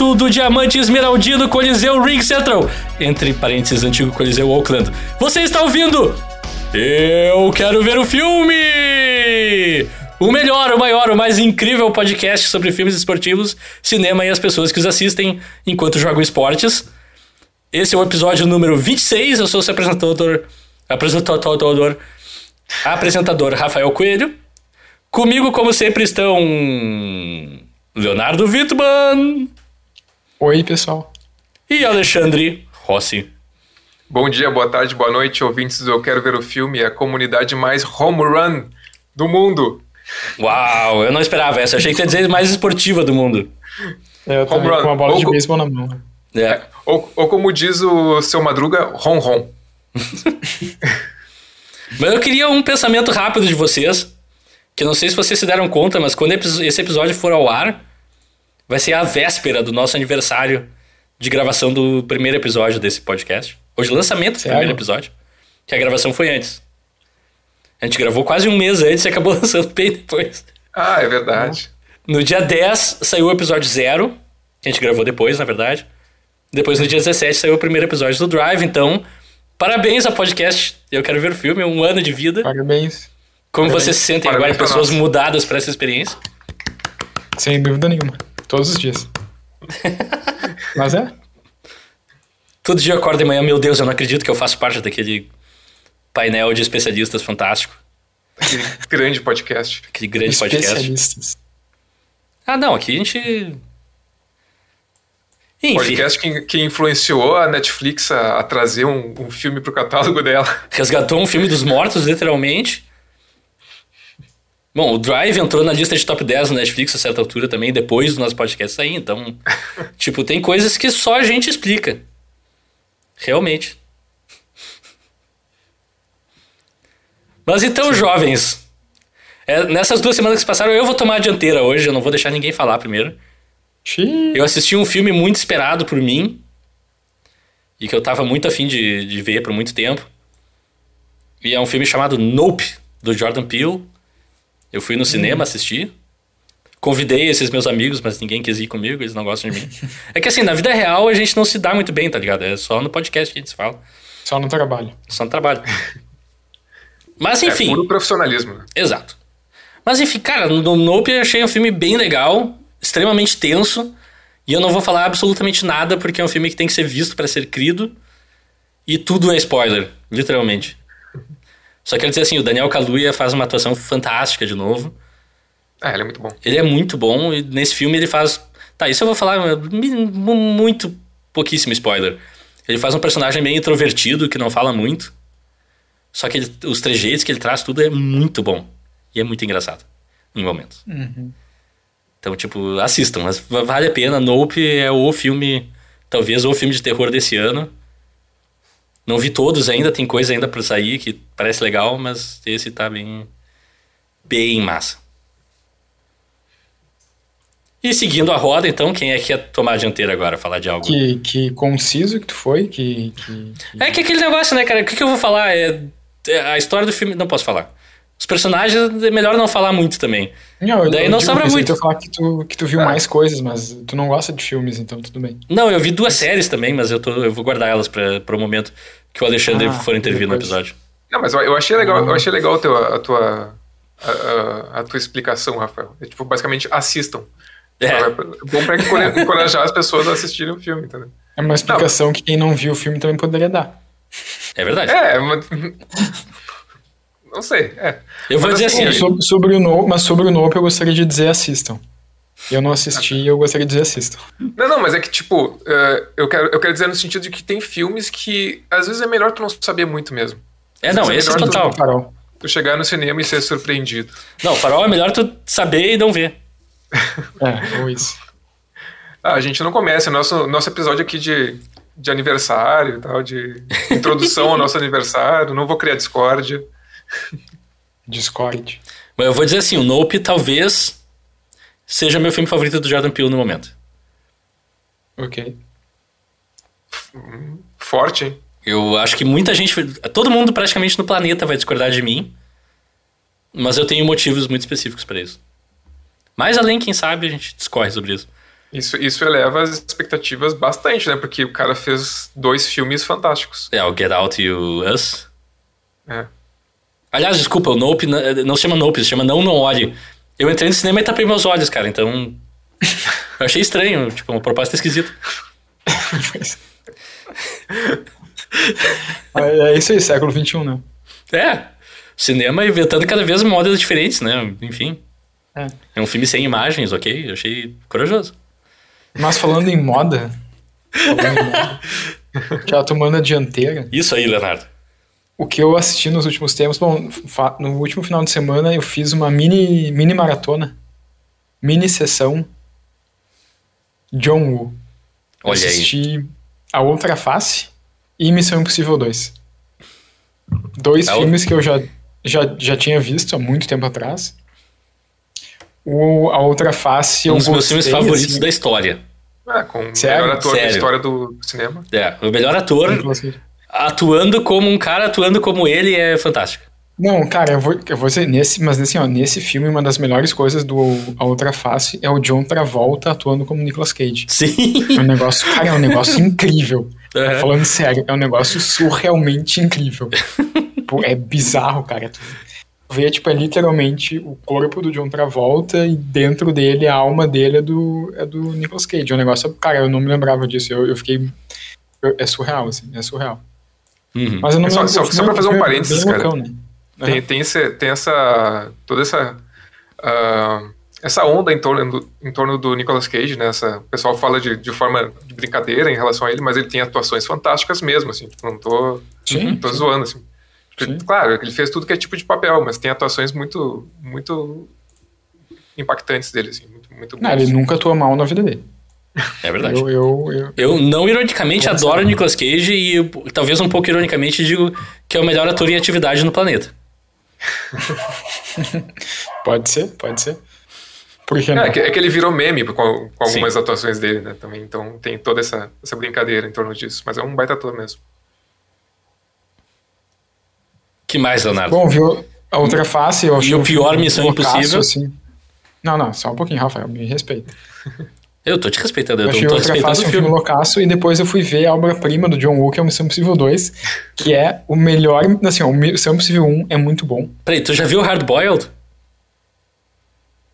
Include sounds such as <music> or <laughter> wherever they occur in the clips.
Direto do Diamante Esmeraldino Coliseu Ring Central, entre parênteses, antigo Coliseu Oakland. Você está ouvindo? Eu quero ver o filme! O melhor, o maior, o mais incrível podcast sobre filmes esportivos, cinema e as pessoas que os assistem enquanto jogam esportes. Esse é o episódio número 26. Eu sou o seu apresentador, apresentador, apresentador Rafael Coelho. Comigo, como sempre, estão Leonardo Wittmann. Oi, pessoal. E Alexandre Rossi. Bom dia, boa tarde, boa noite, ouvintes do Eu Quero Ver o Filme, a comunidade mais home run do mundo. Uau, eu não esperava essa. Eu achei que ia dizer mais esportiva do mundo. É, eu também com uma bola ou de beisebol na mão. É. Ou, ou como diz o seu Madruga, ron ron. <laughs> mas eu queria um pensamento rápido de vocês, que não sei se vocês se deram conta, mas quando esse episódio for ao ar, vai ser a véspera do nosso aniversário de gravação do primeiro episódio desse podcast. Hoje, lançamento do primeiro episódio, que a gravação foi antes. A gente gravou quase um mês antes e acabou <laughs> lançando bem depois. Ah, é verdade. No dia 10 saiu o episódio zero, que a gente gravou depois, na verdade. Depois, no dia 17, saiu o primeiro episódio do Drive. Então, parabéns ao podcast. Eu quero ver o filme, um ano de vida. Parabéns. Como parabéns. vocês se sentem parabéns agora, pessoas mudadas para essa experiência? Sem dúvida nenhuma. Todos os dias. Mas é. Todo dia eu acordo de manhã, meu Deus, eu não acredito que eu faço parte daquele painel de especialistas fantástico. Aquele grande podcast. Aquele grande podcast. Ah, não, aqui a gente enfim. Podcast que, que influenciou a Netflix a, a trazer um, um filme pro catálogo dela. Resgatou um filme dos mortos, literalmente. Bom, o Drive entrou na lista de top 10 do Netflix a certa altura também, depois do nosso podcast sair. Então, <laughs> tipo, tem coisas que só a gente explica. Realmente. Mas então, jovens, é, nessas duas semanas que passaram, eu vou tomar a dianteira hoje, eu não vou deixar ninguém falar primeiro. Xiii. Eu assisti um filme muito esperado por mim e que eu tava muito afim de, de ver por muito tempo. E é um filme chamado Nope, do Jordan Peele. Eu fui no hum. cinema assistir. Convidei esses meus amigos, mas ninguém quis ir comigo, eles não gostam de mim. <laughs> é que assim, na vida real a gente não se dá muito bem, tá ligado? É só no podcast que a gente se fala. Só no trabalho. Só no trabalho. <laughs> Mas enfim. É puro profissionalismo. Né? Exato. Mas enfim, cara, no Nope eu achei um filme bem legal extremamente tenso. E eu não vou falar absolutamente nada porque é um filme que tem que ser visto para ser crido. E tudo é spoiler, literalmente. Só quero dizer assim, o Daniel Kaluuya faz uma atuação fantástica de novo. Ah, ele é muito bom. Ele é muito bom e nesse filme ele faz... Tá, isso eu vou falar muito pouquíssimo spoiler. Ele faz um personagem meio introvertido, que não fala muito. Só que ele, os trejeitos que ele traz, tudo é muito bom. E é muito engraçado, em momentos. Uhum. Então, tipo, assistam, mas vale a pena. Nope é o filme, talvez o filme de terror desse ano. Não vi todos ainda, tem coisa ainda pra sair que parece legal, mas esse tá bem. bem massa. E seguindo a roda, então, quem é que ia tomar a dianteira agora, falar de algo? Que, que conciso que tu foi, que, que, que... É que aquele negócio, né, cara? O que, que eu vou falar? É, é a história do filme. Não posso falar. Os personagens é melhor não falar muito também. Não, Daí não sobra muito. Eu falar que tu, que tu viu ah. mais coisas, mas tu não gosta de filmes, então tudo bem. Não, eu vi duas séries também, mas eu, tô, eu vou guardar elas para o momento que o Alexandre ah, for intervir depois. no episódio. Não, mas eu achei legal, eu achei legal a tua, a tua, a, a tua explicação, Rafael. É, tipo, basicamente, assistam. É. é bom pra <laughs> encorajar as pessoas a assistirem o filme, entendeu? É uma explicação não. que quem não viu o filme também poderia dar. É verdade. É, mas... <laughs> Não sei, é. Eu vou mas dizer assim. assim sobre, sobre, o no, mas sobre o Nope eu gostaria de dizer assistam. Eu não assisti e eu gostaria de dizer assistam. Não, não, mas é que, tipo, uh, eu, quero, eu quero dizer no sentido de que tem filmes que às vezes é melhor tu não saber muito mesmo. É, não, esse é total. Tu, farol. tu chegar no cinema e ser surpreendido. Não, farol é melhor tu saber e não ver. é, ou isso. Ah, a gente não começa. Nosso, nosso episódio aqui de, de aniversário e tal, de introdução ao nosso aniversário. Não vou criar discórdia. Discord. Mas eu vou dizer assim, o Nope talvez seja meu filme favorito do Jordan Peele no momento. Ok. Forte, hein? Eu acho que muita gente, todo mundo praticamente no planeta vai discordar de mim, mas eu tenho motivos muito específicos para isso. Mais além, quem sabe, a gente discorre sobre isso. Isso, isso eleva as expectativas bastante, né? Porque o cara fez dois filmes fantásticos. É, o Get Out e o Us. É. Aliás, desculpa, o Nope não, se chama Nope, se chama Não Não Olhe. Eu entrei no cinema e tapei meus olhos, cara, então. <laughs> eu achei estranho, tipo, uma proposta esquisita. <laughs> é isso aí, século XXI, né? É. Cinema inventando cada vez modas diferentes, né? Enfim. É. é um filme sem imagens, ok? Eu achei corajoso. Mas falando em moda. <laughs> falando em moda já tomando a dianteira. Isso aí, Leonardo. O que eu assisti nos últimos tempos, bom, no último final de semana eu fiz uma mini, mini maratona, mini sessão John Woo. Olha assisti aí. A Outra Face e Missão Impossível 2. Dois A filmes que eu já, já, já tinha visto há muito tempo atrás. O, a Outra Face Um dos meus filmes favoritos assim, da história. É, com o Sério? melhor ator da Sério. história do cinema. É, o melhor ator. Atuando como um cara atuando como ele é fantástico. Não, cara, eu vou, eu vou dizer, nesse, mas assim, ó, nesse filme, uma das melhores coisas do A Outra Face é o John Travolta atuando como Nicolas Cage. Sim. É um negócio, cara, é um negócio <laughs> incrível. Uhum. Falando sério, é um negócio surrealmente incrível. <laughs> Pô, é bizarro, cara. Tu vê, tipo, é literalmente o corpo do John Travolta e dentro dele a alma dele é do, é do Nicolas Cage. É um negócio, cara, eu não me lembrava disso. Eu, eu fiquei. eu- é surreal, assim, é surreal. Uhum. Mas eu não É só- só- só pra fazer um parênteses, cara. loucão, né? Tem, Aham. tem, esse, tem essa. toda essa. ah, essa onda em torno, do, em torno do Nicolas Cage, né? Essa, o pessoal fala de, de forma de brincadeira em relação a ele, mas ele tem atuações fantásticas mesmo, assim. tipo, Não tô, Sim, não tô zoando, assim. Sim. Claro, ele fez tudo que é tipo de papel, mas tem atuações muito, muito impactantes dele, assim. Muito, muito Não, ele nunca atua mal na vida dele. É verdade. Eu, eu, eu, Eu, não ironicamente, Nossa. adoro o Nicolas Cage e eu, talvez um pouco ironicamente digo que é o melhor ator em atividade no planeta. <laughs> Pode ser, pode ser. Por que não? É, é que, é que ele virou meme com, com Sim. algumas atuações dele, né? Também, então tem toda essa, essa brincadeira em torno disso. Mas é um baita ator mesmo. Que mais, Leonardo? Bom, viu a outra face, eu E o pior Missão Impossível? Assim. Não, não, só um pouquinho, Rafael, me respeita. Eu tô te respeitando, eu Eu tô, achei tô outra respeitando face o um filme filme. loucaço e depois eu fui ver a obra-prima do John Woo, que é o Missão Impossível 2, que é o melhor, assim, o Missão Impossível 1 é muito bom. Peraí, tu já viu Hard Boiled?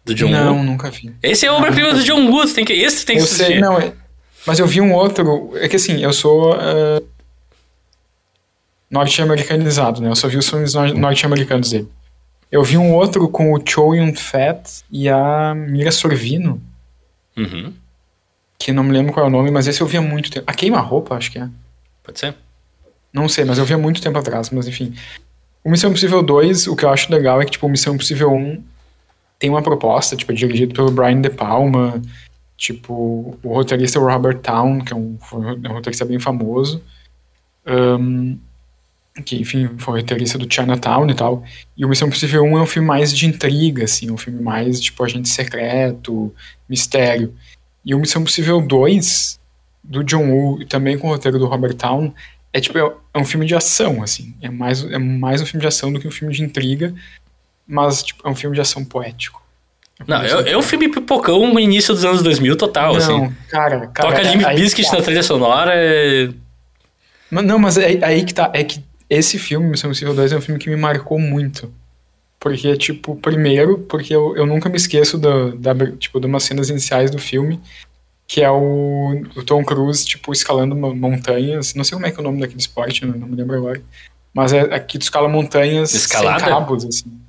Do John não, Woo? nunca vi. Esse é a obra-prima do John Woo, tem que, esse tem que Eu assistir. sei, não, é- mas eu vi um outro, é que assim, eu sou ah, norte-americanizado, né? Eu só vi os filmes nor- norte-americanos dele. Eu vi um outro com o Chow Yun-fat e a Mira Sorvino, Uhum, que não me lembro qual é o nome, mas esse eu vi há muito tempo. A Queima-Roupa, acho que é. pode ser. Não sei, mas eu vi há muito tempo atrás, mas enfim. O Missão Impossível 2, o que eu acho legal é que, tipo, o Missão Impossível 1 tem uma proposta, tipo, é dirigido pelo Brian De Palma, tipo, o roteirista é o Robert Town, que é um, um roteirista bem famoso, Ahn, que, enfim, foi roteirista do Chinatown e tal. E o Missão Impossível 1 é um filme mais de intriga, assim, um filme mais, tipo, agente secreto, mistério. E o Missão Impossível 2, do John Woo, e também com o roteiro do Robert Town, é tipo, é é um filme de ação, assim. É mais, é mais um filme de ação do que um filme de intriga, mas, tipo, é um filme de ação poético. É Não, é, é um filme pipocão no início dos anos 2000 total, Não, assim. cara, cara. Toca é- Limp que Bizkit tá. na trilha sonora, é... Mas, não, mas é aí que tá. É que esse filme, Missão Impossível 2, é um filme que me marcou muito. Porque, tipo, primeiro, porque eu, eu nunca me esqueço da, da, tipo, de umas cenas iniciais do filme, que é o, o Tom Cruise, tipo, escalando mo- montanhas. Não sei como é que é o nome daquele esporte, não me lembro agora. Mas é aqui tu escala montanhas Escalada? sem cabos, assim.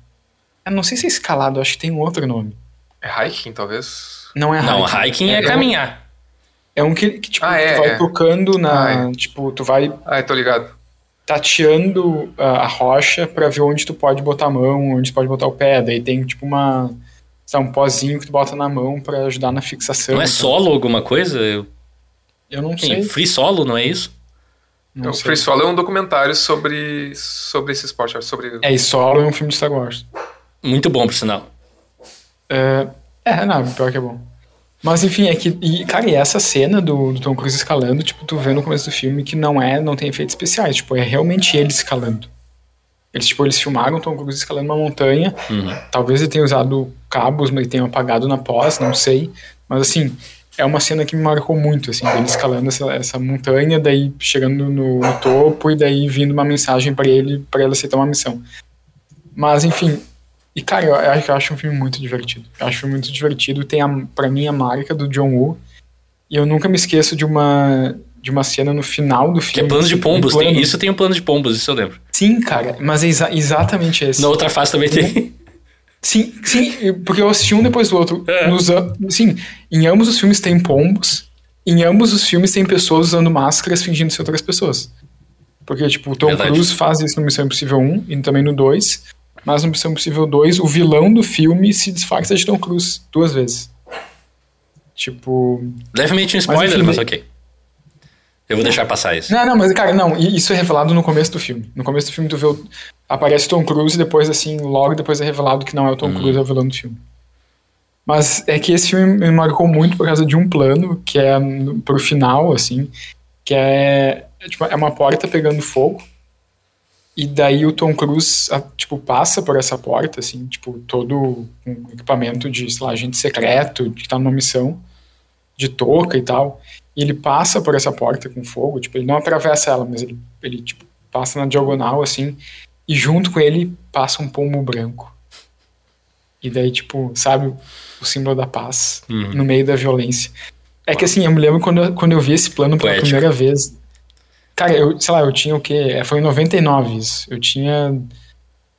Eu não sei se é escalado, acho que tem um outro nome. É hiking, talvez? Não é Não, hiking. hiking é, um- caminhar. É um que, que tipo, Ah, é, tu vai é. tocando na. Ah, Tipo, tu vai Ah, eu tô ligado. Tateando a, a rocha pra ver onde tu pode botar a mão, onde tu pode botar o pé. Daí tem tipo uma. Sabe, um pozinho que tu bota na mão pra ajudar na fixação. Não é Então, solo alguma coisa? Eu não Tem sei. free solo, não é isso? Não o sei. Free Solo é um documentário sobre, sobre esse esporte, sobre... É, e solo é um filme de Star Wars. Muito bom, por sinal. É, é não, pior que é bom. Mas enfim, é que. E, cara, e essa cena do, do Tom Cruise escalando, tipo, tu vê no começo do filme que não é, não tem efeitos especiais, tipo, é realmente ele escalando. Eles, tipo, eles filmaram o Tom Cruise escalando uma montanha. Uhum. Talvez ele tenha usado cabos, mas ele tenha apagado na pós, não sei. Mas assim, é uma cena que me marcou muito, assim, ele escalando essa, essa montanha, daí chegando no, no topo e daí vindo uma mensagem para ele, para ele aceitar uma missão. Mas, enfim, e cara, eu, eu, acho um filme muito divertido. Eu acho um filme muito divertido, tem a, pra mim a marca do John Woo, e eu nunca me esqueço de uma de uma cena no final do filme. Que é plano de pombos, plano. Tem, isso tem um plano de pombos, isso eu lembro. Sim, cara, mas é exa exatamente esse. Na outra face também tem. Sim, sim, porque eu assisti um depois do outro. É. Nos, sim, em ambos os filmes tem pombos, em ambos os filmes tem pessoas usando máscaras fingindo ser outras pessoas. Porque, tipo, o Tom Verdade. Cruise faz isso no Missão Impossível 1 e também no 2, mas no Missão Impossível 2, o vilão do filme se disfarça de Tom Cruise duas vezes. Tipo. Levemente um spoiler, mas, enfim, mas ok. Eu vou deixar passar isso. Não, não, mas, cara, não, isso é revelado no começo do filme. No começo do filme, tu vê o, aparece Tom Cruise e depois, assim, logo depois é revelado que não é o Tom uhum. Cruise, é o vilão do filme. Mas é que esse filme me marcou muito por causa de um plano, que é pro final, assim, que é, é, tipo, é uma porta pegando fogo, e daí o Tom Cruise, tipo, passa por essa porta, assim, tipo, todo um equipamento de, sei lá, agente secreto, que tá numa missão, de touca e tal, e ele passa por essa porta com fogo, tipo, ele não atravessa ela, mas ele, ele tipo, passa na diagonal, assim, e junto com ele passa um pombo branco. E daí, tipo, sabe, o símbolo da paz uhum. no meio da violência. É que assim, eu me lembro quando eu, quando eu vi esse plano pela Poético. primeira vez. Cara, eu, sei lá, eu tinha o quê? É, foi em 99 isso. Eu tinha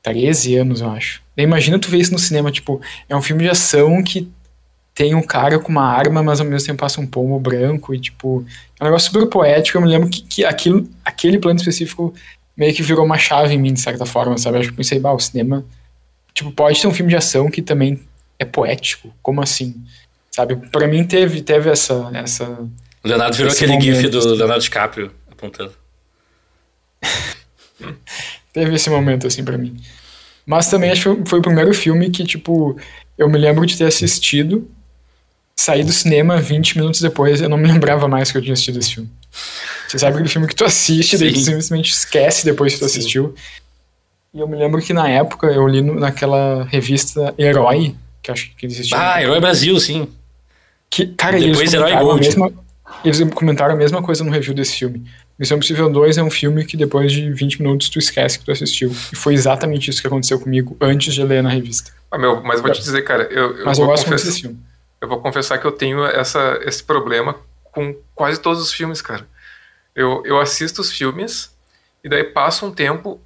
13 anos, eu acho. Imagina tu ver isso no cinema, tipo, é um filme de ação que tem um cara com uma arma, mas ao mesmo tempo passa um pomo branco e, tipo, é um negócio super poético. Eu me lembro que, que aquilo, aquele plano específico meio que virou uma chave em mim, de certa forma, sabe? Eu acho que pensei, bah, o cinema, tipo, pode ter um filme de ação que também é poético. Como assim? Sabe? Para mim teve, teve essa, essa. O Leonardo virou aquele momento, gif do assim. Leonardo DiCaprio apontando. <laughs> teve esse momento, assim, para mim. Mas também acho que foi o primeiro filme que, tipo, eu me lembro de ter assistido saí do cinema 20 minutos depois, eu não me <laughs> lembrava mais que eu tinha assistido esse filme. Você sabe aquele filme que tu assiste, daí tu simplesmente esquece depois que tu assistiu. E eu me lembro que na época eu li no, naquela revista Herói, que acho que existia. Ah, Herói Brasil, sim. Que, cara, depois Herói Gold. Mesma, eles comentaram a mesma coisa no review desse filme. Missão Impossível 2 é um filme que depois de 20 minutos tu esquece que tu assistiu. E foi exatamente isso que aconteceu comigo antes de ler na revista. Ah, meu, mas vou te dizer, cara, eu, eu Mas eu gosto muito desse filme eu vou confessar que eu tenho essa, esse problema com quase todos os filmes, cara. Eu, eu assisto os filmes e daí passa um tempo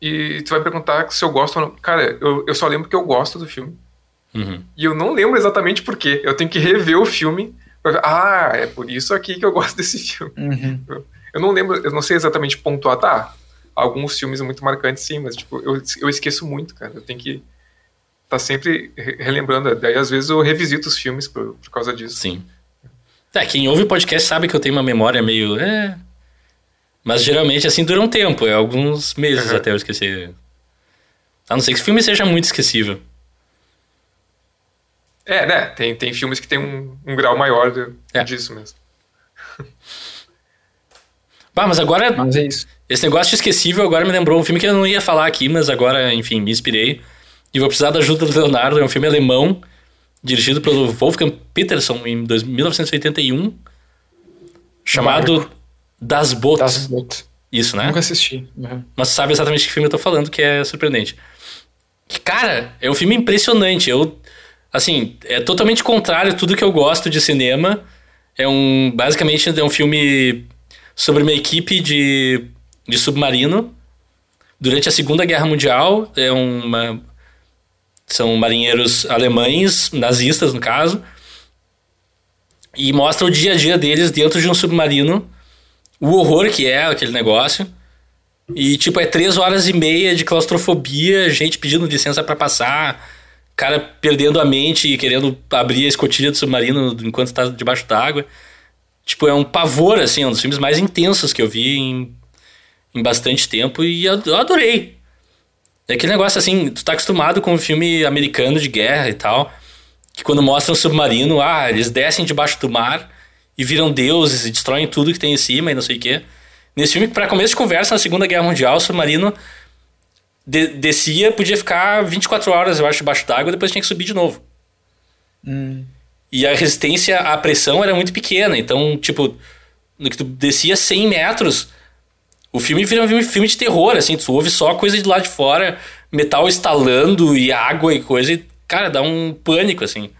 e tu vai perguntar se eu gosto ou não. Cara, eu, eu só lembro que eu gosto do filme. Uhum. E eu não lembro exatamente por quê. Eu tenho que rever o filme. Pra... Ah, é por isso aqui que eu gosto desse filme. Uhum. Eu, não lembro, eu não sei exatamente pontuar. Tá, alguns filmes muito marcantes sim, mas tipo, eu, eu esqueço muito, cara. Eu tenho que tá sempre relembrando. Daí às vezes eu revisito os filmes por, por causa disso. Sim. É, quem ouve o podcast sabe que eu tenho uma memória meio. É... Mas geralmente assim dura um tempo, é alguns meses uhum. até eu esquecer. A não ser que o filme seja muito esquecível. É, né? Tem, tem filmes que tem um, um grau maior de, é. disso mesmo. Bah, mas agora. Mas é isso. Esse negócio de esquecível agora me lembrou um filme que eu não ia falar aqui, mas agora, enfim, me inspirei. E vou precisar da ajuda do Leonardo. É um filme alemão, dirigido pelo Wolfgang Peterson em 1981, chamado Marco. Das Boot. Das. Isso, né? Nunca assisti. Uhum. Mas sabe exatamente que filme eu tô falando, que é surpreendente. Cara, é um filme impressionante. Eu, assim, é totalmente contrário a tudo que eu gosto de cinema. É um, basicamente, é um filme sobre uma equipe de, de submarino durante a Segunda Guerra Mundial. É uma, são marinheiros alemães, nazistas no caso, e mostra o dia a dia deles dentro de um submarino, o horror que é aquele negócio. E, tipo, é três horas e meia de claustrofobia, gente pedindo licença para passar, cara perdendo a mente e querendo abrir a escotilha do submarino enquanto está debaixo d'água. Tipo, é um pavor, assim, é um dos filmes mais intensos que eu vi em, em bastante tempo e eu, adorei. É aquele negócio assim, tu tá acostumado com um filme americano de guerra e tal, que quando mostra um submarino, ah, eles descem debaixo do mar e viram deuses e destroem tudo que tem em cima e não sei o quê. Nesse filme, para começo de conversa, na Segunda Guerra Mundial, o submarino de descia, podia ficar 24 horas, eu acho, debaixo d'água, depois tinha que subir de novo. Hum. E a resistência à pressão era muito pequena. Então, tipo, no que tu descia 100 metros, o filme vira um filme de terror, assim. Tu ouve só coisa de lá de fora, metal estalando e água e coisa. E, cara, dá um pânico, assim.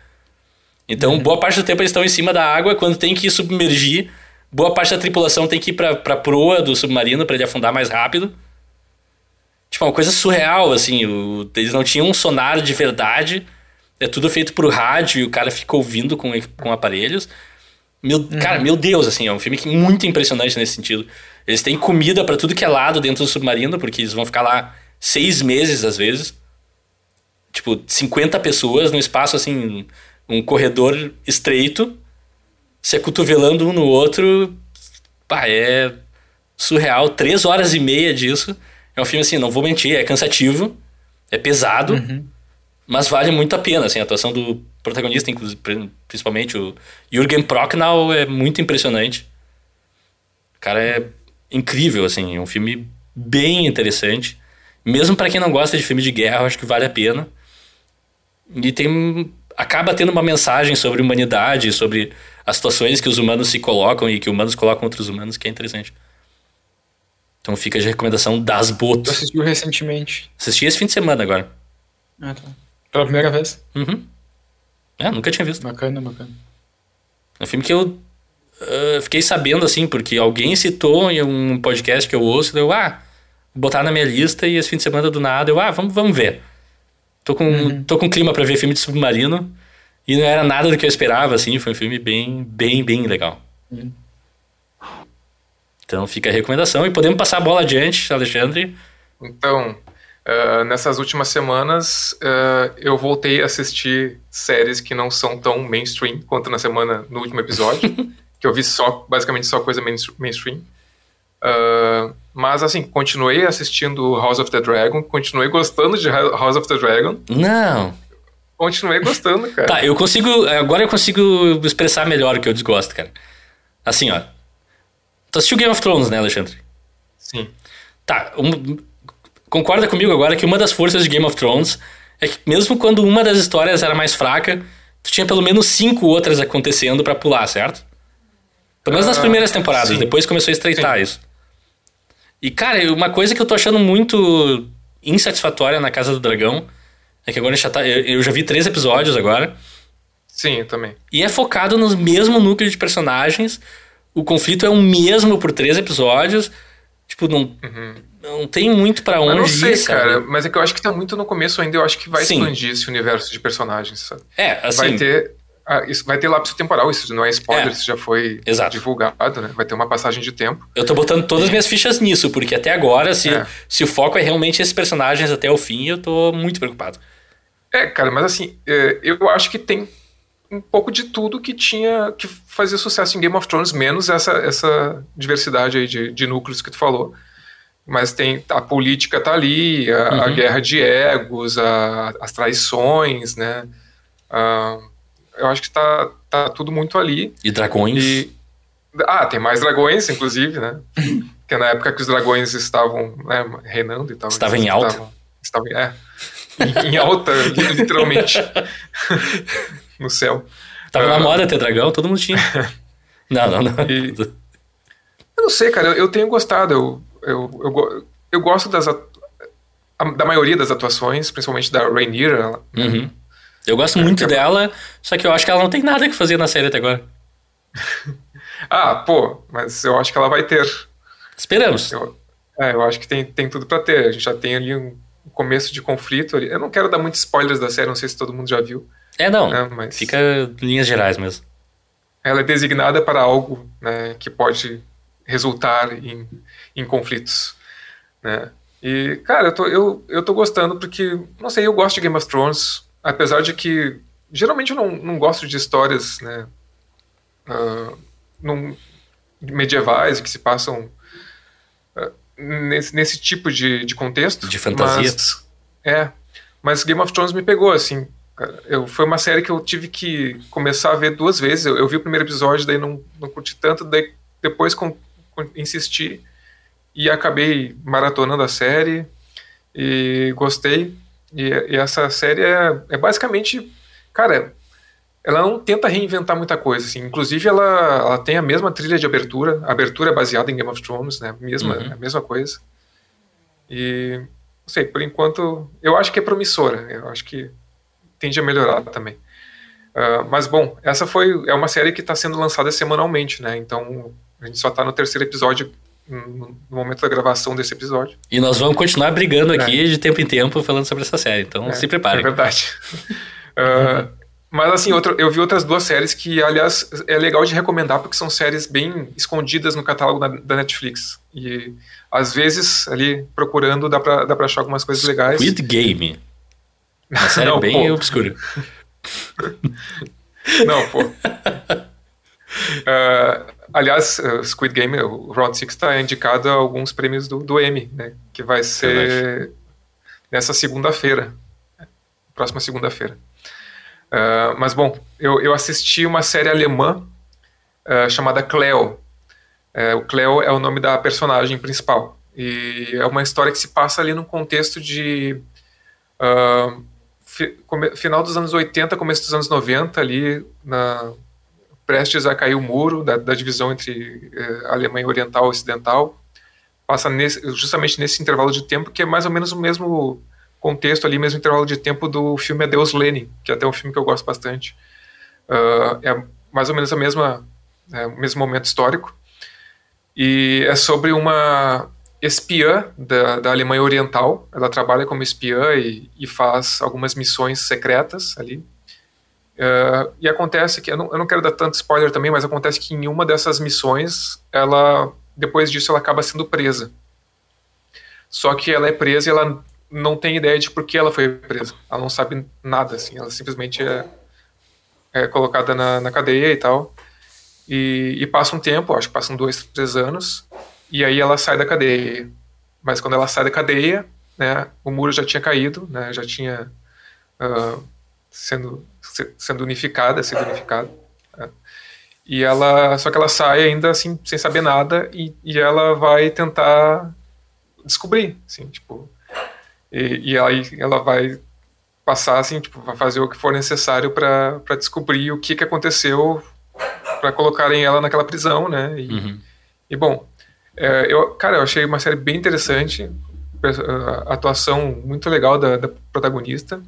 Então, uhum. boa parte do tempo eles estão em cima da água. Quando tem que submergir, boa parte da tripulação tem que ir pra, pra proa do submarino para ele afundar mais rápido. Tipo, uma coisa surreal, assim. O, eles não tinham um sonar de verdade. É tudo feito por rádio e o cara fica ouvindo com, com aparelhos. Meu, uhum. Cara, meu Deus, assim, é um filme muito impressionante nesse sentido. Eles têm comida para tudo que é lado dentro do submarino, porque eles vão ficar lá seis meses às vezes. Tipo, 50 pessoas no espaço, assim, um corredor estreito, se acotovelando um no outro. Pá, é surreal. Três horas e meia disso. É um filme assim, não vou mentir, é cansativo, é pesado, uhum. Mas vale muito a pena. Assim, a atuação do protagonista, inclusive, principalmente o Jürgen Prochnow, é muito impressionante. O cara é incrível, assim, é um filme bem interessante. Mesmo para quem não gosta de filme de guerra, eu acho que vale a pena. E tem acaba tendo uma mensagem sobre humanidade, sobre as situações que os humanos se colocam e que humanos colocam outros humanos, que é interessante. Então fica a recomendação das botas. Tu assistiu recentemente? Assisti esse fim de semana agora. Ah, tá. Pela primeira vez? Uhum. É, nunca tinha visto. Bacana, bacana. É um filme que eu uh, fiquei sabendo, assim, porque alguém citou em um podcast que eu ouço, eu, ah, botar na minha lista e esse fim de semana do nada, eu, ah, vamos, vamos ver. Tô com, uhum. tô com clima para ver filme de submarino e não era nada do que eu esperava, assim, foi um filme bem, bem, bem legal. Uhum. Então fica a recomendação e podemos passar a bola adiante, Alexandre. Então, uh, nessas últimas semanas uh, eu voltei a assistir séries que não são tão mainstream quanto na semana no último episódio, <laughs> que eu vi só basicamente só coisa mainstream. Uh, mas assim, continuei assistindo House of the Dragon, continuei gostando de House of the Dragon. Não. Continuei gostando, cara. Tá, eu consigo. Agora eu consigo expressar melhor o que eu desgosto, cara. Assim, ó. Tu assistiu Game of Thrones, né, Alexandre? Sim. Tá, um, concorda comigo agora que uma das forças de Game of Thrones é que mesmo quando uma das histórias era mais fraca, tu tinha pelo menos cinco outras acontecendo para pular, certo? Pelo menos nas ah, primeiras temporadas, sim. depois começou a estreitar sim. isso. E, cara, uma coisa que eu tô achando muito insatisfatória na Casa do Dragão é que agora já tá. Eu já vi três episódios agora. Sim, eu também. E é focado no mesmo núcleo de personagens o conflito é o mesmo por três episódios. Tipo, não, uhum. Não tem muito para onde não sei, ir, cara. Mas é que eu acho que tá muito no começo ainda. Eu acho que vai Sim. expandir esse universo de personagens, sabe? É, assim... Vai ter... Ah, isso vai ter lapso temporal, isso não é spoiler, é. isso já foi Exato. divulgado, né? Vai ter uma passagem de tempo. Eu tô botando todas as minhas fichas nisso, porque até agora, se, é. se o foco é realmente esses personagens até o fim, eu tô muito preocupado. É, cara, mas assim, é, eu acho que tem um pouco de tudo que tinha que fazia sucesso em Game of Thrones, menos essa, essa diversidade aí de, de núcleos que tu falou. Mas tem a política tá ali, a, uhum. a guerra de egos, a, as traições, né? Uh, eu acho que tá, tá tudo muito ali. E dragões. E, ah, tem mais dragões, inclusive, né? <laughs> que é na época que os dragões estavam né, reinando e tal. Estava em alta. Estavam, estavam é, em, em alta, literalmente. <laughs> no céu. Tava uh, na ah. moda ter dragão, todo mundo tinha. <laughs> não, não, não. E, eu não sei, cara, eu, eu tenho gostado. Eu, eu, eu, eu gosto das da maioria das atuações, principalmente da Rhaenyra. Né? Uhum. Eu gosto muito é, dela, só que eu acho que ela não tem nada que fazer na série até agora. <laughs> ah, pô, mas eu acho que ela vai ter. Esperamos. Eu, é, eu acho que tem, tem tudo para ter. A gente já tem ali um começo de conflito. Ali. Eu não quero dar muitos spoilers da série, não sei se todo mundo já viu. É, não. Né, mas fica em linhas gerais mesmo. Ela é designada para algo né, que pode resultar em, em conflitos. Né? E, cara, eu tô, eu, eu tô gostando porque, não sei, eu gosto de Game of Thrones, apesar de que geralmente eu não, não gosto de histórias né, uh, num, medievais que se passam uh, nesse, nesse tipo de, de contexto. De fantasia. Mas, é, mas Game of Thrones me pegou, assim, eu, foi uma série que eu tive que começar a ver duas vezes. Eu, eu vi o primeiro episódio, daí não, não curti tanto, daí depois com, insisti e acabei maratonando a série e gostei. E, e essa série é, é, basicamente, cara, ela não tenta reinventar muita coisa, assim. Inclusive, ela, ela tem a mesma trilha de abertura. A abertura é baseada em Game of Thrones, né? Mesma, uhum. A mesma coisa. E, não sei, por enquanto, eu acho que é promissora. Eu acho que tende a melhorar também. Uh, mas, bom, essa foi é uma série que está sendo lançada semanalmente, né? Então, a gente só está no terceiro episódio no momento da gravação desse episódio. E nós vamos continuar brigando aqui é. de tempo em tempo falando sobre essa série, então é, se preparem. É verdade. uh, <laughs> mas assim, outro, eu vi outras duas séries que, aliás, é legal de recomendar porque são séries bem escondidas no catálogo da, da Netflix. E às vezes, ali procurando, dá pra, dá pra achar algumas coisas legais. Squid Game. Uma <laughs> série Não, bem pô. obscura. <laughs> Não, pô. Uh, aliás, uh, Squid Game, o Round 6 está indicado a alguns prêmios do, do Emmy, né? Que vai ser Verdade. nessa segunda-feira. Próxima segunda-feira. Uh, mas bom, eu, eu assisti uma série alemã uh, chamada Cleo. Uh, o Cleo é o nome da personagem principal. E é uma história que se passa ali num contexto de. Fi, come, final dos anos 80, começo dos anos 90, ali na, prestes a cair o muro da, da divisão entre eh, Alemanha Oriental e Ocidental. Passa nesse, justamente nesse intervalo de tempo, que é mais ou menos o mesmo contexto ali, mesmo intervalo de tempo do filme Adeus Lenin, que é até um filme que eu gosto bastante. Uh, é mais ou menos a mesma, é, o mesmo momento histórico. E é sobre uma espiã da, da Alemanha Oriental. Ela trabalha como espiã e, e faz algumas missões secretas ali. Uh, e acontece que, eu não, eu não quero dar tanto spoiler também, mas acontece que em uma dessas missões, ela, depois disso, ela acaba sendo presa. Só que ela é presa e ela não tem ideia de por que ela foi presa. Ela não sabe nada, assim. Ela simplesmente é, é colocada na, na cadeia e tal. E, e, passa um tempo, acho que passam dois, três anos, e aí ela sai da cadeia. Mas quando ela sai da cadeia, né, o muro já tinha caído, né, já tinha uh, sendo, sendo unificada, sendo unificada. Né, e ela, só que ela sai ainda assim, sem saber nada, e, e ela vai tentar descobrir, assim, tipo, e, e aí ela vai passar, assim, tipo, vai fazer o que for necessário para descobrir o que, que aconteceu para colocarem ela naquela prisão, né? E, uhum. e bom, é, eu, cara, eu achei uma série bem interessante, a atuação muito legal da, da protagonista,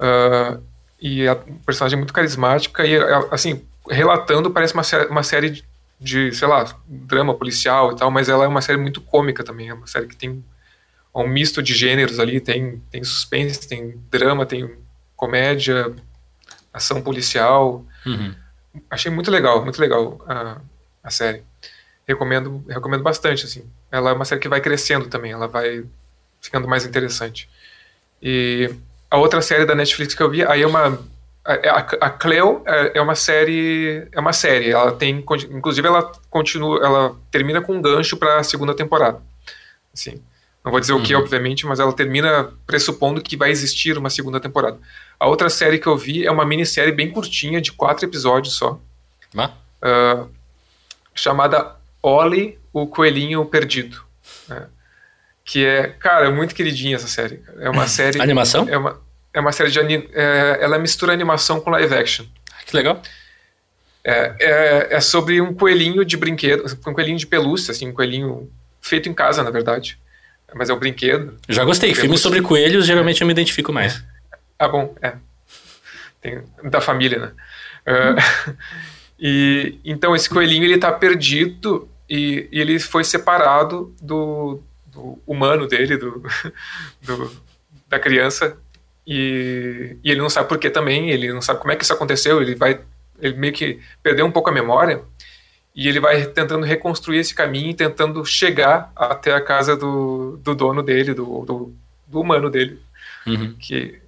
uh, e a personagem muito carismática, e assim, relatando parece uma, série, uma série de, de, sei lá, drama policial e tal, mas ela é uma série muito cômica também, é uma série que tem um misto de gêneros ali, tem, tem suspense, tem drama, tem comédia, ação policial. Uhum. Achei muito legal, muito legal a, a série. Recomendo, recomendo bastante, assim. Ela é uma série que vai crescendo também, ela vai ficando mais interessante. E a outra série da Netflix que eu vi, aí é uma a, a Cleo é, é uma série é uma série ela tem inclusive ela continua ela termina com um gancho para a segunda temporada assim não vou dizer uhum. o que, obviamente, mas ela termina pressupondo que vai existir uma segunda temporada. A outra série que eu vi é uma minissérie bem curtinha, de quatro episódios só. Uh, chamada Ollie, o Coelhinho Perdido. Né? Que é, cara, é muito queridinha essa série. É uma <laughs> série. Animação? É uma, é uma série de. É, ela mistura animação com live action. Que legal. É, é, é, sobre um coelhinho de brinquedo, um coelhinho de pelúcia, assim, um coelhinho feito em casa, na verdade mas é um brinquedo. Já gostei. Filmes sobre coelhos, geralmente eu me identifico mais. Ah, bom, é. Tem, da família, né? Uh, <laughs> e então esse coelhinho ele tá perdido e, e ele foi separado do, do humano dele, do, <laughs> do, da criança e, e, ele não sabe por que também, ele não sabe como é que isso aconteceu, ele vai ele meio que perdeu um pouco a memória e ele vai tentando reconstruir esse caminho, tentando chegar até a casa do, do dono dele, do, do, do humano dele. Uhum. Que,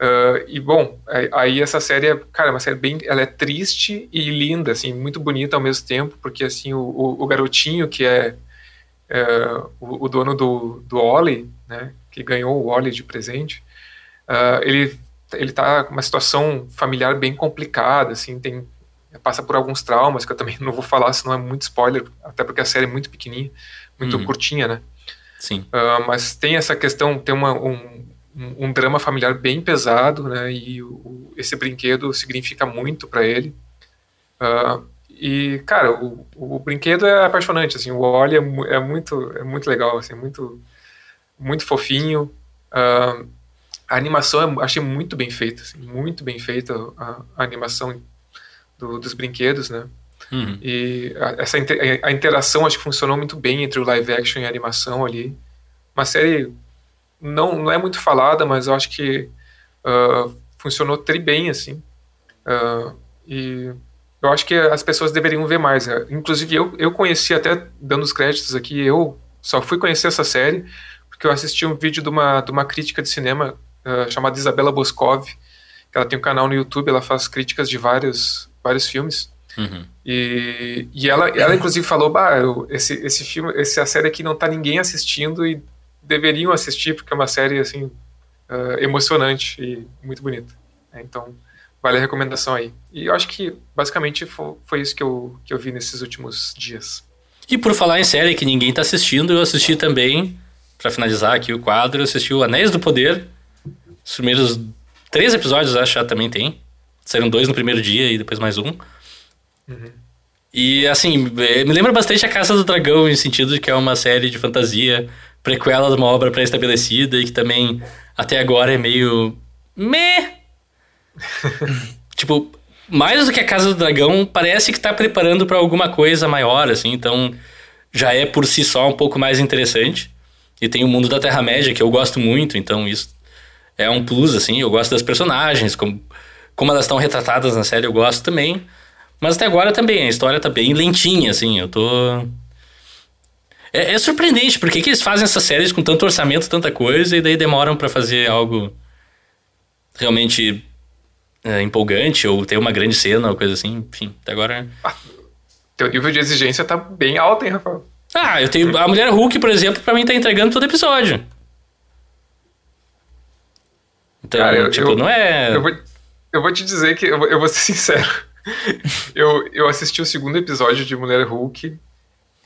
uh, e bom, aí essa série, é, cara, é uma série bem, ela é triste e linda, assim, muito bonita ao mesmo tempo, porque assim o, o, o garotinho que é uh, o, o, dono do, do Oli, né, que ganhou o Oli de presente, uh, ele ele tá com uma situação familiar bem complicada, assim, tem passa por alguns traumas, que eu também <laughs> não vou falar, senão é muito spoiler, até porque a série é muito pequenininha, muito uhum. curtinha, né? Sim. Uh, mas tem essa questão, tem uma, um, um, drama familiar bem pesado, né? E o, esse brinquedo significa muito para ele. Uh, e, cara, o, o brinquedo é apaixonante, assim, o Wally é, é, muito, é muito legal, assim, muito, muito fofinho. Uh, a animação é, achei muito bem feita, assim, muito bem feita a, a animação do, dos brinquedos, né? Uhum. E a, essa a interação acho que funcionou muito bem entre o live action e a animação ali. Uma série não, não é muito falada, mas eu acho que uh, funcionou tri bem, assim. Uh, e eu acho que as pessoas deveriam ver mais. Né? Inclusive, eu, eu conheci, até dando os créditos aqui, eu só fui conhecer essa série porque eu assisti um vídeo de uma, de uma crítica de cinema uh, chamada Isabela Boscov. Ela tem um canal no YouTube, ela faz críticas de vários, vários filmes. Uhum. E, e ela, ela, inclusive, falou: bah, esse, esse filme, essa série aqui não tá ninguém assistindo e deveriam assistir, porque é uma série assim, uh, emocionante e muito bonita. É, então, vale a recomendação aí. E eu acho que, basicamente, foi, foi isso que eu, que eu vi nesses últimos dias. E por falar em série que ninguém tá assistindo, eu assisti também, para finalizar aqui o quadro, eu assisti o Anéis do Poder. Os primeiros três episódios, acho, já também tem. Saíram dois no primeiro dia e depois mais um. Uhum. E assim, é, me lembra bastante a Caça do Dragão, em sentido de que é uma série de fantasia, prequela de uma obra pré-estabelecida e que também até agora é meio. meh. <laughs> tipo, mais do que a Casa do Dragão, parece que tá preparando para alguma coisa maior, assim, então já é por si só um pouco mais interessante. E tem o mundo da Terra-média, que eu gosto muito, então isso é um plus, assim. Eu gosto das personagens, como, como elas estão retratadas na série, eu gosto também. Mas até agora também, a história tá bem lentinha, assim, eu tô. É, é surpreendente, por que, eles fazem essas séries com tanto orçamento, tanta coisa, e daí demoram para fazer algo realmente é, empolgante, ou ter uma grande cena, ou coisa assim, enfim, até agora. Ah, teu nível de exigência tá bem alto, hein, Rafael? Ah, eu tenho. A Mulher Hulk, por exemplo, pra mim tá entregando todo episódio. Então, Cara, eu, tipo, eu, não é. Eu vou, eu vou te dizer que eu vou, eu vou ser <laughs> sincero eu, eu assisti o segundo episódio de Mulher Hulk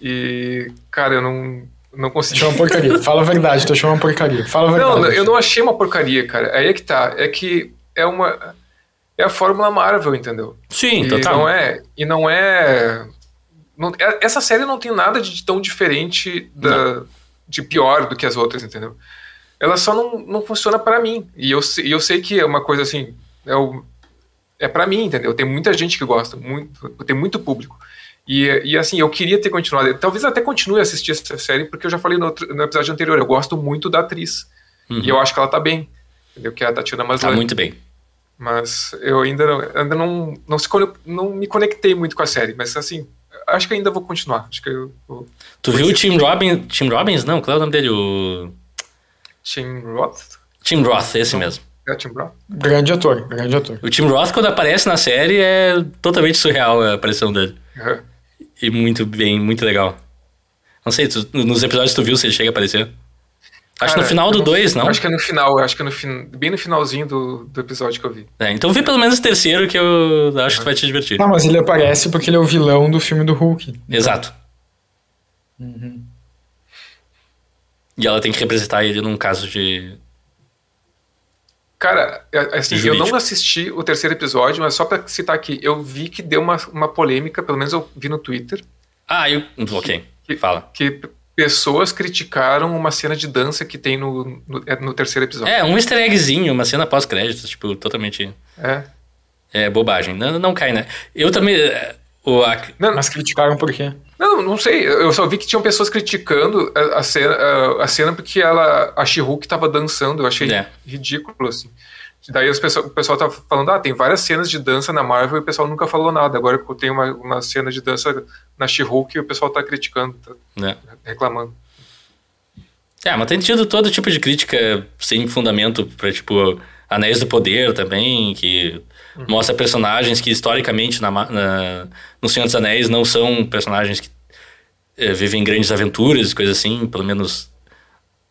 e, cara, eu não, não consegui. Achou <laughs> uma porcaria. Fala a verdade, tu achou uma porcaria. Fala a verdade. Não, eu não achei uma porcaria, cara. Aí é que tá. É que é uma. É a fórmula Marvel, entendeu? Sim, e total. Não é, e não é. Não, é, essa série não tem nada de tão diferente da, de pior do que as outras, entendeu? Ela só não, não funciona para mim. E eu, e eu sei que é uma coisa assim. É é para mim, entendeu? Tem muita gente que gosta, muito, tem muito público. E, e assim, eu queria ter continuado. Talvez até continue a assistir essa série, porque eu já falei no, outro, no episódio anterior, eu gosto muito da atriz. Uhum. E eu acho que ela tá bem, entendeu? Que é a Tatiana Maslany. Tá muito bem. Mas eu ainda, não, ainda não, não, se, não me conectei muito com a série, mas assim, acho que ainda vou continuar. Acho que eu, eu tu viu o Tim Robbins? Tim Robbins? Não, qual é o nome dele? O... Tim Roth? Tim Roth, esse não. mesmo. É o Tim Roth? Grande ator, grande ator. O Tim Roth, quando aparece na série, é totalmente surreal a aparição dele. Uhum. E muito bem, muito legal. Não sei, tu, nos episódios tu viu se ele chega a aparecer? Acho Cara, no final do 2, não? Acho que é no final, acho que é no fin... bem no finalzinho do, do episódio que eu vi. É, então vê pelo menos o terceiro que eu acho que vai te divertir. Não, mas ele aparece porque ele é o vilão do filme do Hulk. Exato. Uhum. E ela tem que representar ele num caso de Cara, é, é assim, eu não assisti o terceiro episódio, mas só pra citar aqui, eu vi que deu uma, uma polêmica, pelo menos eu vi no Twitter. Ah, eu. Ok. Que, Fala. Que pessoas criticaram uma cena de dança que tem no, no, é, no terceiro episódio. É, um easter eggzinho, uma cena pós-créditos, tipo, totalmente. É. É bobagem. Não, não cai, né? Eu também. O, a... não, mas criticaram por quê? Não, não sei. Eu só vi que tinham pessoas criticando a, a cena, a, a, cena porque ela, a She-Hulk tava dançando. Eu achei é. ridículo, assim. Daí as pessoas, o pessoal tava falando, ah, tem várias cenas de dança na Marvel e o pessoal nunca falou nada. Agora que tem uma, uma cena de dança na She-Hulk e o pessoal tá criticando, tá é. reclamando. É, mas tem tido todo tipo de crítica sem fundamento pra, tipo, Anéis do Poder também, que. Mostra personagens que historicamente na, na, no Senhor dos Anéis não são personagens que é, vivem grandes aventuras, coisas assim, pelo menos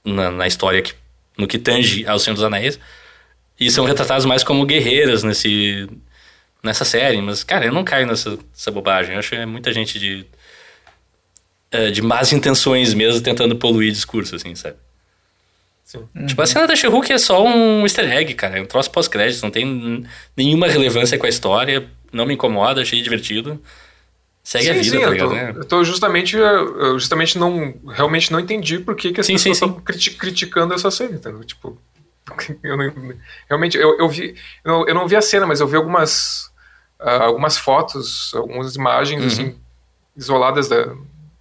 na, na, história que, no que tange ao Senhor dos Anéis. E são retratados mais como guerreiras nesse, nessa série. Mas, cara, eu não caio nessa, nessa bobagem. Eu acho que é muita gente de, é, de más intenções mesmo tentando poluir discurso, assim, sabe? Tipo, a cena da She-Hulk é só um easter egg, cara. É um troço pós-crédito, não tem nenhuma relevância com a história. Não me incomoda, achei divertido. Segue a vida, tá eu, ligado? tô, né? eu tô justamente, eu justamente não, realmente não entendi por que, que as Sim, sim, pessoas estão criti- criticando essa cena, entendeu? Tipo, <laughs> eu não- realmente, eu, eu vi, eu não, eu não vi a cena, mas eu vi algumas, ah, algumas fotos, algumas imagens, Uhum. assim, isoladas da,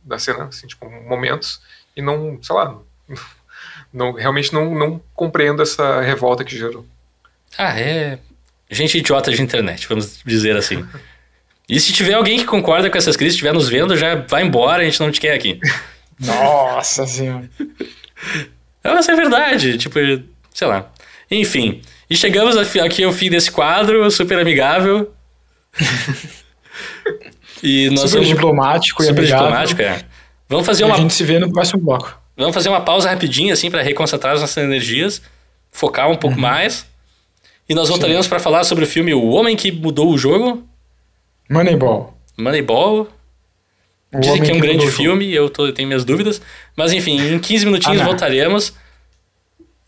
da cena, assim, tipo, momentos, e não, sei lá, não, realmente não, não compreendo essa revolta que gerou. Ah, é. Gente idiota de internet, vamos dizer assim. E se tiver alguém que concorda com essas críticas, estiver nos vendo, já vai embora, a gente não te quer aqui. <laughs> Nossa senhora. Mas é verdade, tipo, sei lá. Enfim, e chegamos aqui ao fim desse quadro, super amigável. <laughs> e nós Super vamos... diplomático e super amigável. diplomático, é. Vamos fazer E uma a gente se vê no próximo bloco. Vamos fazer uma pausa rapidinha, assim, para reconcentrar as nossas energias, focar um Uhum. pouco mais. E nós voltaremos para falar sobre o filme O Homem que Mudou o Jogo, Moneyball. Moneyball. O Dizem que é um grande o jogo. filme, eu tô, tenho minhas dúvidas. Mas enfim, em 15 minutinhos Ah, voltaremos.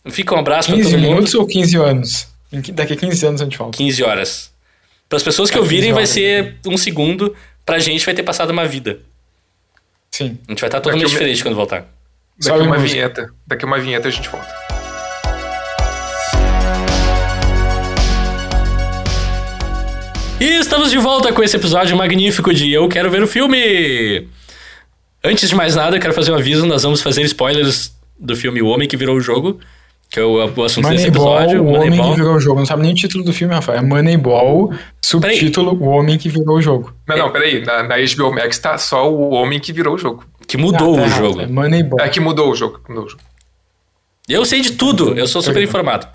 Fica um abraço para 15 todo mundo. minutos ou 15 anos? Que- Daqui a 15 anos a gente volta. 15 horas. Para as pessoas que ouvirem, 15 vai ser um segundo. Pra gente, vai ter passado uma vida. Sim. A gente vai estar totalmente a diferente quando voltar. Daqui a uma música. vinheta, daqui uma vinheta a gente volta. E estamos de volta com esse episódio magnífico de Eu Quero Ver o Filme! Antes de mais nada, eu quero fazer um aviso: nós vamos fazer spoilers do filme O Homem que Virou o Jogo, que é o, o assunto desse episódio. o homem que virou o jogo. Não sabe nem o título do filme, Rafael. É Moneyball, subtítulo, o homem que virou o jogo. Não, não, peraí. Na, na HBO Max tá só o homem que virou o jogo. Que mudou Ah, tá o errado, jogo. É Moneyball. É que mudou o jogo. Mudou o jogo. Eu sei de tudo, eu sou super informado.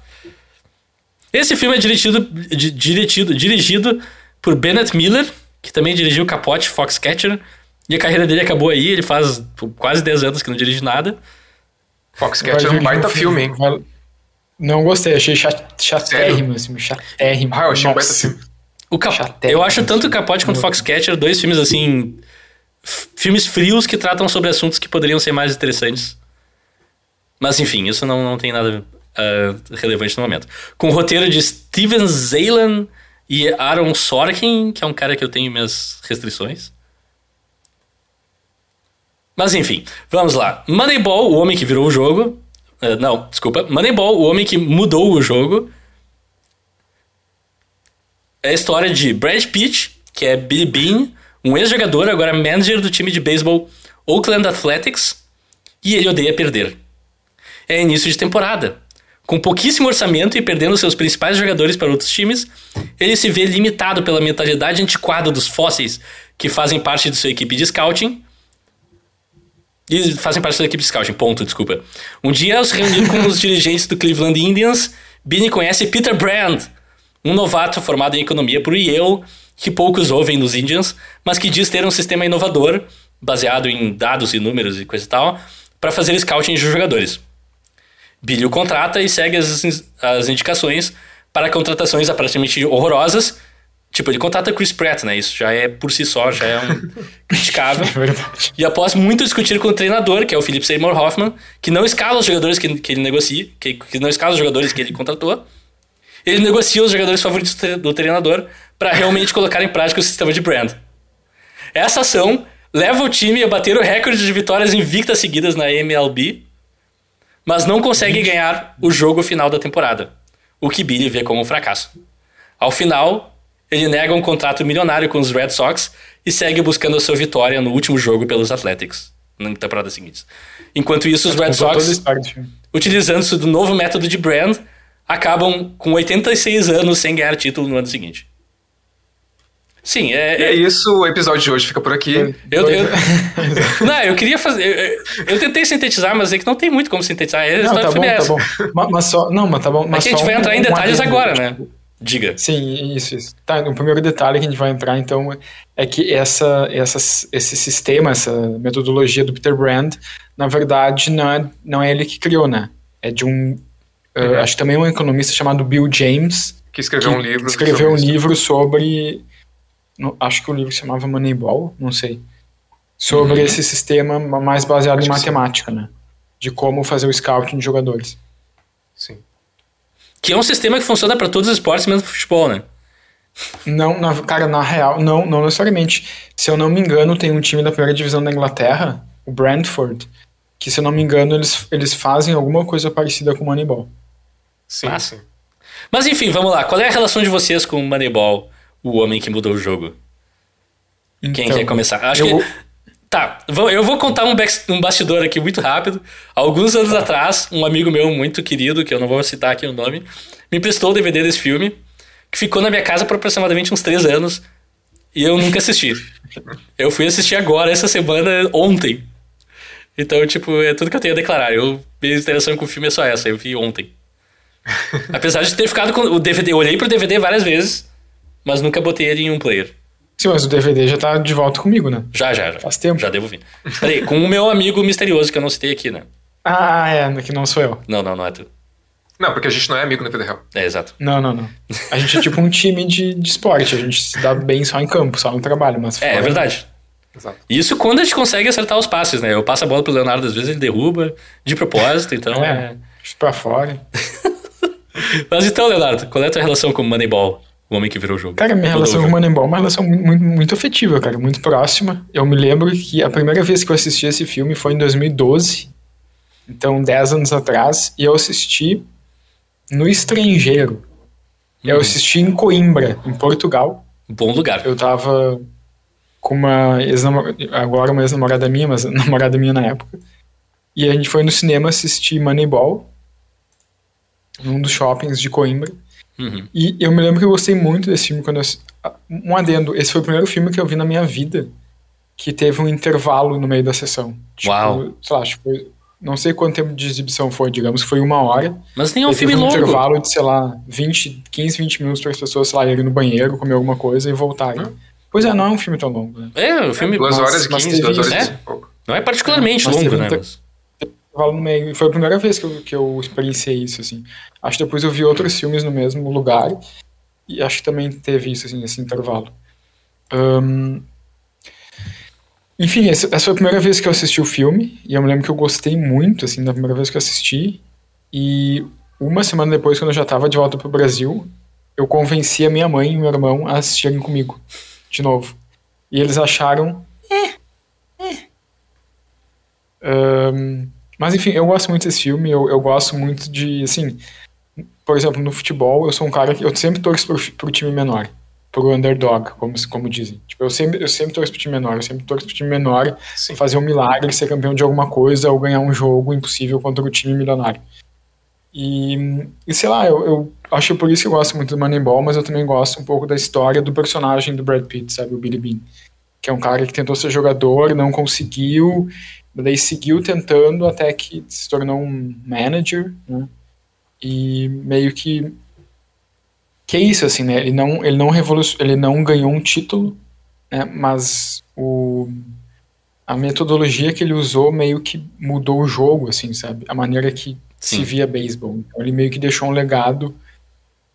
Esse filme é dirigido, di- dirigido, dirigido por Bennett Miller, que também dirigiu Capote, Foxcatcher, e a carreira dele acabou aí, ele faz quase 10 anos que não dirige nada. Foxcatcher é Vai um baita filme, hein? Não gostei, achei chat, chatérrimo, assim, chatérrimo. Ah, eu achei um baita filme. O Cap... Chatérrimo, Eu acho tanto assim. Capote quanto Foxcatcher dois filmes assim. Filmes frios que tratam sobre assuntos que poderiam ser mais interessantes. Mas enfim, isso não, não tem nada ah, relevante no momento. Com o roteiro de Steven Zalen e Aaron Sorkin, que é um cara que eu tenho minhas restrições. Mas enfim, vamos lá. Moneyball, o homem que virou o jogo. Ah, não, desculpa. Moneyball, o homem que mudou o jogo. É a história de Brad Pitt, que é Billy Bean, um ex-jogador, agora manager do time de beisebol Oakland Athletics, e ele odeia perder. É início de temporada. Com pouquíssimo orçamento e perdendo seus principais jogadores para outros times, ele se vê limitado pela mentalidade antiquada dos fósseis que fazem parte de sua equipe de scouting. E fazem parte da sua equipe de scouting, ponto, desculpa. Um dia, ao se reunir com os dirigentes do Cleveland Indians, Billy conhece Peter Brand, um novato formado em economia por Yale, que poucos ouvem nos Indians, mas que diz ter um sistema inovador, baseado em dados e números e coisa e tal, para fazer scouting de jogadores. Billy o contrata e segue as, as indicações para contratações aparentemente horrorosas. Tipo, ele contrata Chris Pratt, né? Isso já é por si só, já é um <laughs> criticável. É verdade. E após muito discutir com o treinador, que é o Philip Seymour Hoffman, que não escala os jogadores que, que ele negocia, que, que não escala os jogadores que ele contratou, ele negocia os jogadores favoritos do tre- do treinador para realmente colocar em prática o sistema de brand. Essa ação leva o time a bater o recorde de vitórias invictas seguidas na MLB, mas não consegue ganhar o jogo final da temporada, o que Billy vê como um fracasso. Ao final, ele nega um contrato milionário com os Red Sox e segue buscando a sua vitória no último jogo pelos Athletics, na temporada seguinte. Enquanto isso, os Red Sox, utilizando-se do novo método de brand, acabam com 86 anos sem ganhar título no ano seguinte. Sim, é, E é isso, o episódio de hoje fica por aqui. eu, eu, <laughs> não, eu queria fazer. Eu, eu- tentei sintetizar, mas é que não tem muito como sintetizar. A Não, história tá bom, é tá bom. Mas, mas só, não, mas tá bom. É Mas que a gente vai um- entrar em um detalhes adendo, agora, tipo, né? Diga. Sim, isso, isso. Tá, o primeiro detalhe que a gente vai entrar, então, é que essa, essa, esse sistema, essa metodologia do Peter Brand, na verdade, não é, não é ele que criou, né? É de um, uh, Uhum. acho que também um economista chamado Bill James, Que escreveu que um livro. escreveu sobre um isso. livro sobre, não, acho que o livro se chamava Moneyball, não sei, sobre Uhum. esse sistema mais baseado Acho em matemática, né? De como fazer o scouting de jogadores. Sim. Que é um sistema que funciona pra todos os esportes, menos pro futebol, né? Não, na- cara, na real, não, não necessariamente. Se eu não me engano, tem um time da primeira divisão da Inglaterra, o Brentford, que se eu não me engano, eles, eles fazem alguma coisa parecida com o Moneyball. Sim, Massa. sim. Mas enfim, vamos lá. Qual é a relação de vocês com o Moneyball, o homem que mudou o jogo? Quem Então, quer começar? Acho eu- que. Tá, vou- eu vou contar um, back- um bastidor aqui muito rápido. Alguns anos atrás, um amigo meu muito querido, que eu não vou citar aqui o nome, me emprestou o DVD desse filme, que ficou na minha casa por aproximadamente uns três anos, e eu nunca assisti. Eu fui assistir agora, essa semana, ontem. Então, tipo, é tudo que eu tenho a declarar. Eu, minha interação com o filme é só essa, eu vi ontem. <laughs> Apesar de ter ficado com o DVD, eu olhei pro DVD várias vezes, mas nunca botei ele em um player. Sim, mas o DVD já tá de volta comigo, né? Já, já, já. Faz tempo. Já devo vir. Peraí, com o meu amigo misterioso, que eu não citei aqui, né? Ah, é, que não sou eu. Não, não, não é tu. Não, porque a gente não é amigo na vida real. É, exato. Não, não, não. A gente é tipo um time de, de esporte, a gente se dá bem só em campo, só no trabalho, mas É, é verdade. Exato. Isso quando a gente consegue acertar os passes, né? Eu passo a bola pro Leonardo, às vezes ele derruba de propósito, então é. É, pra fora. <laughs> Mas então, Leonardo, qual é a tua relação com o Moneyball, o homem que virou o jogo? Cara, minha relação com o. Moneyball é uma relação muito, muito, afetiva, cara, muito próxima. Eu me lembro que a primeira vez que eu assisti esse filme foi em 2012, então 10 anos atrás, e eu assisti no estrangeiro. Eu Hum. assisti em Coimbra, em Portugal. Bom lugar. Eu tava com uma ex-namorada, agora uma ex-namorada minha, mas <laughs> namorada minha na época. E a gente foi no cinema assistir Moneyball, num dos shoppings de Coimbra. Uhum. E eu me lembro que eu gostei muito desse filme quando eu, um adendo, esse foi o primeiro filme que eu vi na minha vida que teve um intervalo no meio da sessão. Tipo, Uau. Sei lá, tipo, não sei quanto tempo de exibição foi, digamos que foi uma hora. Mas nem é um filme teve um longo. intervalo de, sei lá, 20, 15, 20 minutos para as pessoas, sei lá, irem no banheiro, comer alguma coisa e voltarem. Pois é, não é um filme tão longo, né? É, o filme Duas mas- horas e mas quinze, duas teve horas e né? pouco. não é particularmente Mas longo, né? inter- Mas... intervalo no meio. E foi a primeira vez que eu, que eu experienciei isso, assim. Acho que depois eu vi outros filmes no mesmo lugar e acho que também teve isso, assim, nesse intervalo. Ahn, Enfim, essa, essa foi a primeira vez que eu assisti o filme e eu me lembro que eu gostei muito, assim, da primeira vez que eu assisti. E uma semana depois, quando eu já estava de volta pro Brasil, eu convenci a minha mãe e meu irmão a assistirem comigo, de novo. E eles acharam... Ahn, mas enfim, eu gosto muito desse filme, eu, eu gosto muito de, assim, por exemplo, no futebol, eu sou um cara que eu sempre torço pro, pro time menor, pro underdog, como, como dizem. Tipo, eu sempre, eu sempre torço pro time menor, eu sempre torço pro time menor Sim. fazer um milagre, ser campeão de alguma coisa ou ganhar um jogo impossível contra o time milionário. E, e sei lá, eu, eu acho que por isso que eu gosto muito do Moneyball, mas eu também gosto um pouco da história do personagem do Brad Pitt, sabe, o Billy Bean. Que é um cara que tentou ser jogador, não conseguiu, daí seguiu tentando até que se tornou um manager, né? E meio que que é isso assim, né? Ele não ele não revolucion, ele não ganhou um título, né? Mas o a metodologia que ele usou meio que mudou o jogo, assim, sabe? A maneira que Sim. se via beisebol. Então ele meio que deixou um legado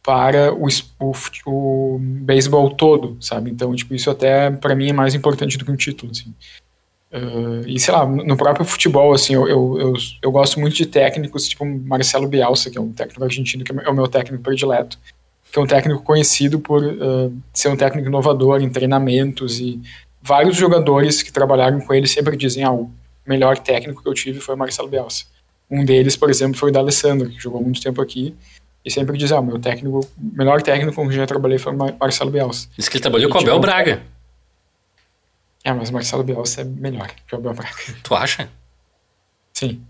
para o, o, o beisebol todo, sabe? Então, tipo, isso até para mim é mais importante do que um título, assim. Ah, e sei lá, no próprio futebol, assim, eu, eu, eu, eu gosto muito de técnicos, tipo Marcelo Bielsa, que é um técnico argentino, que é o meu técnico predileto, que é um técnico conhecido por ah, ser um técnico inovador em treinamentos e vários jogadores que trabalharam com ele sempre dizem, ah, o melhor técnico que eu tive foi o Marcelo Bielsa. Um deles, por exemplo, foi o D'Alessandro, que jogou muito tempo aqui, e sempre diz, ah, o meu técnico, o melhor técnico com quem eu já trabalhei foi o Mar- Marcelo Bielsa. Diz que ele trabalhou com o Tipo, Abel Braga. É, mas o Marcelo Bielsa é melhor que o Abel Braga. Tu acha? Sim.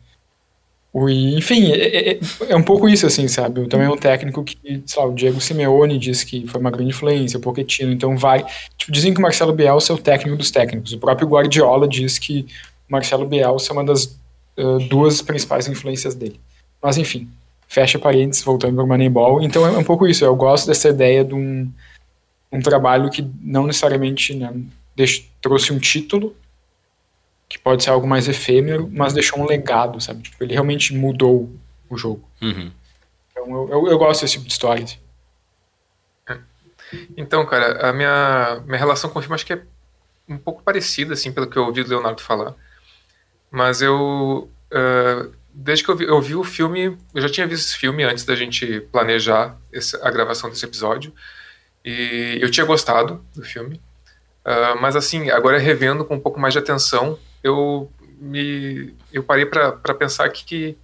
O, enfim, é, é- é um pouco isso, assim, sabe? Eu também é um técnico que, sei lá, o Diego Simeone diz que foi uma grande influência, o Pochettino, então vai... Tipo, dizem que o Marcelo Bielsa é o técnico dos técnicos. O próprio Guardiola diz que o Marcelo Bielsa é uma das ah, duas principais influências dele. Mas, enfim, fecha parênteses, voltando para o Moneyball. Então é um pouco isso, eu gosto dessa ideia de um, um trabalho que não necessariamente né, deix- trouxe um título, que pode ser algo mais efêmero, mas deixou um legado, sabe? Tipo, ele realmente mudou o jogo. Uhum. Então eu, eu, eu gosto desse tipo de história. assim. Então, cara, a minha, minha relação com o filme acho que é um pouco parecida, assim, pelo que eu ouvi do Leonardo falar. Mas eu. ah, desde que eu vi, eu vi, o filme, eu já tinha visto esse filme antes da gente planejar esse, a gravação desse episódio. E eu tinha gostado do filme. Uh, mas assim, agora revendo com um pouco mais de atenção, eu me eu parei para pensar que, que,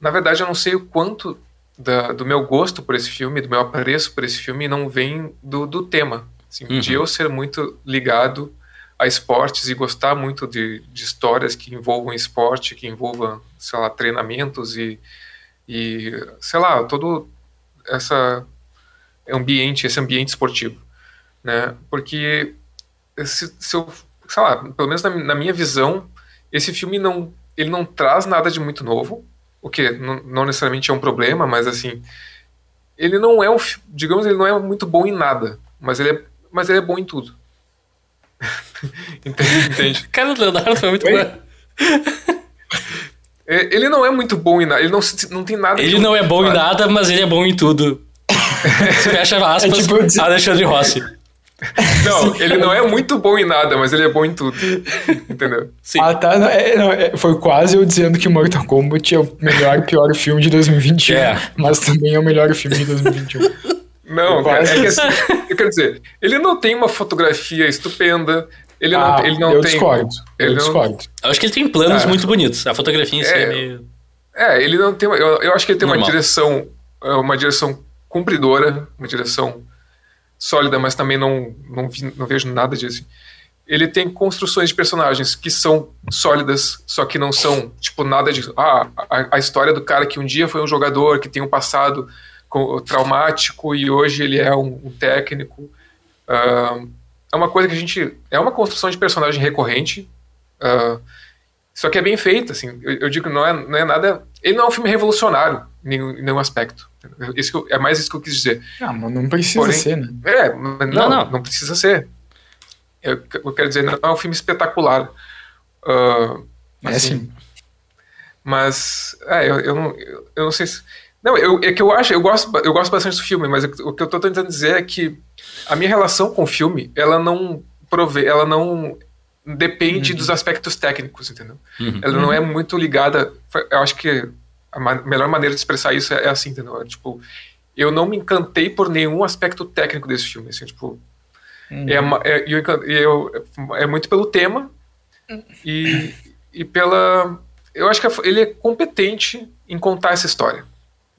na verdade, eu não sei o quanto da, do meu gosto por esse filme, do meu apreço por esse filme, não vem do, do tema. Assim, uhum. De eu ser muito ligado a esportes e gostar muito de, de histórias que envolvam esporte, que envolvam, sei lá, treinamentos e, e sei lá, todo essa ambiente, esse ambiente esportivo, né? Porque se, se eu, sei lá, pelo menos na, na, minha visão, esse filme não, ele não traz nada de muito novo, o que não, não necessariamente é um problema, mas assim, ele não é um, digamos, ele não é muito bom em nada, mas ele é, mas ele é bom em tudo. <laughs> entende, entende? <laughs> Cara, o Leonardo foi muito bom. É, ele não é muito bom em nada, ele não, não tem nada Ele não é bom em nada, mas ele é bom em tudo. <laughs> Fecha aspas, é tipo, Alexandre Rossi. <laughs> Não, ele não é muito bom em nada, mas ele é bom em tudo. Entendeu? Sim. Ah, tá. Não, é, não, é, foi quase eu dizendo que Mortal Kombat é o melhor e pior filme de 2021. É. Mas também é o melhor filme de 2021. Não, cara, é que assim, eu quero dizer, ele não tem uma fotografia estupenda, ele ah, não, ele não eu tem. Discordo, eu não, discordo. Eu acho que ele tem planos ah, muito bonitos. A fotografia em si é, é meio. É, ele não tem. Eu, eu acho que ele tem Normal. uma direção. É, uma direção cumpridora, uma direção sólida, mas também não, não, vi, não vejo nada disso. Ele tem construções de personagens que são sólidas, só que não são, tipo, nada de. Ah, a, a história do cara que um dia foi um jogador, que tem um passado traumático e hoje ele é um, um técnico. Uh, é uma coisa que a gente. É uma construção de personagem recorrente. Uh, só que é bem feita, assim. Eu, eu, digo, não é, não é nada. Ele não é um filme revolucionário em nenhum, em nenhum aspecto. Isso é mais isso que eu quis dizer. Ah, mas não precisa Porém, ser, né? É, não, não, não, não precisa ser. Eu, eu, quero dizer, não é um filme espetacular. Uh, é assim, sim. Mas, é, eu, eu, não, eu, eu não sei se. Não, eu, é que eu acho, eu gosto, eu gosto bastante do filme, mas o que eu tô tentando dizer é que a minha relação com o filme, ela não provê, ela não depende uhum. dos aspectos técnicos, entendeu? Uhum. Ela não é muito ligada, eu acho que a ma melhor maneira de expressar isso é, é assim, entendeu? É, tipo, eu não me encantei por nenhum aspecto técnico desse filme, assim, tipo, uhum. é, é, eu, eu, é muito pelo tema e, e pela, eu acho que ele é competente em contar essa história.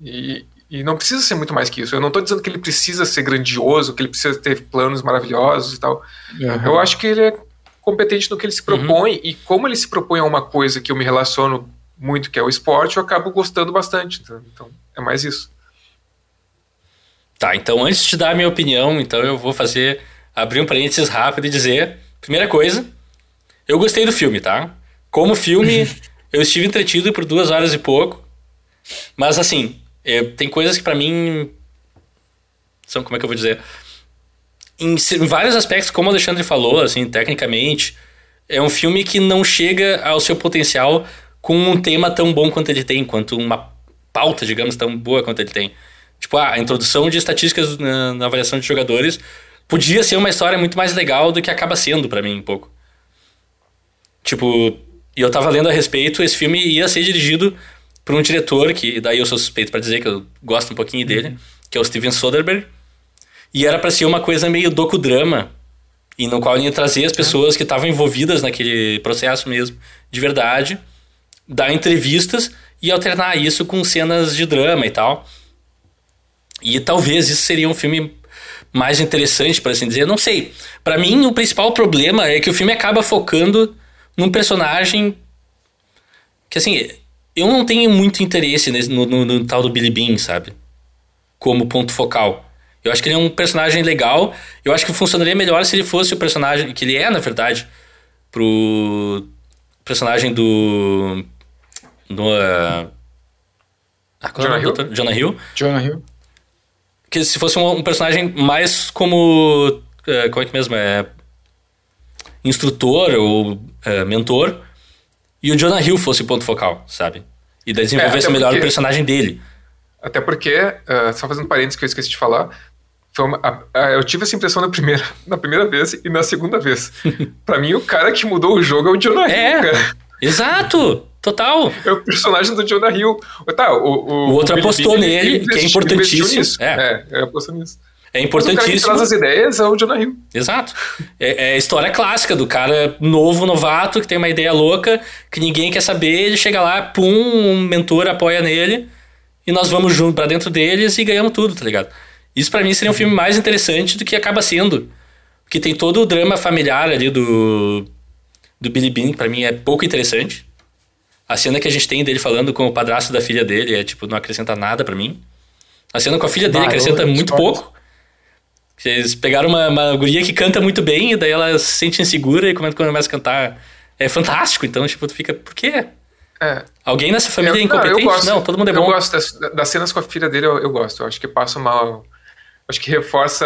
E, e não precisa ser muito mais que isso. Eu não estou dizendo que ele precisa ser grandioso, que ele precisa ter planos maravilhosos e tal. Uhum. Eu acho que ele é competente no que ele se propõe uhum. e como ele se propõe a uma coisa que eu me relaciono muito, que é o esporte, eu acabo gostando bastante. Então, então é mais isso. Tá, então antes de dar a minha opinião, então eu vou fazer abrir um parênteses rápido e dizer, primeira coisa, eu gostei do filme, tá? Como filme, <laughs> eu estive entretido por duas horas e pouco, mas assim, é, tem coisas que para mim são, como é que eu vou dizer? Em, em, vários aspectos, como o Alexandre falou, assim, tecnicamente, é um filme que não chega ao seu potencial com um tema tão bom quanto ele tem, quanto uma pauta, digamos, tão boa quanto ele tem. Tipo, ah, a introdução de estatísticas na, na avaliação de jogadores podia ser uma história muito mais legal do que acaba sendo para mim um pouco. Tipo, e eu tava lendo a respeito, esse filme ia ser dirigido por um diretor que daí eu sou suspeito para dizer que eu gosto um pouquinho dele, uhum. que é o Steven Soderbergh. E era para ser uma coisa meio docudrama, e no qual ele ia trazer as pessoas que estavam envolvidas naquele processo mesmo, de verdade, dar entrevistas e alternar isso com cenas de drama e tal. E talvez isso seria um filme mais interessante, para assim dizer. Não sei. Para mim, o principal problema é que o filme acaba focando num personagem que, assim, eu não tenho muito interesse nesse, no, no, no, tal do Billy Bean, sabe? Como ponto focal. Eu acho que ele é um personagem legal. Eu acho que funcionaria melhor se ele fosse o personagem que ele é, na verdade, pro personagem do. Do. Uh, ah, Jonah, Hill? Jonah Hill. Jonah Hill. Que se fosse um, um personagem mais como. Uh, como é que mesmo? É. Instrutor ou uh, mentor e o Jonah Hill fosse o ponto focal, sabe? E daí desenvolvesse é, melhor porque, o personagem dele. Até porque, uh, só fazendo parênteses que eu esqueci de falar, uma, a, a, eu tive essa impressão na primeira, <laughs> na primeira vez e na segunda vez. <laughs> pra mim, o cara que mudou o jogo é o Jonah Hill, é, cara. Exato! Total. É o personagem do Jonah Hill. Tá, o, o, O outro Billy apostou Bean, nele, ele que é importantíssimo. nisso. É. É, apostou nisso. É Mas o cara que importantíssimo. traz as ideias é o Jonah Hill. Exato. É, é a história clássica do cara novo, novato, que tem uma ideia louca, que ninguém quer saber, ele chega lá, pum, um mentor apoia nele, e nós vamos junto pra dentro deles e ganhamos tudo, tá ligado? Isso pra mim seria um filme mais interessante do que acaba sendo. Porque tem todo o drama familiar ali do, do Billy Bean, que pra mim é pouco interessante. A cena que a gente tem dele falando com o padrasto da filha dele é, tipo, não acrescenta nada pra mim. A cena com a filha dele Ah, eu- acrescenta eu muito pouco. Eles pegaram uma, uma guria que canta muito bem, e daí ela se sente insegura e quando começa a cantar é fantástico. Então, tipo, tu fica, por quê? É. Alguém nessa família é Eu- incompetente? eu gosto, não, todo mundo é Eu bom. gosto das, das cenas com a filha dele, eu, eu gosto. Eu acho que passa uma. Acho que reforça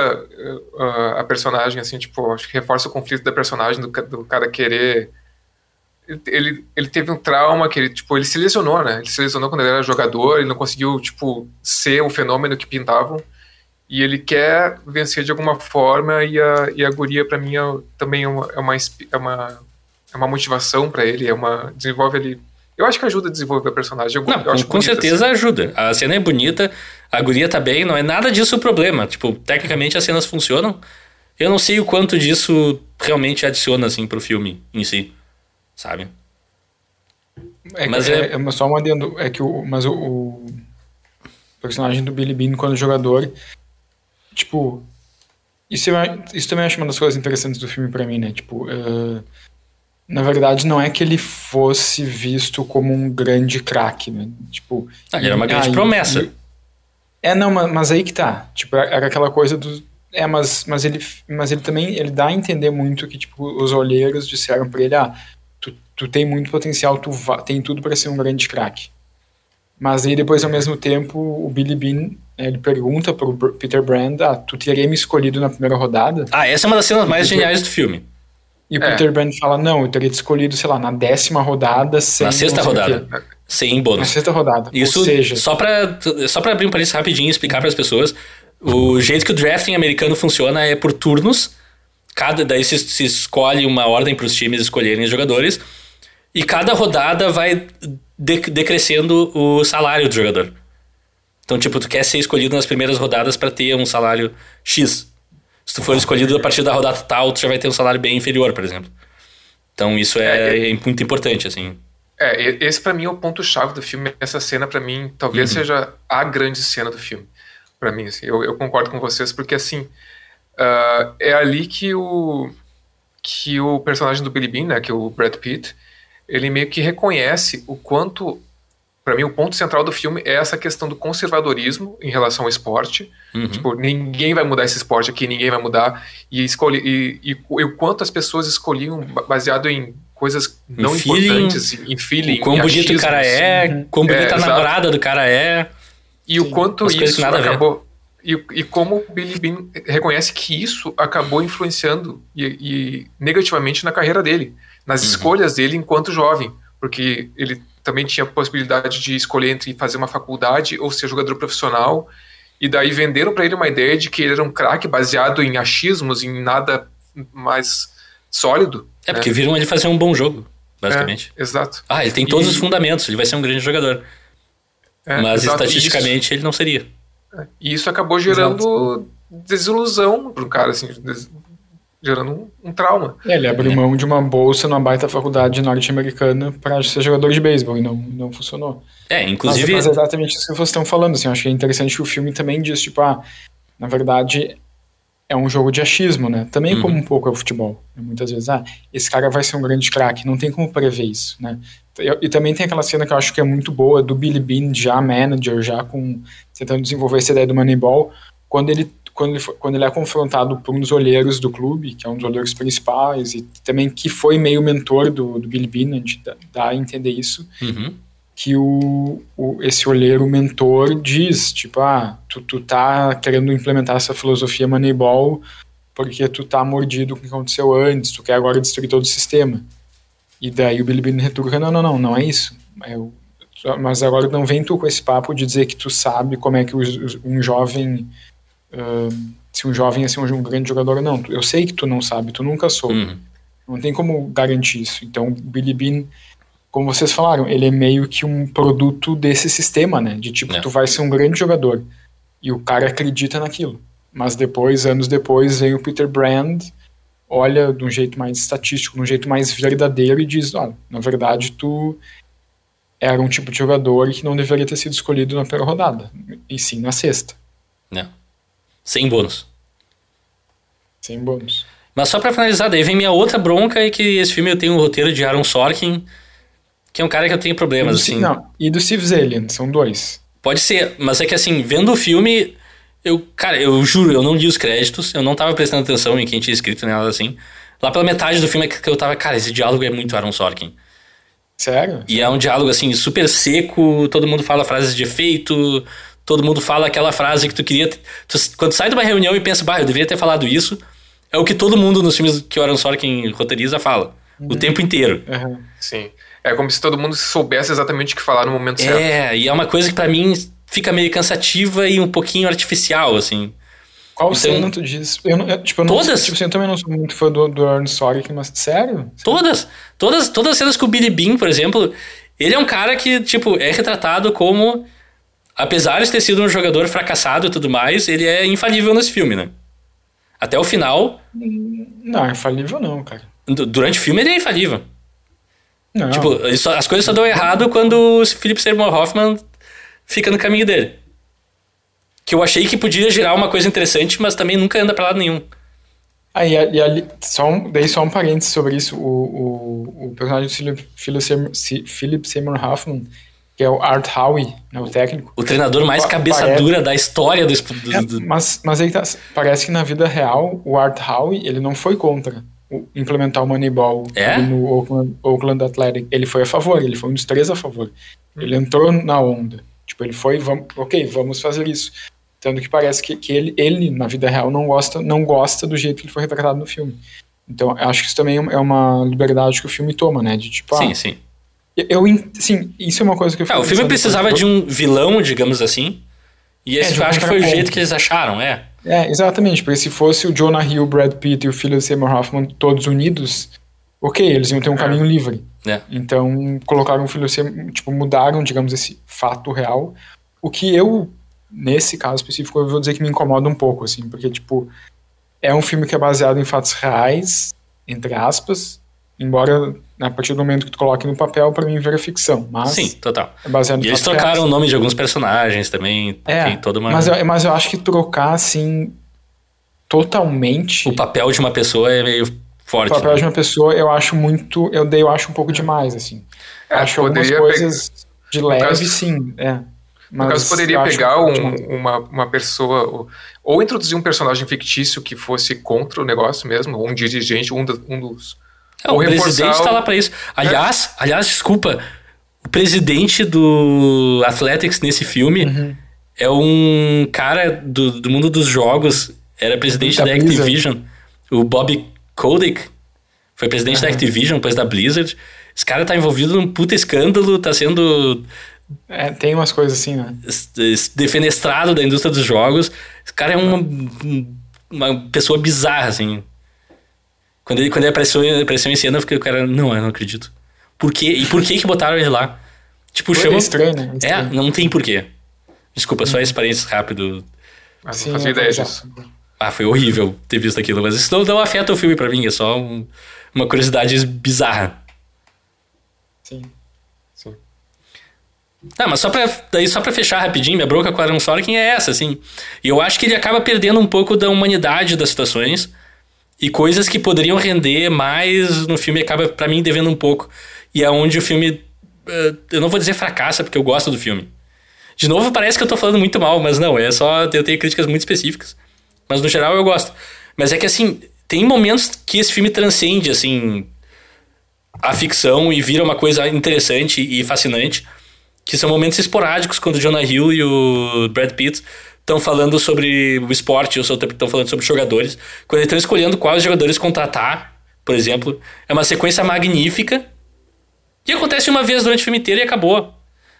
uh, a personagem, assim, tipo, acho que reforça o conflito da personagem, do, do cara querer. Ele, ele teve um trauma que ele, tipo, ele se lesionou, né? Ele se lesionou quando ele era jogador, ele não conseguiu, tipo, ser o fenômeno que pintavam. E ele quer vencer de alguma forma, e a, e a guria, pra mim, é, também é uma, é uma, é uma, é uma motivação pra ele, é uma. desenvolve ele. Eu acho que ajuda a desenvolver o personagem. Eu, Não, eu com, com certeza assim. ajuda. A cena é bonita, a guria tá bem, não é nada disso o problema. Tipo, tecnicamente as cenas funcionam. Eu não sei o quanto disso realmente adiciona, assim, pro filme em si. Sabe? É, Mas é- é, é só um adendo, é que o, mas o, o personagem do Billy Bean quando jogador, tipo, isso, eu, isso também acho uma das coisas interessantes do filme pra mim, né? Tipo, eh, na verdade não é que ele fosse visto como um grande craque, né? Tipo, Ah, ele era uma grande e- promessa. e- é, não, mas, mas aí que tá. Tipo, era aquela coisa do é, mas, mas ele mas ele também ele dá a entender muito que tipo os olheiros disseram pra ele, ah, tu, tem muito potencial, tu tem tudo pra ser um grande craque. Mas aí depois, ao mesmo tempo, o Billy Bean, ele pergunta pro Peter Brand, ah, tu teria me escolhido na primeira rodada? Ah, essa é uma das cenas mais geniais do filme. E o É. Peter Brand fala, não, eu teria te escolhido, sei lá, na décima rodada, sem Na sexta não sei o quê." rodada. Sem Na bônus. sexta rodada. Isso, Ou seja, só pra, só pra abrir um parênteses rapidinho e explicar pras pessoas, o jeito que o drafting americano funciona é por turnos. Cada, daí se, se escolhe uma ordem pros times escolherem os jogadores. E cada rodada vai de- decrescendo o salário do jogador. Então, tipo, tu quer ser escolhido nas primeiras rodadas pra ter um salário X. Se tu for escolhido a partir da rodada tal, tu já vai ter um salário bem inferior, por exemplo. Então, isso é, é muito importante, assim. É, esse pra mim é o ponto chave do filme. Essa cena pra mim talvez Uhum. seja a grande cena do filme. Pra mim, assim, eu, eu concordo com vocês porque assim ah, é ali que o que o personagem do Billy Bean, né, que é o Brad Pitt, ele meio que reconhece o quanto Pra mim o ponto central do filme é essa questão do conservadorismo em relação ao esporte. Uhum. Tipo, ninguém vai mudar esse esporte aqui, ninguém vai mudar. E, escolhe, e, e, e o quanto as pessoas escolhiam ba- baseado em coisas não feeling, importantes, em feeling, O quão em bonito o achismo, cara assim. é, quão bonita É, a exato. namorada do cara é. E o quanto isso acabou. E, e como o Billy Bean reconhece que isso acabou influenciando e, e negativamente na carreira dele, nas Uhum. escolhas dele enquanto jovem, porque ele também tinha a possibilidade de escolher entre fazer uma faculdade ou ser jogador profissional, e daí venderam para ele uma ideia de que ele era um craque baseado em achismos, em nada mais sólido. É, né? porque viram ele fazer um bom jogo, basicamente. É, exato. Ah, ele tem todos E- os fundamentos, ele vai ser um grande jogador. É, Mas exato. Estatisticamente ele não seria. Isso, e isso acabou gerando desilusão para o cara, assim, des- gerando um, um trauma. É, ele abriu mão de uma bolsa numa baita faculdade norte-americana pra ser jogador de beisebol e não, não funcionou. É, Mas, inclusive. mas é exatamente isso que vocês estão falando, assim, eu acho que é interessante que o filme também diz, tipo, ah, na verdade é um jogo de achismo, né? Também Uhum. como um pouco é o futebol. né? Muitas vezes, ah, esse cara vai ser um grande craque, não tem como prever isso, né? E, e também tem aquela cena que eu acho que é muito boa do Billy Bean, já manager, já com tentando desenvolver essa ideia do Moneyball, quando ele quando ele, foi- quando ele é confrontado por um dos olheiros do clube, que é um dos olheiros principais, e também que foi meio mentor do, do Billy gente dá, dá a entender isso, Uhum. que o, o, esse olheiro mentor diz, tipo, ah, tu, tu tá querendo implementar essa filosofia Moneyball porque tu tá mordido com o que aconteceu antes, tu quer agora destruir todo o sistema. E daí o Billy Bean retruca, não, não, não, não é isso. Eu, mas agora não vem tu com esse papo de dizer que tu sabe como é que um jovem se um jovem é ser um, grande jogador, não. Eu sei que tu não sabe, tu nunca soube. Uhum. Não tem como garantir isso. Então, o Billy Bean como vocês falaram, ele é meio que um produto desse sistema, né? De tipo, É. tu vai ser um grande jogador. E o cara acredita naquilo. Mas depois, anos depois, vem o Peter Brand, olha de um jeito mais estatístico, de um jeito mais verdadeiro e diz, olha, na verdade tu era um tipo de jogador que não deveria ter sido escolhido na primeira rodada, e sim na sexta, Né? Sem bônus. sem bônus. Mas só pra finalizar, daí vem minha outra bronca é que esse filme eu tenho um roteiro de Aaron Sorkin, que é um cara que eu tenho problemas, do, assim. não, e do Steve Zalian, são dois. Pode ser, mas é que assim, vendo o filme, eu, cara, eu juro, eu não li os créditos, eu não tava prestando atenção em quem tinha escrito nada assim. Lá pela metade do filme é que eu tava, cara, esse diálogo é muito Aaron Sorkin. Sério? E é um diálogo assim, super seco, todo mundo fala frases de efeito, todo mundo fala aquela frase que tu queria. tu- quando sai de uma reunião e pensa, bah, eu deveria ter falado isso, é o que todo mundo nos filmes que o Aaron Sorkin roteiriza fala. O tempo inteiro. Aham. Sim. É como se todo mundo soubesse exatamente o que falar no momento certo. É, e é uma coisa que pra mim fica meio cansativa e um pouquinho artificial, assim. Qual Então- cena tu diz? Eu, não, eu, tipo, eu não, Todas? Tipo, assim, eu também não sou muito fã do, do Aaron Sorkin, mas sério? Todas, todas, todas as cenas com o Billy Bean, por exemplo, ele é um cara que, tipo, é retratado como, apesar de ter sido um jogador fracassado e tudo mais, ele é infalível nesse filme, né? Até o final, Não, é infalível não, cara. du- durante o filme ele é infalível. Não. Tipo, só- as coisas só dão errado quando o Philip Seymour Hoffman fica no caminho dele. Que eu achei que podia gerar uma coisa interessante, mas também nunca anda pra lado nenhum. Aí, e ali, só um, daí só um parênteses sobre isso. O, o, o personagem do Philip, Philip Seymour Hoffman, que é o Art Howe, né, o técnico. O treinador mais cabeça parece- dura da história do, do- É, do- mas, mas aí tá, parece que na vida real, o Art Howe, ele não foi contra o- implementar o Moneyball É? no Oakland, Oakland Athletic. Ele foi a favor, ele foi um dos três a favor. Ele entrou na onda. Tipo, ele foi, vamos, ok, vamos fazer isso. Tanto que parece que, que ele, ele, na vida real, não gosta, não gosta do jeito que ele foi retratado no filme. Então, eu acho que isso também é uma liberdade que o filme toma, né? De tipo, Sim, ah, sim. Eu, sim, isso é uma coisa que eu Ah, fico o filme precisava depois. de um vilão, digamos assim. E esse É, eu um acho que foi o jeito que eles acharam, é. É, exatamente, porque se fosse o Jonah Hill, o Brad Pitt e o filho de Seymour Hoffman todos unidos, ok, eles iam ter um caminho livre. É. Então, colocaram o filho de Seymour, tipo, mudaram, digamos, esse fato real. O que eu, nesse caso específico, eu vou dizer que me incomoda um pouco, assim, porque, tipo, é um filme que é baseado em fatos reais, entre aspas, embora, a partir do momento que tu coloque no papel, pra mim, vira ficção, mas Sim, total. é baseado E eles trocaram o nome de alguns personagens também. É, tem toda uma. mas, eu, mas eu acho que trocar, assim, totalmente O papel de uma pessoa é meio o forte. papel né? de uma pessoa, eu acho muito, eu dei, eu acho um pouco demais, assim. É, acho algumas coisas de leve, caso- sim, é. No Mas caso, poderia pegar pouco um- uma, uma pessoa, ou, ou introduzir um personagem fictício que fosse contra o negócio mesmo, ou um dirigente, um, do- um dos. É, o presidente o- tá lá pra isso. Aliás, aliás, desculpa. O presidente do Athletics nesse filme Uhum. é um cara do, do mundo dos jogos. Era presidente Da da. Activision. O Bob Kotick. Foi presidente da Uhum. Activision, depois da Blizzard. Esse cara tá envolvido num puta escândalo, tá sendo É, tem umas coisas assim, né? es- es- defenestrado da indústria dos jogos. Esse cara é uma, uma pessoa bizarra, assim. Quando ele, quando ele apareceu, apareceu em cena, eu fiquei, o cara, não, eu não acredito. Por quê? E por que que botaram ele lá? Tipo, Foi chama... estranho, né? É, Estranho. não tem porquê. Desculpa, só esse parênteses rápido. Mas Sim, não fazia é, ideia exato. disso. Ah, foi horrível ter visto aquilo, mas isso não, não afeta o filme pra mim, é só um- uma curiosidade bizarra. Sim. Sim. Ah, mas só pra, daí só pra fechar rapidinho, minha bronca com o Aaron Sorkin é essa, assim. E eu acho que ele acaba perdendo um pouco da humanidade das situações e coisas que poderiam render mais no filme acaba, pra mim, devendo um pouco. E é onde o filme, eh, eu não vou dizer fracassa, porque eu gosto do filme. De novo, parece que eu tô falando muito mal, mas não, é só, eu tenho críticas muito específicas. Mas no geral eu gosto. Mas é que, assim, tem momentos que esse filme transcende, assim, a ficção e vira uma coisa interessante e fascinante que são momentos esporádicos quando o Jonah Hill e o Brad Pitt estão falando sobre o esporte ou estão falando sobre jogadores. Quando eles estão escolhendo quais jogadores contratar, por exemplo, é uma sequência magnífica que acontece uma vez durante o filme inteiro e acabou.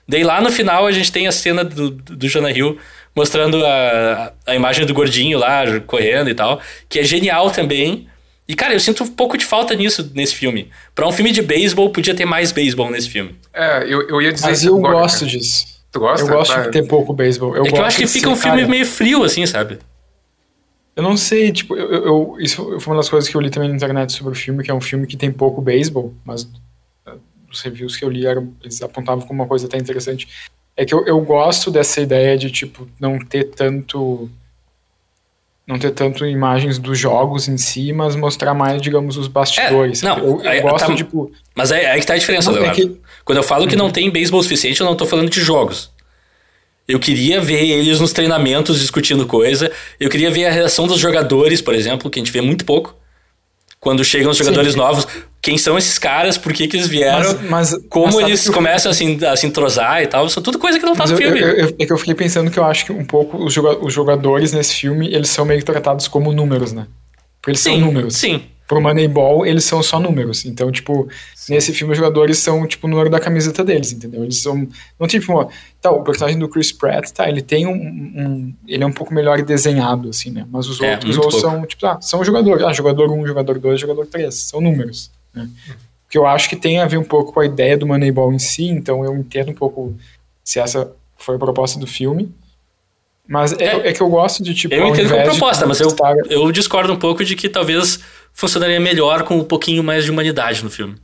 Daí lá no final a gente tem a cena do, do Jonah Hill mostrando a, a imagem do gordinho lá correndo e tal, que é genial também. E, cara, eu sinto um pouco de falta nisso nesse filme. Pra um filme de beisebol, podia ter mais beisebol nesse filme. É, eu, eu ia dizer Mas isso eu agora, gosto cara. disso. Tu gosta? Eu gosto de ter pouco beisebol. Eu é que eu acho que fica ser, um filme cara, meio frio, assim, sabe? Eu não sei, tipo, eu, eu- eu- isso foi uma das coisas que eu li também na internet sobre o filme, que é um filme que tem pouco beisebol, mas eh, os reviews que eu li eram, eles apontavam como uma coisa até interessante. É que eu, eu gosto dessa ideia de, tipo, não ter tanto. Não ter tanto imagens dos jogos em si, mas mostrar mais, digamos, os bastidores. É, não, eu, eu aí- gosto, tá- tipo. Mas é aí que tá a diferença, Não, é que- Uhum. Quando eu falo que não tem beisebol suficiente, eu não tô falando de jogos. Eu queria ver eles nos treinamentos discutindo coisa. Eu queria ver a reação dos jogadores, por exemplo, que a gente vê muito pouco. Quando chegam os jogadores Sim. novos, quem são esses caras, por que, que eles vieram, Mas, mas, como mas eles eu- começam a se, a se entrosar e tal. São tudo coisa que não tá Mas no eu- filme. eu- é que eu fiquei pensando que eu acho que um pouco os jogadores nesse filme, eles são meio que tratados como números, né? Porque eles sim, são números. sim. Pro Moneyball, eles são só números. Então, tipo, nesse filme os jogadores são, tipo, o número da camiseta deles, entendeu? Eles são. Não tipo, uma- tá, o personagem do Chris Pratt, tá, ele tem um. um- ele é um pouco melhor desenhado, assim, né? Mas os É, outros ou são, tipo, ah, são jogadores. Ah, jogador 1, jogador 2, jogador 3. São números. Né? Que eu acho que tem a ver um pouco com a ideia do Moneyball em si, então eu entendo um pouco se essa foi a proposta do filme. Mas é, É. é que eu gosto de, tipo. Eu entendo de proposta, mas eu, eu discordo um pouco de que talvez funcionaria melhor com um pouquinho mais de humanidade no filme.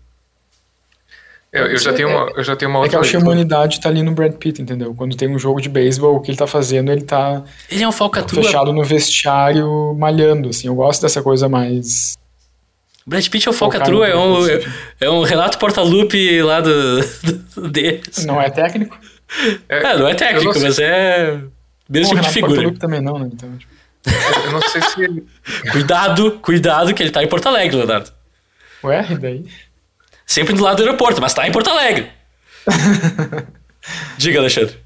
Eu, eu já tenho uma, eu já tenho uma É que outra eu acho que a humanidade tá ali no Brad Pitt, entendeu? Quando tem um jogo de beisebol, o que ele tá fazendo, ele tá Ele é um falcatrua. fechado no vestiário, malhando, assim. Eu gosto dessa coisa mais... Brad Pitt é um falcatrua, é um, é um Renato Portaluppi lá do, do deles. Não é técnico? É, não é técnico, mas é mesmo Bom, tipo de figura. Também não, né? Então, tipo, Eu não sei se ele- <laughs> Cuidado, cuidado que ele tá em Porto Alegre, Leonardo. ué, e daí? Sempre do lado do aeroporto, mas tá em Porto Alegre. <laughs> Diga, Alexandre.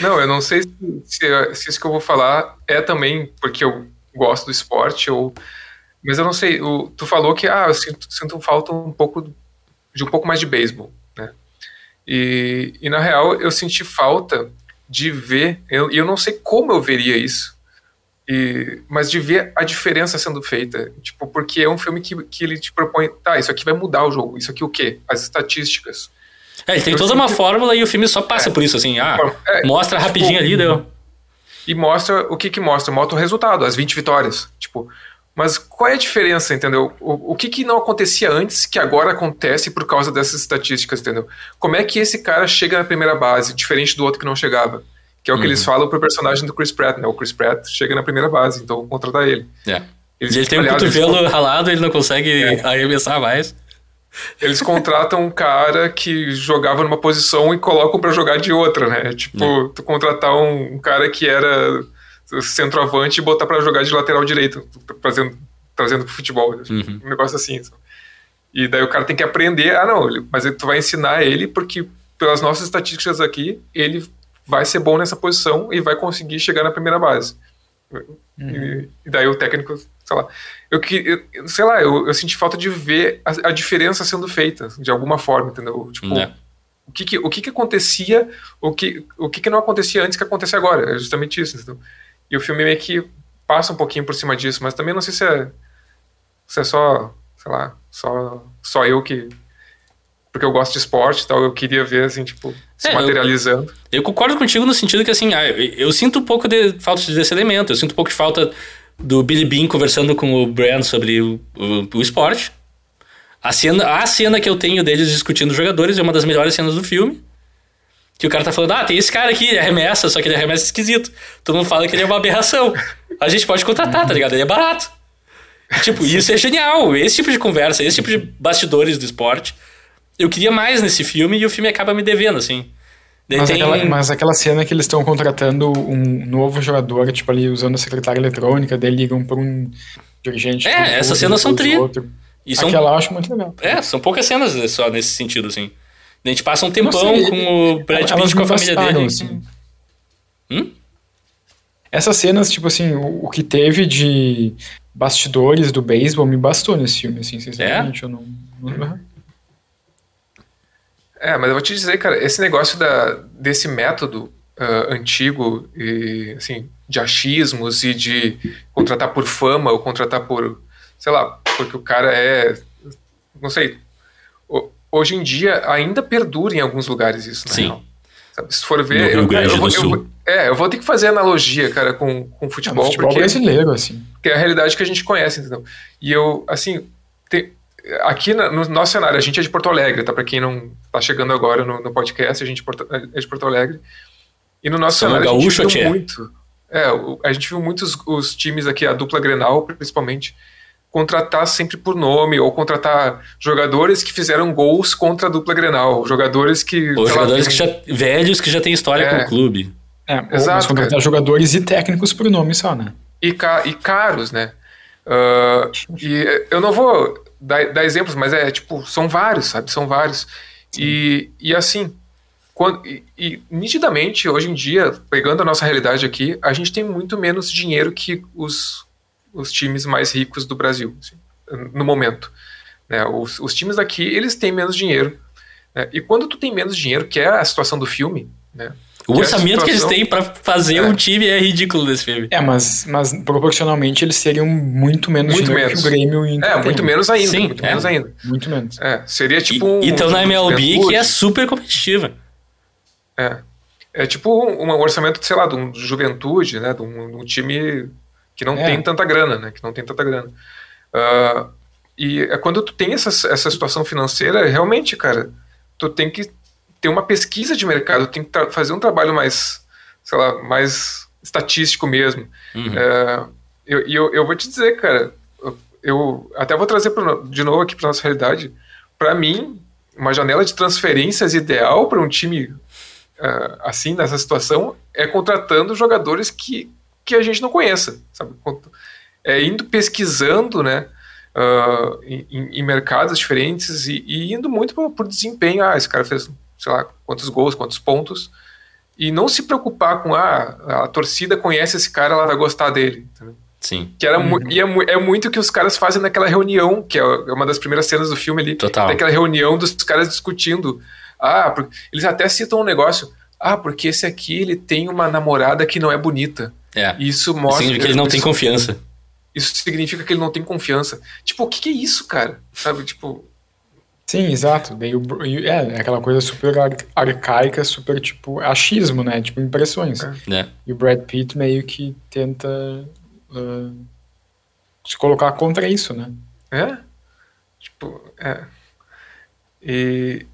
Não, eu não sei se, se, se isso que eu vou falar é também porque eu gosto do esporte ou. Mas eu não sei. O, tu falou que ah, eu sinto, sinto falta um pouco de um pouco mais de beisebol, né? E, e na real eu senti falta de ver. Eu, e eu não sei como eu veria isso. E, mas de ver a diferença sendo feita. Tipo, porque é um filme que, que ele te propõe. Tá, isso aqui vai mudar o jogo. Isso aqui o quê? As estatísticas. É, ele tem Eu toda uma sinto- fórmula e o filme só passa É. por isso, assim. Ah, É, mostra tipo, rapidinho ali, deu. e mostra o que que mostra? Mostra o resultado, as 20 vitórias. Tipo, mas qual é a diferença, entendeu? O, o que que não acontecia antes que agora acontece por causa dessas estatísticas, entendeu? Como é que esse cara chega na primeira base, diferente do outro que não chegava? Que é o que Uhum. eles falam pro personagem do Chris Pratt, né? O Chris Pratt chega na primeira base, então vou contratar ele. É. Eles, Ele tem um aliás, eles cotovelo ralado, ele não consegue É. arremessar mais. Eles contratam um cara que jogava numa posição e colocam pra jogar de outra, né? Tipo, tu contratar um, um cara que era centroavante e botar pra jogar de lateral direito, trazendo, trazendo pro futebol. Uhum. Um negócio assim. sabe? E daí o cara tem que aprender. Ah, não, mas tu vai ensinar ele porque, pelas nossas estatísticas aqui, ele vai ser bom nessa posição e vai conseguir chegar na primeira base. E, e daí o técnico, sei lá. Eu, que- eu- sei lá, eu, eu senti falta de ver a, a diferença sendo feita, de alguma forma, entendeu? Tipo, É. o, que, que, o que, que acontecia, o que, o que, que não acontecia antes que acontece agora. É justamente isso, entendeu? E o filme meio que passa um pouquinho por cima disso, mas também não sei se é, se é só, sei lá, só, só eu que. Porque eu gosto de esporte e tal, eu queria ver, assim, tipo, se É, eu- materializando. Eu concordo contigo no sentido que, assim, ah, eu, eu sinto um pouco de falta desse elemento. Eu sinto um pouco de falta do Billy Bean conversando com o Brand sobre o, o, o esporte. A cena, a cena que eu tenho deles discutindo os jogadores é uma das melhores cenas do filme. Que o cara tá falando, ah, tem esse cara aqui, ele arremessa, só que ele arremessa esquisito. Todo mundo fala que ele é uma aberração. A gente pode contratar, tá ligado? Ele é barato. Tipo, isso é genial. Esse tipo de conversa, esse tipo de bastidores do esporte. Eu queria mais nesse filme e o filme acaba me devendo, assim. Mas, tem- aquela, mas aquela cena que eles estão contratando um novo jogador, tipo ali usando a secretária eletrônica, daí ligam pra um dirigente. É, um essas cenas são tri. E são, Aquela eu acho muito legal. é, são poucas cenas só nesse sentido, assim. A gente passa um tempão sei, com o Brad Pitt com a família dele. assim. Hum? Essas cenas, tipo assim, o, o que teve de bastidores do beisebol me bastou nesse filme, assim, sinceramente. Eu não. não- É, mas eu vou te dizer, cara, esse negócio da, desse método ah, antigo e, assim, de achismos e de contratar por fama ou contratar por, sei lá, porque o cara é. Não sei. Hoje em dia ainda perdura em alguns lugares isso, na Sim. real. Se for ver. No Rio eu, Grande eu, do vou- eu Sul. vou- é, eu vou ter que fazer analogia, cara, com, com É, futebol, no futebol porque, brasileiro, assim. porque é a realidade que a gente conhece, entendeu? E eu, assim, te- aqui na- no nosso cenário, a gente é de Porto Alegre, tá? Pra quem não tá chegando agora no, no podcast, a gente é Porto- é de Porto Alegre. E no nosso Somos cenário a gaúcho, gente tchê? viu muito. É, a gente viu muitos os times aqui, a dupla Grenal, principalmente, contratar sempre por nome, ou contratar jogadores que fizeram gols contra a dupla Grenal, jogadores que. Ou lá, jogadores que já, velhos que já têm história É. com o clube. É, ou Exato, mas contratar cara. jogadores e técnicos por nome só, né? e, ca- e caros, né? Ah, e eu não vou dar, dar exemplos, mas é tipo, são vários, sabe? São vários. E, e assim, quando, e, e nitidamente, hoje em dia, pegando a nossa realidade aqui, a gente tem muito menos dinheiro que os, os times mais ricos do Brasil, assim, no momento. Né? Os, os times daqui, eles têm menos dinheiro. né? E quando tu tem menos dinheiro, que é a situação do filme, né? O Que é orçamento que eles situação- têm pra fazer É. um time é ridículo nesse filme. É, mas, mas proporcionalmente eles seriam muito menos Muito dinheiro menos. que o Grêmio e o Inter É, muito menos ainda, Sim, muito é. menos ainda. Muito menos. É, seria tipo E- um. então na MLB que Juventude. é super competitiva. É. É tipo um, um orçamento, sei lá, de um de juventude, né? De um, de um time que não É. tem tanta grana, né? Que não tem tanta grana. Ah, e é quando tu tem essa, essa situação financeira, realmente, cara, tu tem que ter uma pesquisa de mercado, tem que fazer um trabalho mais, sei lá, mais estatístico mesmo. Uhum. É, eu, e eu, eu vou te dizer, cara, eu, até vou trazer pro de novo aqui para nossa realidade. Para mim, uma janela de transferências ideal para um time ah, assim, nessa situação, é contratando jogadores que, que a gente não conheça, sabe? É indo pesquisando, né? ah, em, em- mercados diferentes e, e indo muito por, por desempenho. Ah, esse cara fez, sei lá, quantos gols, quantos pontos. E não se preocupar com, ah, a torcida conhece esse cara, ela vai gostar dele. entendeu? Sim, Que era mu- e é, mu- é muito o que os caras fazem naquela reunião, que é uma das primeiras cenas do filme ali. Total. Tem aquela reunião dos caras discutindo. Ah, eles até citam um negócio. Ah, porque esse aqui ele tem uma namorada que não é bonita. É. Isso mostra. Significa que ele não tem isso, confiança. isso significa que ele não tem confiança. Tipo, o que, que é isso, cara? Sabe, tipo. Sim, exato. Daí o, é, é aquela coisa super ar- arcaica, super tipo achismo, né? Tipo impressões. É. Né? E o Brad Pitt meio que tenta ah, se colocar contra isso, né? É? Tipo, é. E,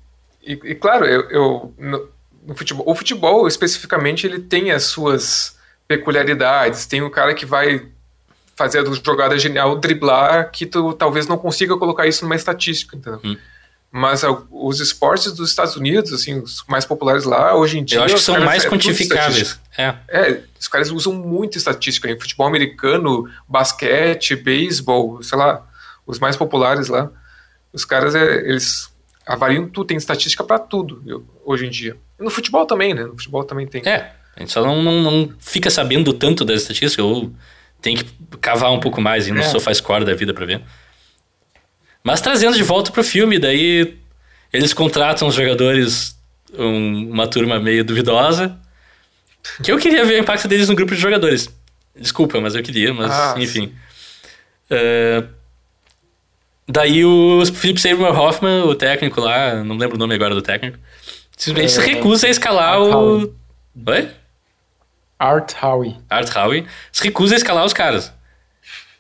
e, e, claro, eu, eu no, no futebol, o futebol especificamente ele tem as suas peculiaridades. Tem o cara que vai fazer a jogada genial, driblar, que tu talvez não consiga colocar isso numa estatística, entendeu? Hum. Mas os esportes dos Estados Unidos, assim, os mais populares lá, hoje em dia. Eu acho que são mais é quantificáveis. É. É, os caras usam muito estatística em futebol americano, basquete, beisebol, sei lá, os mais populares lá. Os caras, é, eles avaliam tudo, tem estatística pra tudo eu- hoje em dia. No futebol também, né? No futebol também tem. É, a gente só não, não, não fica sabendo tanto das estatísticas, ou tem que cavar um pouco mais e no É. SofaScore da vida pra ver. Mas trazendo de volta pro filme, daí eles contratam os jogadores, um- uma turma meio duvidosa, que eu queria ver o impacto deles no grupo de jogadores. Desculpa, mas eu queria, mas Ah, enfim. É, daí o Philip Seymour Hoffman, o técnico lá, não lembro o nome agora do técnico, simplesmente se É, recusa a escalar o... Howie. Oi? Art Howe. Art Howe, se recusa a escalar os caras.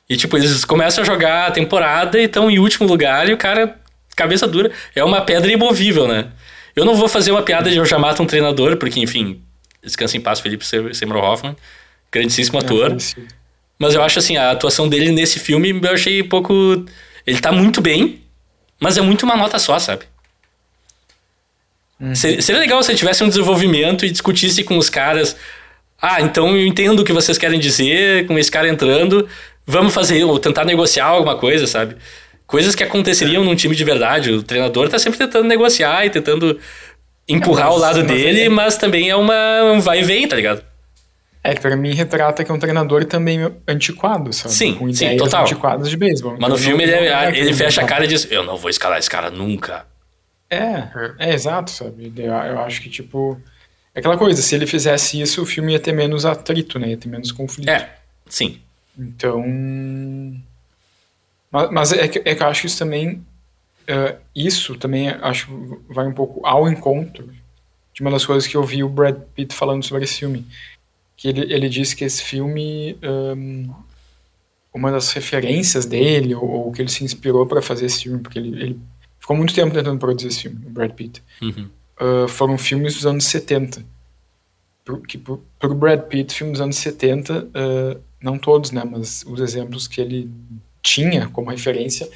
E, tipo, eles começam a jogar a temporada e estão em último lugar e o cara, cabeça dura, é uma pedra imovível, né? Eu não vou fazer uma piada de eu já mato um treinador, porque, enfim, descansa em paz, Felipe Se- Seymour Hoffman, grandíssimo ator. falecido. Mas eu acho, assim, a atuação dele nesse filme eu achei um pouco... Ele tá muito bem, mas é muito uma nota só, sabe? Seria, seria legal se ele tivesse um desenvolvimento e discutisse com os caras. Ah, então eu entendo o que vocês querem dizer com esse cara entrando. Vamos fazer, ou tentar negociar alguma coisa, sabe? Coisas que aconteceriam num time de verdade. O treinador tá sempre tentando negociar e tentando empurrar mas- o lado mas dele, ele- mas também é uma um vai e vem, tá ligado? É pra mim retrata que é um treinador também antiquado, sabe? Sim, Com sim, total. antiquadas de beisebol. Mas no Então, filme não- ele, não é ele aquele fecha a cara- cara e diz: Eu não vou escalar esse cara nunca. É, é exato, sabe? Eu, eu acho que, tipo. Aquela coisa, se ele fizesse isso, o filme ia ter menos atrito, né? Ia ter menos conflito. É, sim. Então. Mas, mas é, que, é que eu acho que isso também. Uh, isso também acho vai um pouco ao encontro de uma das coisas que eu vi o Brad Pitt falando sobre esse filme. Que ele, ele disse que esse filme. Um, uma das referências dele, ou, ou que ele se inspirou para fazer esse filme, porque ele, ele, ficou muito tempo tentando produzir esse filme, o Brad Pitt. Uhum. Uh, foram filmes dos anos 70. Pro, que pro, pro Brad Pitt, filmes dos anos 70, uh, não todos, né, mas os exemplos que ele tinha como referência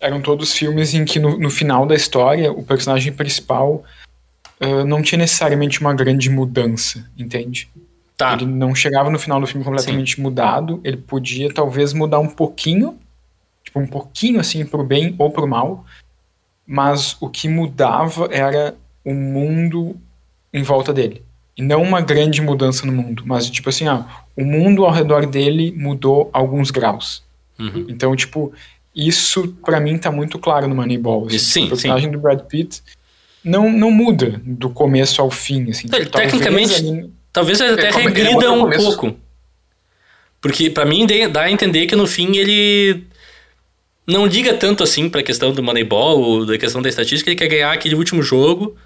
eram todos filmes em que no, no final da história o personagem principal uh, não tinha necessariamente uma grande mudança, entende? Tá. Ele não chegava no final do filme completamente Sim. mudado, ele podia talvez mudar um pouquinho, tipo um pouquinho assim pro bem ou pro mal, mas o que mudava era o mundo em volta dele. E não uma grande mudança no mundo, mas tipo assim, ah, o mundo ao redor dele mudou alguns graus. Uhum. Então, tipo, isso para mim tá muito claro no Moneyball. Assim. Sim, o personagem sim. do Brad Pitt não, não muda do começo ao fim, assim. Ele, tecnicamente, ali... talvez ele até ele regrida um pouco. Porque para mim dá a entender que no fim ele não liga tanto assim pra questão do Moneyball, ou da questão da estatística, ele quer ganhar aquele último jogo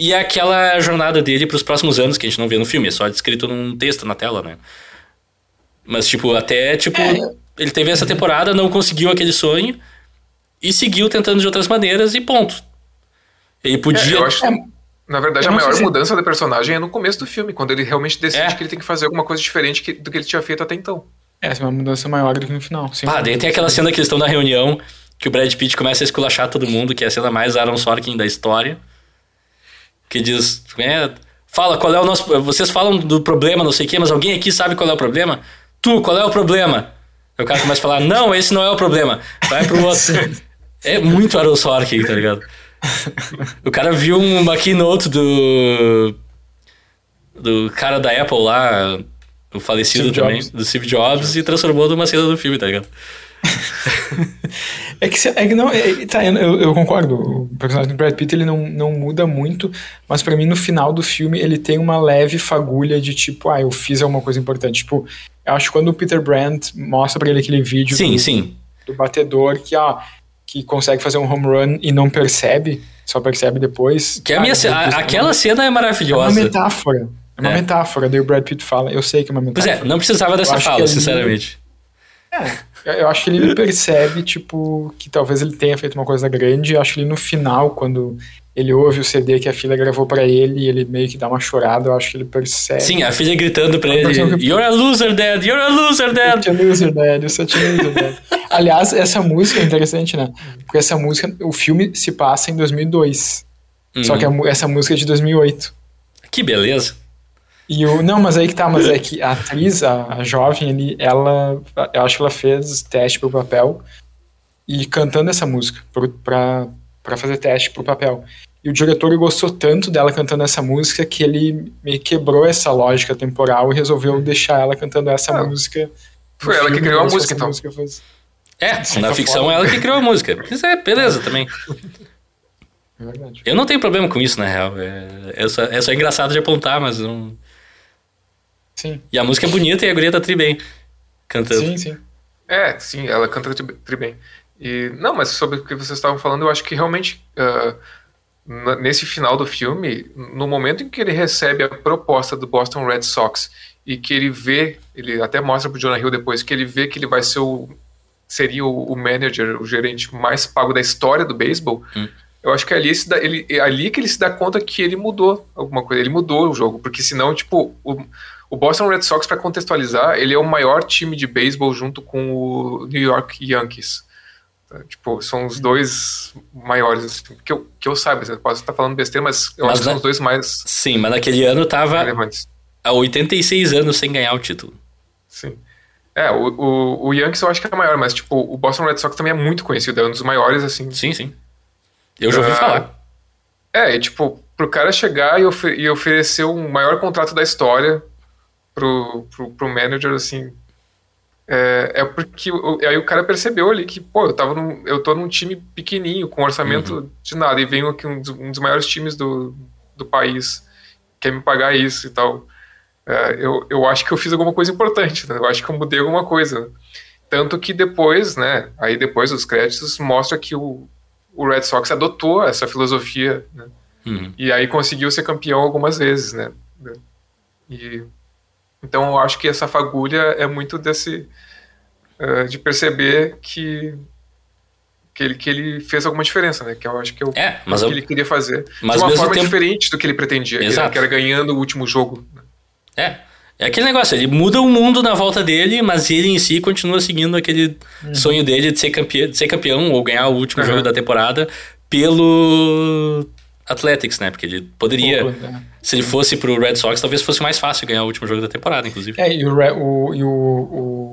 e é aquela jornada dele pros próximos anos que a gente não vê no filme, é só descrito num texto na tela, né? Mas, tipo, até, tipo, é. ele teve essa temporada, não conseguiu aquele sonho e seguiu tentando de outras maneiras e ponto. Ele podia. É, eu acho, na verdade, a maior se... mudança do personagem é no começo do filme, quando ele realmente decide é. que ele tem que fazer alguma coisa diferente que, do que ele tinha feito até então. Essa é uma mudança maior do que no final. Sim, ah, daí tem aquela cena que eles estão na reunião, que o Brad Pitt começa a esculachar todo mundo, que é a cena mais Aaron Sorkin da história. Que diz. É, fala qual é o nosso. Vocês falam do problema, não sei o quê, mas alguém aqui sabe qual é o problema? Tu, qual é o problema? Aí o cara começa a falar, não, esse não é o problema. Vai pro outro. <laughs> é muito Aaron Sorkin, tá ligado? O cara viu uma keynote do. Do cara da Apple lá, o falecido Steve também, Jobs. do Steve Jobs, e transformou numa cena do filme, tá ligado? É que, é que não, é, tá, eu, eu, concordo. O personagem do Brad Pitt ele não, não muda muito, mas para mim no final do filme ele tem uma leve fagulha de tipo, ah, eu fiz alguma coisa importante. Tipo, eu acho que quando o Peter Brandt mostra para ele aquele vídeo sim, do, sim. do batedor que, ah, que consegue fazer um home run e não percebe, só percebe depois. Que a minha, a, aquela cena é maravilhosa. É uma metáfora. É uma é. metáfora, daí o Brad Pitt fala. Eu sei que é uma metáfora. Pois é, não precisava dessa fala, sinceramente. É, eu acho que ele percebe, tipo, que talvez ele tenha feito uma coisa grande. Eu acho que ele no final, quando ele ouve o CD que a filha gravou para ele e ele meio que dá uma chorada, eu acho que ele percebe. Sim, a filha gritando pra ele: You're a loser, dad! You're a loser, dad! You're a loser, dad! You're such a loser, dad! Aliás, essa música é interessante, né? Porque essa música, o filme se passa em 2002. Uhum. Só que essa música é de 2008. Que beleza! E o, não, mas aí que tá, mas é que a atriz, a, a jovem ali, ela, eu acho que ela fez teste pro papel e cantando essa música pro, pra, pra fazer teste pro papel. E o diretor gostou tanto dela cantando essa música que ele me quebrou essa lógica temporal e resolveu deixar ela cantando essa ah, música. Foi ela que criou a música, então. Música fosse... É, na ficção é ela que criou a música. Isso é beleza também. É verdade. Eu não tenho problema com isso, na real. É, é, só, é só engraçado de apontar, mas não. Sim. E a música é bonita e a guria tá tri bem cantando. Sim, sim. É, sim, ela canta tri bem. E, não, mas sobre o que vocês estavam falando, eu acho que realmente, uh, nesse final do filme, no momento em que ele recebe a proposta do Boston Red Sox e que ele vê, ele até mostra pro Jonah Hill depois, que ele vê que ele vai ser o. seria o, o manager, o gerente mais pago da história do beisebol. Hum. Eu acho que ali, ele, é ali que ele se dá conta que ele mudou alguma coisa. Ele mudou o jogo, porque senão, tipo, o, o Boston Red Sox, para contextualizar, ele é o maior time de beisebol junto com o New York Yankees. Tá? Tipo, são os dois maiores, assim, que, eu, que eu saiba, você pode estar falando besteira, mas eu mas acho que são os dois mais. Sim, mas naquele ano tava relevantes. há 86 anos sem ganhar o título. Sim. É, o, o, o Yankees eu acho que é maior, mas tipo, o Boston Red Sox também é muito conhecido, é um dos maiores, assim. Sim, sim. Eu já ouvi uh, falar. É, e, tipo, pro cara chegar e, ofer e oferecer o maior contrato da história pro, pro, pro manager, assim, é, é porque aí o cara percebeu ali que, pô, eu, tava num, eu tô num time pequenininho, com orçamento uhum. de nada, e venho aqui um dos, um dos, maiores times do, do país, quer me pagar isso e tal. É, eu, eu acho que eu fiz alguma coisa importante, né? eu acho que eu mudei alguma coisa. tanto que depois, né, aí depois dos créditos, mostra que o, o Red Sox adotou essa filosofia, né, Uhum. e aí conseguiu ser campeão algumas vezes, né. E, então eu acho que essa fagulha é muito desse, eh, de perceber que que ele, que ele fez alguma diferença, né? Que eu acho que é o É, mas que eu- ele queria fazer. mas de uma forma tempo- diferente do que ele pretendia, que era, Exato. que era ganhando o último jogo. né. É. É aquele negócio, ele muda o mundo na volta dele, mas ele em si continua seguindo aquele sonho dele de ser, campeão, de ser campeão ou ganhar o último Uhum. jogo da temporada pelo Athletics, né? Porque ele poderia, Oakland, né? se ele fosse pro Red Sox, talvez fosse mais fácil ganhar o último jogo da temporada, inclusive. É, e o, Re- o, e o,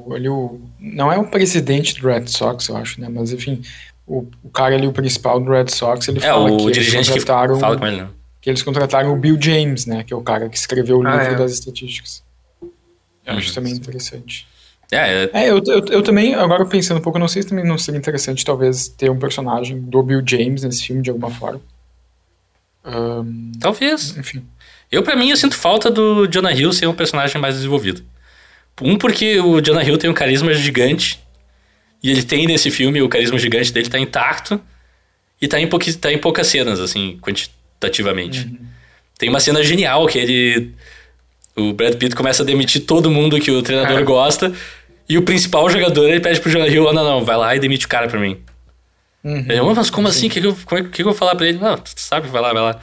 o, ali o. Não é o presidente do Red Sox, eu acho, né? Mas enfim, o, o cara ali, o principal do Red Sox, ele É, fala o que dirigente eles que contrataram, fala com ele, né? que eles contrataram o Bill James, né? Que é o cara que escreveu o Ah, livro é. das estatísticas. Eu acho Uhum. também interessante. É, é, É, eu, eu, eu também, agora pensando um pouco, eu não sei se também não seria interessante talvez ter um personagem do Bill James nesse filme de alguma forma. Ahn, talvez. enfim. Eu, pra mim, eu sinto falta do Jonah Hill ser um personagem mais desenvolvido. Um, porque o Jonah Hill tem um carisma gigante. E ele tem nesse filme, o carisma gigante dele tá intacto. E tá em, pouqui, tá em poucas cenas, assim, quantitativamente. Tem uma cena genial que ele. O Brad Pitt começa a demitir todo mundo que o treinador gosta. E o principal jogador, ele pede pro Jonah Hill: oh, não, não, vai lá e demite o cara pra mim. Uhum. Ele, "Oh, mas como assim? O que, que, eu, como é que que eu vou falar pra ele? Não, tu sabe, vai lá, vai lá.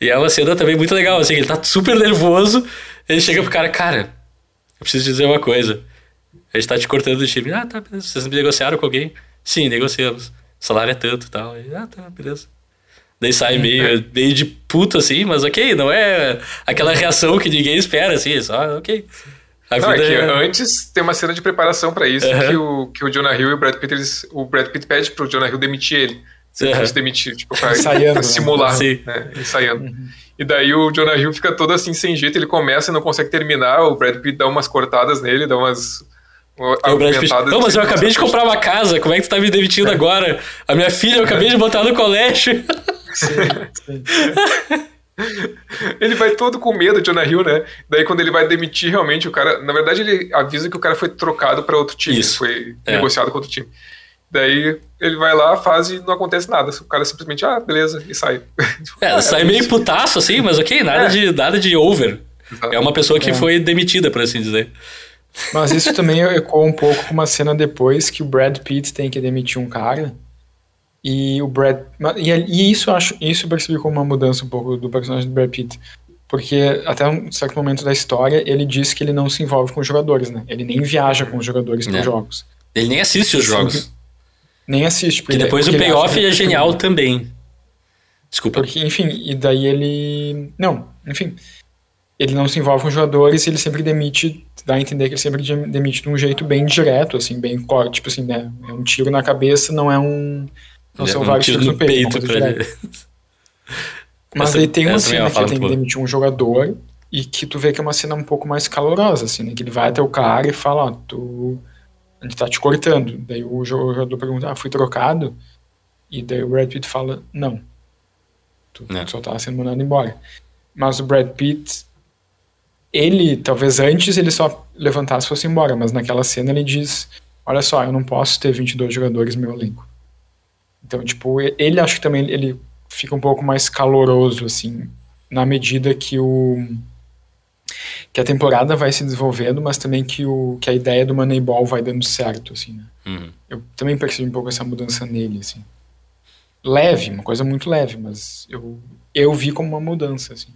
E é uma cena também muito legal, assim, ele tá super nervoso, ele chega pro cara, cara, eu preciso dizer uma coisa. A gente tá te cortando do time. Ah, tá, beleza. Vocês negociaram com alguém? Sim, negociamos. O salário é tanto e tal. E, ah, tá, beleza. Daí sai meio, meio de puto, assim, mas ok, não é aquela reação que ninguém espera, assim, só ok. A Não, é que é- antes tem uma cena de preparação pra isso, Aham. que, o, que o Jonah Hill e o Brad Pitt, eles, o Brad Pitt pede pro Jonah Hill demitir ele. Se fosse demitir, tipo, pra, Ensaiando, pra né? simular, Sim. né? Ensaiando. E daí o Jonah Hill fica todo assim, sem jeito, ele começa e não consegue terminar, o Brad Pitt dá umas cortadas nele, dá umas... Aí o Brad Pitt, não, mas eu acabei de comprar uma casa, como é que tu tá me demitindo agora? A minha filha eu acabei de botar no colégio. Sim, sim. <laughs> Ele vai todo com medo, Jonah Hill, né? Daí quando ele vai demitir realmente o cara, na verdade ele avisa que o cara foi trocado pra outro time, Isso. foi É. negociado com outro time. Daí ele vai lá, faz e não acontece nada. O cara simplesmente, ah, beleza, e sai. <laughs> É, sai meio putaço assim, mas ok, nada, É. de, nada de over. Exato. É uma pessoa que É. foi demitida, por assim dizer. Mas isso também ecoa um pouco com uma cena depois que o Brad Pitt tem que demitir um cara. E o Brad. E, e isso eu acho. Isso eu percebi como uma mudança um pouco do personagem do Brad Pitt. Porque até um certo momento da história ele diz que ele não se envolve com os jogadores, né? Ele nem viaja com os jogadores para É. os jogos. Ele nem assiste os jogos. Nem assiste. Porque depois o payoff que é genial filme. também. Desculpa. Porque, enfim, e daí ele. Não, enfim. Ele não se envolve com os jogadores e ele sempre demite, dá a entender que ele sempre de- demite de um jeito bem direto, assim, bem co- tipo assim, né? É um tiro na cabeça, não é um. Não É são um vários tiro tiros no peito. uma pra direta. ele. <laughs> Mas Essa- aí tem uma essa também é cena uma que tem que demitir um jogador e que tu vê que é uma cena um pouco mais calorosa, assim, né? Que ele vai até o cara e fala, ó, tu. A gente tá te cortando. Daí o jogador pergunta, ah, fui trocado? E daí o Brad Pitt fala, não. Tu É. só tá sendo mandado embora. Mas o Brad Pitt, ele, talvez antes ele só levantasse e fosse embora, mas naquela cena ele diz, olha só, eu não posso ter 22 jogadores no meu elenco. Então, tipo, ele acho que também ele fica um pouco mais caloroso, assim, na medida que o que a temporada vai se desenvolvendo, mas também que, o, que a ideia do Moneyball vai dando certo, assim, né? Uhum. Eu também percebi um pouco essa mudança nele, assim. Leve, uma coisa muito leve, mas eu, eu vi como uma mudança, assim.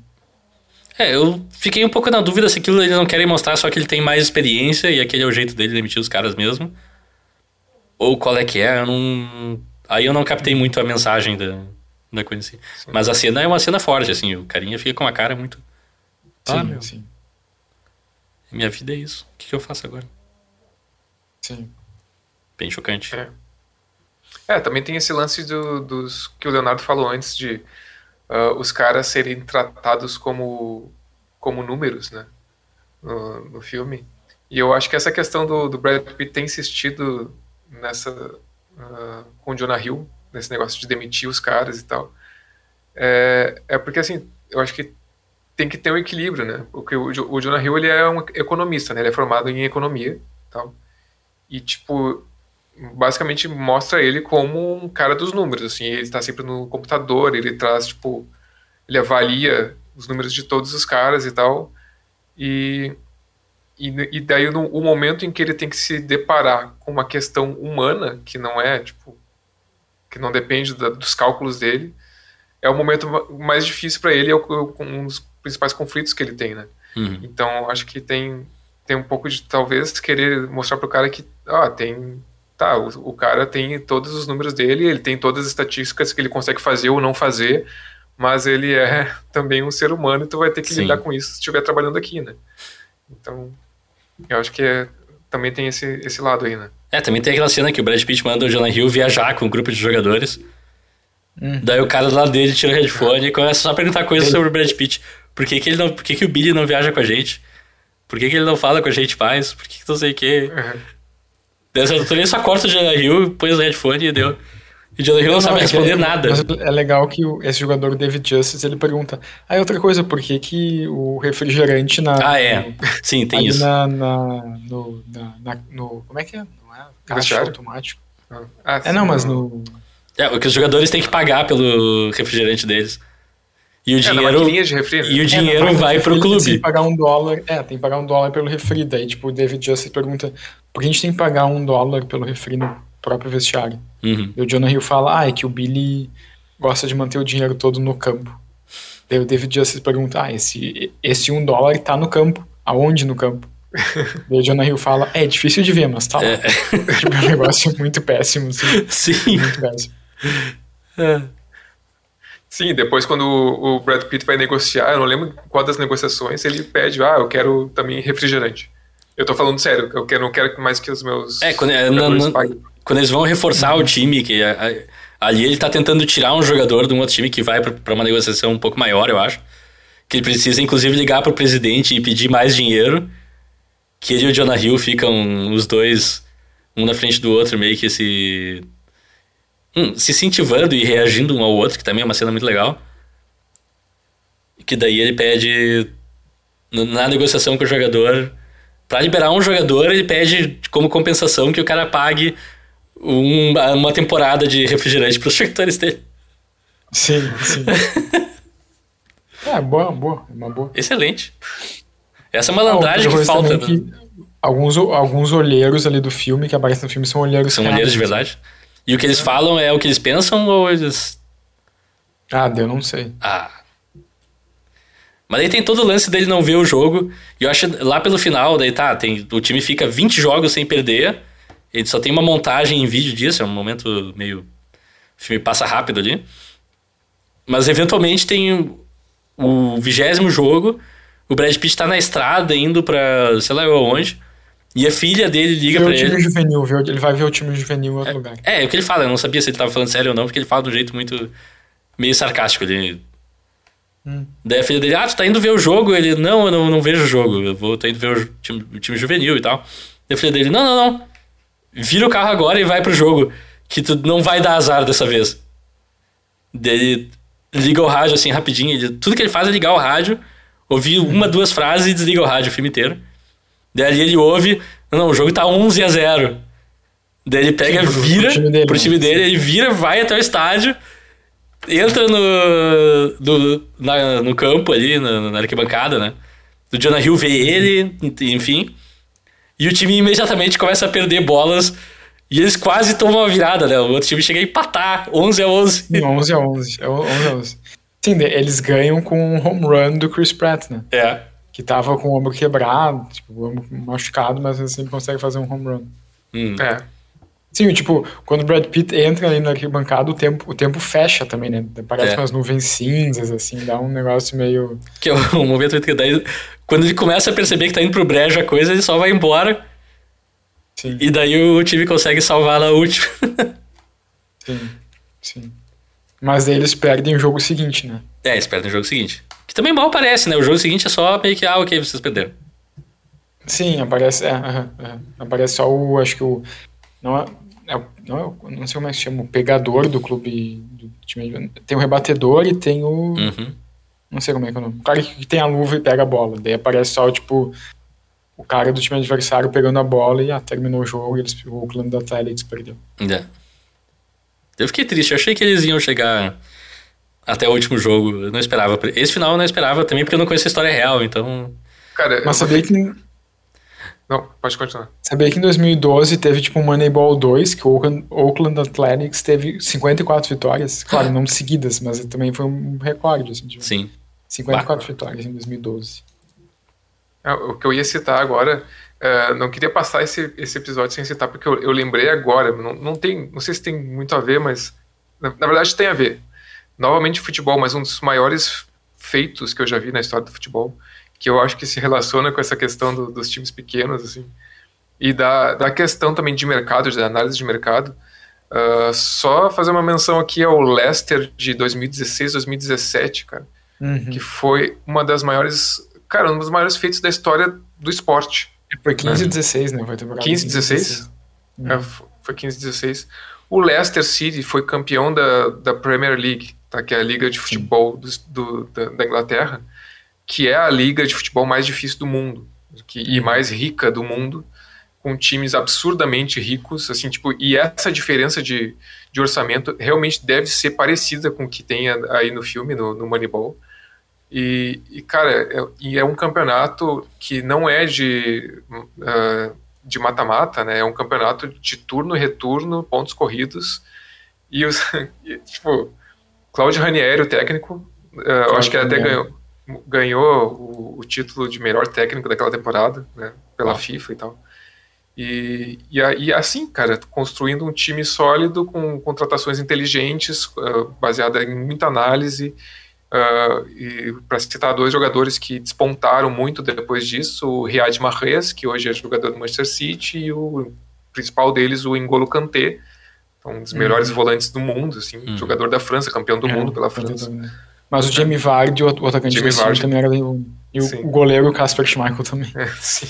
É, eu fiquei um pouco na dúvida se aquilo eles não querem mostrar só que ele tem mais experiência e aquele é o jeito dele de demitir os caras mesmo. Ou qual é que é, eu não. Aí eu não captei muito a mensagem da, da coisa assim. Mas a cena é uma cena forte, assim, o carinha fica com uma cara muito. Sim, Ah, meu. sim, Minha vida é isso. O que, que eu faço agora? sim. Bem chocante. É. É, também tem esse lance do- dos que o Leonardo falou antes de ah, os caras serem tratados como, como números, né? No, no filme. E eu acho que essa questão do, do Brad Pitt tem insistido nessa ah, com o Jonah Hill, nesse negócio de demitir os caras e tal. É, é porque assim, eu acho que tem que ter um equilíbrio, né? Porque o, o Jonah Hill ele é um economista, né? Ele é formado em economia, tal. e, tipo, basicamente mostra ele como um cara dos números, assim, ele está sempre no computador, ele traz, tipo, ele avalia os números de todos os caras e tal, e, e, e daí no, o momento em que ele tem que se deparar com uma questão humana, que não é, tipo, que não depende da, dos cálculos dele, é o momento mais difícil para ele, é um dos principais conflitos que ele tem, né? Uhum. Então, acho que tem, tem um pouco de, talvez, querer mostrar pro cara que, ah, tem, tá, o, o, cara tem todos os números dele, ele tem todas as estatísticas que ele consegue fazer ou não fazer, mas ele é <laughs> também um ser humano e tu vai ter que Sim. lidar com isso se estiver trabalhando aqui, né? Então, eu acho que é, também tem esse, esse lado aí, né? É, também tem aquela cena que o Brad Pitt manda o Jonah Hill viajar com um grupo de jogadores. Hum. Daí o cara do lado dele tira o headphone e começa só a perguntar coisas ele... sobre o Brad Pitt. Por que, que, ele não, por que, que o Billy não viaja com a gente? Por que, que ele não fala com a gente mais? Por que, que não sei o quê? Uhum. Dessa ele só corta o Jonah Hill, põe o headphone e deu. E o Jonah Hill não, não sabe é responder é, nada. Mas é legal que o, esse jogador, David Justice, ele pergunta: Ah, e outra coisa, por que, que o refrigerante na. Ah, é. No, Sim, tem isso. Na, na, no, na, na, no, Como é que é? Não é? Caixa automático. Ah, é, não, mas no. É, o que os jogadores têm que pagar pelo refrigerante deles. E o é, dinheiro, refri, né? e o dinheiro é, vai pro clube. Tem que pagar um dólar. É, tem que pagar um dólar pelo refri. Daí, tipo, o David Justice pergunta: por que a gente tem que pagar um dólar pelo refri no próprio vestiário? Uhum. E o Jonah Hill fala: ah, é que o Billy gosta de manter o dinheiro todo no campo. Daí o David Justice pergunta: ah, esse, esse um dólar tá no campo. Aonde no campo? <laughs> Daí o Jonah Hill fala: é, difícil de ver, mas tá lá. É. <laughs> tipo, é um negócio muito péssimo. Assim. Sim. Muito péssimo. É. Sim, depois quando o Brad Pitt vai negociar, eu não lembro qual das negociações, ele pede, ah, eu quero também refrigerante. Eu tô falando sério, eu quero, não quero mais que os meus. É, quando, é, não, não, quando eles vão reforçar uhum. o time, que a, a, ali ele tá tentando tirar um jogador de um outro time que vai para uma negociação um pouco maior, eu acho. Que ele precisa, inclusive, ligar pro presidente e pedir mais dinheiro. Que ele e o Jonah Hill ficam os dois, um na frente do outro, meio que se hum, se incentivando e reagindo um ao outro, que também é uma cena muito legal. Que daí ele pede, na negociação com o jogador, para liberar um jogador, ele pede como compensação que o cara pague um, uma temporada de refrigerante para os jogadores dele. Sim, sim. <laughs> é, boa, boa, uma boa. Excelente. Essa é uma malandragem que falta. Né? Que alguns, alguns olheiros ali do filme, que aparecem no filme, são olheiros São olheiros de verdade? E o que eles falam é o que eles pensam ou eles. Ah, eu não sei. Ah. Mas aí tem todo o lance dele não ver o jogo. E eu acho lá pelo final, daí tá, tem, o time fica 20 jogos sem perder. Ele só tem uma montagem em vídeo disso, é um momento meio. O filme passa rápido ali. Mas eventualmente tem o vigésimo jogo. O Brad Pitt tá na estrada indo pra sei lá onde. E a filha dele liga para ele. o time juvenil, ele vai ver o time juvenil em outro é, lugar. É, é o que ele fala, eu não sabia se ele tava falando sério ou não, porque ele fala de um jeito muito. meio sarcástico. Ele. Hum. Daí a filha dele, ah, tu tá indo ver o jogo? Ele, não, eu não, não vejo o jogo, eu vou, tô indo ver o time, o time juvenil e tal. Daí a filha dele, não, não, não. Vira o carro agora e vai pro jogo, que tu não vai dar azar dessa vez. Daí ele liga o rádio assim rapidinho, ele, tudo que ele faz é ligar o rádio, ouvir uma, duas frases e desliga o rádio o filme inteiro. Daí ali ele ouve, não, o jogo tá 11 a 0. Daí ele pega, vira pro time, dele, pro time dele, ele vira, vai até o estádio, entra no, no, na, no campo ali, na, na arquibancada, né? O Jonah Hill vê ele, enfim. E o time imediatamente começa a perder bolas. E eles quase tomam uma virada, né? O outro time chega a empatar, 11 a 11. Sim, 11 a 11. 11 a 11. Sim, eles ganham com um home run do Chris Pratt, né? É que tava com o ombro quebrado, tipo, o ombro machucado, mas assim consegue fazer um home run. Hum. É. Sim, tipo, quando o Brad Pitt entra ali na arquibancada, o tempo, o tempo fecha também, né? Parece é. umas nuvens cinzas, assim, dá um negócio meio. Que é o <laughs> momento que daí. Quando ele começa a perceber que tá indo pro brejo a coisa, ele só vai embora. Sim. E daí o time consegue salvar na última. <laughs> sim, sim. Mas daí eles perdem o jogo seguinte, né? É, eles perdem o jogo seguinte. Que também mal aparece, né? O jogo seguinte é só meio que, ah, ok, vocês perderam. Sim, aparece, é, é, aparece só o, acho que o, não é, é, não, é, não sei como é que se chama, o pegador do clube, do time, tem o rebatedor e tem o, uhum. não sei como é que é o nome, o cara que tem a luva e pega a bola, daí aparece só, tipo, o cara do time adversário pegando a bola e ah, terminou o jogo e eles, o Oakland Athletics perdeu. É. Eu fiquei triste, eu achei que eles iam chegar até o último jogo. Eu não esperava. Esse final eu não esperava também, porque eu não conheço a história real, então. Cara, Mas sabia que, Não, pode continuar. sabia que em 2012 teve tipo um Moneyball 2, que o Oakland, Oakland Athletics teve 54 vitórias. Claro, não seguidas, mas também foi um recorde. Assim, tipo, Sim. 54 vitórias em 2012. É, O que eu ia citar agora, é, não queria passar esse, esse episódio sem citar, porque eu, eu lembrei agora, não, não, tem, não sei se tem muito a ver, mas na, na verdade tem a ver. Novamente futebol, mas um dos maiores feitos que eu já vi na história do futebol, que eu acho que se relaciona com essa questão do- dos times pequenos, assim, e da, da questão também de mercado, de análise de mercado. Ah, só fazer uma menção aqui ao Leicester de 2016, 2017, cara Uhum. que foi uma das maiores, cara, um dos maiores feitos da história do esporte. Foi 15 e 16, né? Foi a temporada 15, 16? É, f- foi 15, 16. O Leicester City foi campeão da, da Premier League, tá? que é a liga de futebol dos- do, da, da Inglaterra, que é a liga de futebol mais difícil do mundo que, e mais rica do mundo, com times absurdamente ricos, assim, tipo, e essa diferença de, de orçamento realmente deve ser parecida com o que tem aí no filme, no, no Moneyball. E, e, cara, é, e é um campeonato que não é de ah, de mata-mata, né? É um campeonato de turno retorno, pontos corridos. E, os, <laughs> e, tipo, Claudio Ranieri, o técnico, eu acho que ele até ganhou, ganhou o, o título de melhor técnico daquela temporada, né? Pela Ah. FIFA e tal. E, e, e assim, cara, construindo um time sólido com contratações inteligentes, ah, baseada em muita análise. ah, e para citar dois jogadores que despontaram muito depois disso, o Riyad Mahrez, que hoje é jogador do Manchester City, e o principal deles, o N'Golo Kanté, um dos melhores volantes do mundo, assim, Uhum. jogador da França, campeão do É, mundo pela França. tentando- Mas o Jamie Vardy, o atacante Jamie Vardy. também era bem E o, Sim. o goleiro, o Casper Schmeichel também. É, <laughs> sim.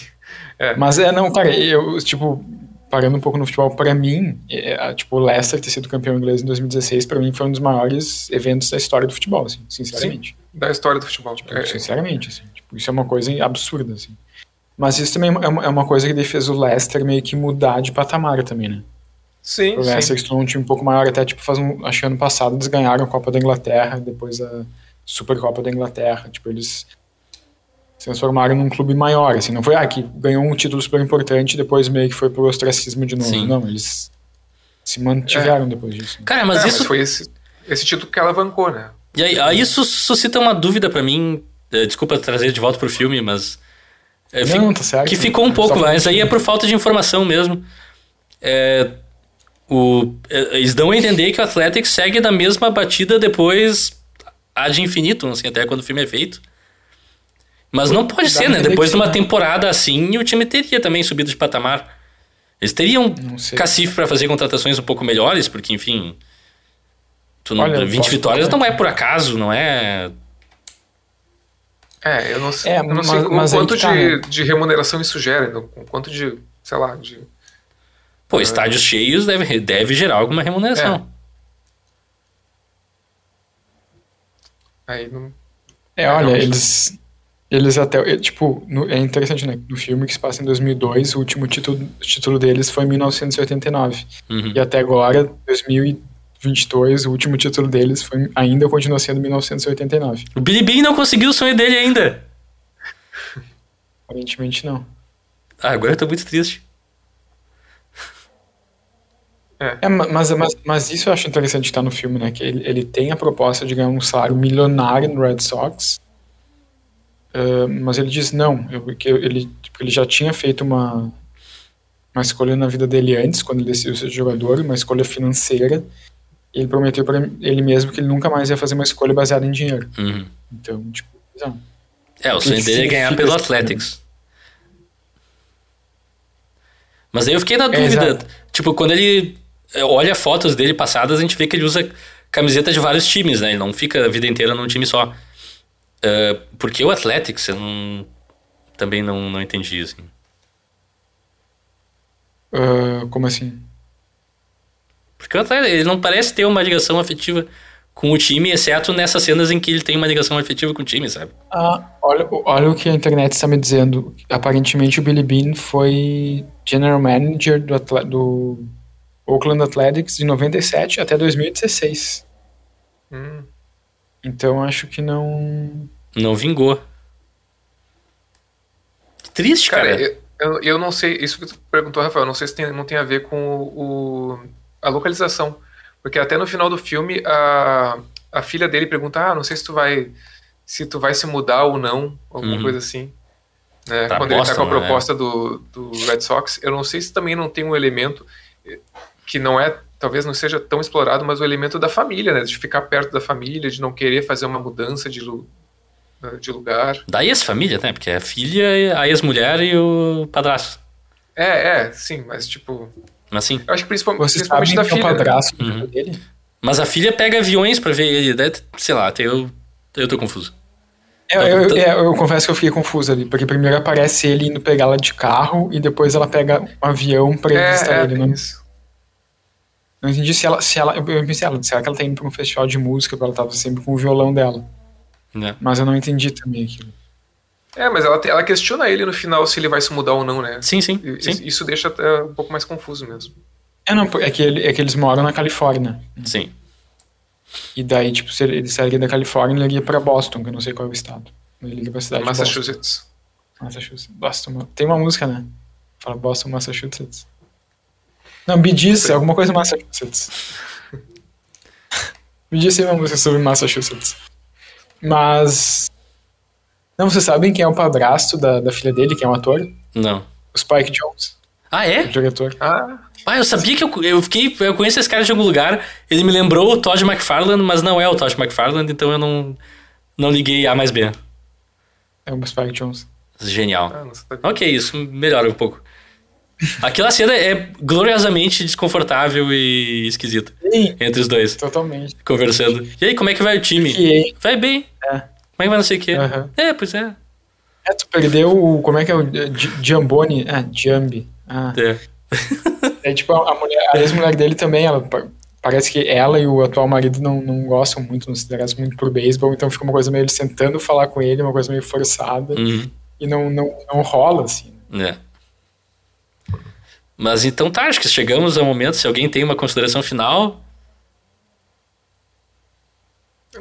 Mas é, não, cara, eu, tipo, parando um pouco no futebol, pra mim, é, é, tipo, o Leicester ter sido campeão inglês em 2016, pra mim foi um dos maiores eventos da história do futebol, assim, sinceramente. Da história do futebol. É, Sinceramente, assim, tipo, isso é uma coisa absurda, assim. Mas isso também é uma, é uma coisa que fez o Leicester meio que mudar de patamar também, né? Sim, O Leicester sim. se tornou um time um pouco maior, até, tipo, faz um, acho que ano passado eles ganharam a Copa da Inglaterra, depois a Supercopa da Inglaterra, tipo, eles se transformaram num clube maior, assim, não foi, ah, que ganhou um título super importante e depois meio que foi pro ostracismo de novo, Sim. não, eles se mantiveram depois disso. Cara, mas É, isso. foi esse, esse título que alavancou, né? E aí, aí isso suscita uma dúvida pra mim. eh, Desculpa trazer de volta pro filme, mas. fi- Não, tá certo. que ficou um pouco, mas aí é por falta de informação mesmo. É, o, eh, eles dão a entender que o Athletics segue na mesma batida depois a de infinito, assim, até quando o filme é feito. Mas não pode ser, né? Depois de uma né? temporada assim, o time teria também subido de patamar. Eles teriam cacife pra fazer contratações um pouco melhores, porque, enfim. Tu não, Olha, 20 posso vitórias não é por acaso, não é. É, eu não sei, É, eu não mas- sei mas o quanto tá, de, né? de remuneração isso gera, não, o quanto de, sei lá, de... Pô, estádios cheios deve, deve gerar alguma remuneração. Aí não... É, É, olha, realmente. eles. Eles até. é, Tipo, no- é interessante, né? No filme que se passa em 2002, o último título, título deles foi em 1989. Uhum. E até agora, 2022, o último título deles foi, ainda continua sendo 1989. O Billy Bean não conseguiu o sonho dele ainda. Aparentemente não. Ah, agora eu tô muito triste. É, ma- mas, mas, mas isso eu acho interessante estar no filme, né? Que ele, ele tem a proposta de ganhar um salário milionário no Red Sox. ah, mas ele diz não, eu, que ele, tipo, ele já tinha feito uma, uma escolha na vida dele antes, quando ele decidiu ser jogador, uma escolha financeira. E ele prometeu para ele mesmo que ele nunca mais ia fazer uma escolha baseada em dinheiro. Uhum. Então, tipo, não. É, o sonho dele é ganhar pelo Athletics. Mas aí eu fiquei na É, dúvida. exato. tipo, quando ele olha fotos dele passadas, a gente vê que ele usa camiseta de vários times, né? Ele não fica a vida inteira num time só. Eh, porque o Athletics, eu não, também não, não entendi, assim. Ah, como assim? Porque o Athletics, ele não parece ter uma ligação afetiva com o time, exceto nessas cenas em que ele tem uma ligação afetiva com o time, sabe? Ah, olha, olha o que a internet está me dizendo. Aparentemente o Billy Bean foi general manager do, do Oakland Athletics de 97 até 2016. Hum. Então acho que não. Não vingou. Que triste, cara. Cara, eu, eu, eu não sei, isso que tu perguntou, Rafael, eu não sei se tem, não tem a ver com o, o- a localização. Porque até no final do filme, a, a filha dele pergunta, ah, não sei se tu vai se tu vai se mudar ou não, alguma Uhum. coisa assim. Né? Pra Quando ele tá com a Boston, né? proposta do, do Red Sox, eu não sei se também não tem um elemento que não é, talvez não seja tão explorado, mas o elemento da família, né? De ficar perto da família, de não querer fazer uma mudança de, lu- de lugar. Da ex-família, né? Porque é a filha, a ex-mulher e o padrasto. É, é, sim, mas tipo, Mas assim. Eu acho que principal- Vocês principalmente sabem da é o filha. né? padrasto do Uhum. dele? Mas a filha pega aviões pra ver ele. né? Sei lá, até eu, eu tô confuso. Eu, Tá- eu, tá- é, eu confesso que eu fiquei confuso ali, porque primeiro aparece ele indo pegar ela de carro e depois ela pega um avião pra É, visitar é, ele. Não, isso. Não entendi se ela, se ela. Eu pensei, ela, será que ela tá indo pra um festival de música, porque ela tava sempre com o violão dela. Né? Mas eu não entendi também aquilo. É, mas ela, ela questiona ele no final se ele vai se mudar ou não, né? Sim, sim, E- sim. Isso deixa até um pouco mais confuso mesmo. É, não, é que, ele, é que eles moram na Califórnia. Sim. E daí, tipo, se ele, ele sairia da Califórnia, ele iria pra Boston, que eu não sei qual é o estado. Ele liga pra cidade de Massachusetts. Boston. Massachusetts. Boston. Tem uma música, né? Fala Boston, Massachusetts. Não, Gees, alguma coisa Massachusetts. Gees tem uma música sobre Massachusetts. Mas... Não, vocês sabem quem é o padrasto da, da filha dele, quem é o ator? Não. O Spike Jones, Ah, o é? diretor. Ah, Ah, eu sabia que eu, eu fiquei. Eu conheço esse cara de algum lugar. Ele me lembrou o Todd McFarlane, mas não é o Todd McFarlane, então eu não, não liguei A mais B. É o Spike Jones. Genial. ah. Ok, isso melhora um pouco. Aquela cena é gloriosamente desconfortável e esquisita. Sim, Entre os dois, totalmente. conversando. E aí, como é que vai o time? E, Vai bem. É. Como é que vai não sei o quê? Aham. É, pois é. é, tu perdeu o... Como é que é o... Gi- Giamboni? Ah, Giambi. Ah, É. <laughs> É tipo, a, mulher, a ex-mulher dele também, ela pa- parece que ela e o atual marido não, não gostam muito, não se interessam muito por beisebol, então fica uma coisa meio eles tentando falar com ele, uma coisa meio forçada, Uhum. e não, não, não rola, assim. É. Mas então tá, acho que chegamos ao momento. Se alguém tem uma consideração final.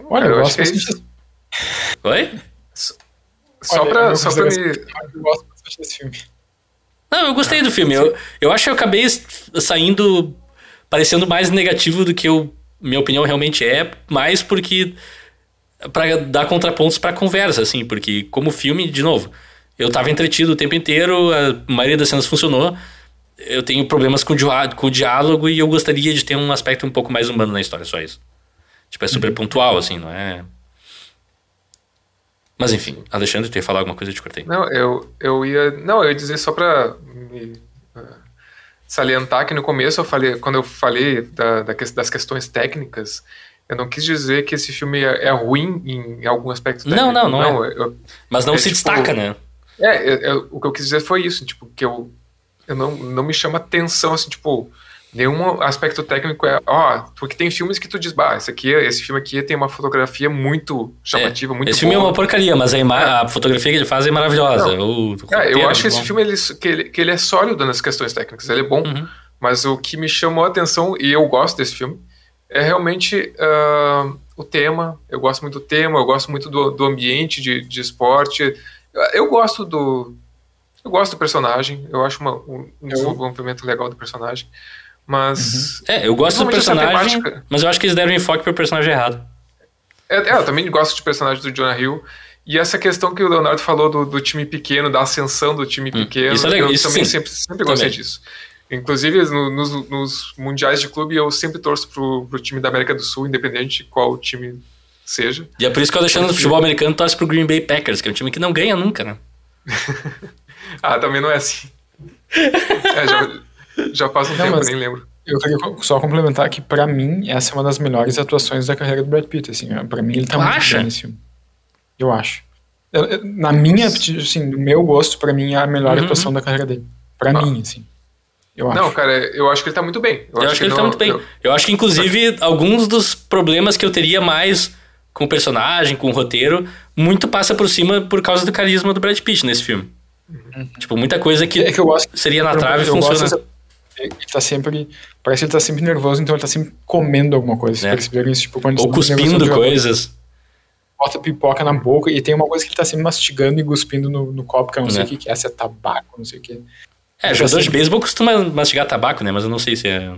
Olha, eu eu, acho gosto que é isso. Oi? Só olha, pra, só pra me. eu gosto bastante desse filme. Não, eu gostei do filme. Eu, eu acho que eu acabei saindo parecendo mais negativo do que eu, minha opinião realmente é, mais porque para dar contrapontos pra conversa, assim, porque como filme, de novo, eu tava entretido o tempo inteiro, a maioria das cenas funcionou. Eu tenho problemas com o, diá- com o diálogo e eu gostaria de ter um aspecto um pouco mais humano na história, só isso. Tipo, é super pontual, assim, não é. Mas enfim, Alexandre, tu ia falar alguma coisa, eu te cortei. Não, eu, eu ia. Não, eu ia dizer só pra me, ah, salientar que no começo eu falei, quando eu falei da, da das questões técnicas, eu não quis dizer que esse filme é, é ruim em algum aspecto Não, técnico. não, não é. eu- Mas não É, se tipo, destaca, né? É, é, é, o que eu quis dizer foi isso, tipo, que eu, eu não, não me chama atenção, assim, tipo, nenhum aspecto técnico é, ó, porque tem filmes que tu diz, bah, esse, aqui, esse filme aqui tem uma fotografia muito chamativa, muito Esse filme é boa. uma porcaria, mas a, ima- a fotografia que ele faz é maravilhosa. O É, eu é acho que esse bom. filme ele, que, ele, que ele é sólido nas questões técnicas, ele é bom, Uhum. mas o que me chamou a atenção, e eu gosto desse filme, é realmente ah, o tema, eu gosto muito do tema, eu gosto muito do, do ambiente de, de esporte, eu gosto do eu gosto do personagem, eu acho uma- um, um Eu- desenvolvimento legal do personagem, mas É, eu gosto do personagem, temática. mas eu acho que eles deram enfoque pro personagem errado. É, é, eu também gosto de personagem do Jonah Hill. E essa questão que o Leonardo falou do, do time pequeno, da ascensão do time pequeno, Hum, isso é legal, eu isso também sim. sempre, sempre gostei Também. disso. Inclusive, no- nos, nos mundiais de clube, eu sempre torço pro, pro time da América do Sul, independente de qual time seja. E é por isso que o Alexandre do futebol americano torce pro Green Bay Packers, que é um time que não ganha nunca, né? <laughs> Ah, também não é assim. É, já, já passa um Não, tempo, mas- nem lembro. Eu queria só complementar que, pra mim, essa é uma das melhores atuações da carreira do Brad Pitt, assim, ó. pra mim ele tá Tu muito acha? bem nesse filme. Eu acho. Eu- eu- na minha, assim, no meu gosto, pra mim é a melhor Uhum. atuação da carreira dele. Pra Ah. mim, assim. Eu acho. Não, cara, eu acho que ele tá muito bem. Eu, acho que ele tá não- muito bem. eu- Eu acho que, inclusive, alguns dos problemas que eu teria mais com o personagem, com o roteiro, muito passa por cima por causa do carisma do Brad Pitt nesse filme. Tipo, muita coisa que, É que eu gosto. seria na trave gosto funciona. dessa- Ele tá sempre. Parece que ele tá sempre nervoso, então ele tá sempre comendo alguma coisa. É. Perceberam isso? Tipo, quando Ou cuspindo coisas. Bota pipoca na boca e tem uma coisa que ele tá sempre mastigando e cuspindo no, no copo, que eu não sei É. o que, que é, se é tabaco, não sei o que. É, Eu jogador sei. de beisebol costuma mastigar tabaco, né? Mas eu não sei se é.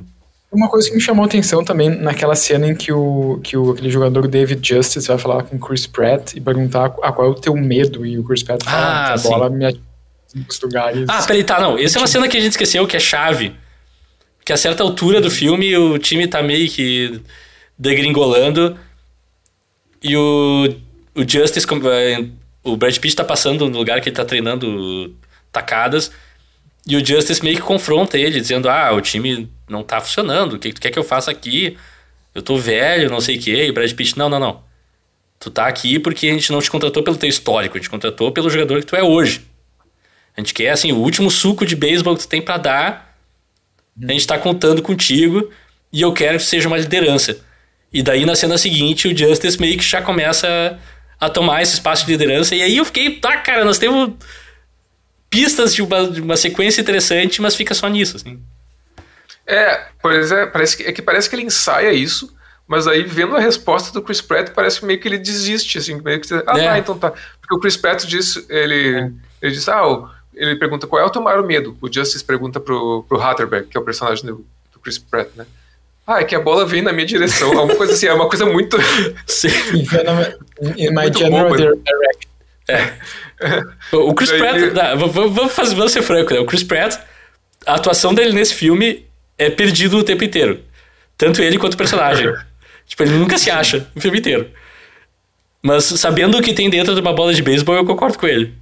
Uma coisa que me chamou a atenção também naquela cena em que o, que o aquele jogador David Justice vai falar com o Chris Pratt e perguntar qual é o teu medo, e o Chris Pratt fala Ah, que a sim. bola me atinge lugares. Ah, peraí, tá, não. Essa é uma cena que a gente esqueceu, que é chave. Que a certa altura do filme o time tá meio que degringolando e o, o Justice, eh, o Brad Pitt tá passando no lugar que ele tá treinando tacadas e o Justice meio que confronta ele, dizendo: Ah, o time não tá funcionando, o que que tu quer que eu faça aqui? Eu tô velho, não sei o quê. E o Brad Pitt: Não, não, não. Tu tá aqui porque a gente não te contratou pelo teu histórico, a gente contratou pelo jogador que tu é hoje. A gente quer, assim, o último suco de beisebol que tu tem pra dar. A gente tá contando contigo e eu quero que seja uma liderança. E daí, na cena seguinte, o Justice meio que já começa a tomar esse espaço de liderança. E aí eu fiquei, tá, cara, nós temos pistas de uma, de uma sequência interessante, mas fica só nisso, assim. É, pois é, parece que, é que parece que ele ensaia isso, mas aí vendo a resposta do Chris Pratt, parece que meio que ele desiste, assim, meio que, ah, É. tá, então tá. Porque o Chris Pratt diz, ele, ele diz, ah, o- ele pergunta qual é o teu maior medo. O Justice pergunta pro, pro Hatterback, que é o personagem do, do Chris Pratt, né? Ah, é que a bola vem na minha direção. <laughs> É uma coisa assim, é uma coisa muito. <laughs> Sim. In my Muito general boba. direction. O Chris Pratt, ele- tá, vamos, fazer, vamos ser franco, né? O Chris Pratt, a atuação dele nesse filme é perdido o tempo inteiro. Tanto ele quanto o personagem. <laughs> tipo, ele nunca se acha o filme inteiro. Mas sabendo o que tem dentro de uma bola de beisebol, eu concordo com ele.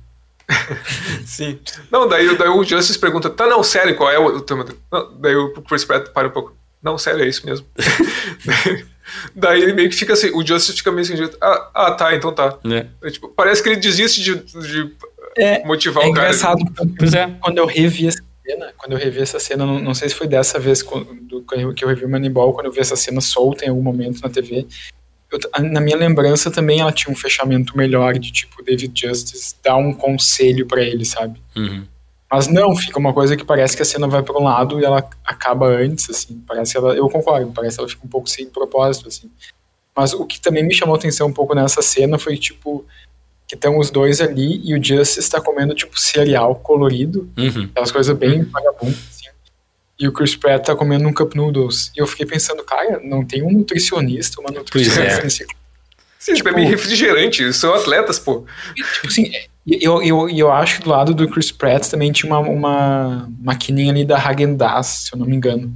<laughs> Sim. Não, daí, daí o Justice pergunta, tá, não, sério, qual é o? Não, daí o Chris Pratt para um pouco. Não, sério, é isso mesmo. <laughs> daí, daí ele meio que fica assim, o Justice fica meio assim, de, ah, ah, tá, então tá. Né? É, tipo, parece que ele desiste de, de É, motivar é o cara. engraçado. Pois é. Quando eu revi essa cena, quando eu revi essa cena, não, não sei se foi dessa vez quando, que eu revi o Moneyball, quando eu vi essa cena solta em algum momento na TV. Eu na minha lembrança também ela tinha um fechamento melhor de tipo David Justice dar um conselho pra ele, sabe? Uhum. Mas não, fica uma coisa que parece que a cena vai para um lado e ela acaba antes, assim. Parece ela, eu concordo, parece que ela fica um pouco sem propósito, assim. Mas o que também me chamou a atenção um pouco nessa cena foi tipo que estão os dois ali e o Justice está comendo tipo cereal colorido, Uhum. aquelas coisas bem vagabundas. E o Chris Pratt tá comendo um cup noodles. E eu fiquei pensando, cara, não tem um nutricionista, uma nutricionista é. nesse Sim, tipo, é Tipo- meio refrigerante, eles são atletas, pô. Tipo assim, e eu, eu, eu acho que do lado do Chris Pratt também tinha uma, uma maquininha ali da Häagen-Dazs, se eu não me engano.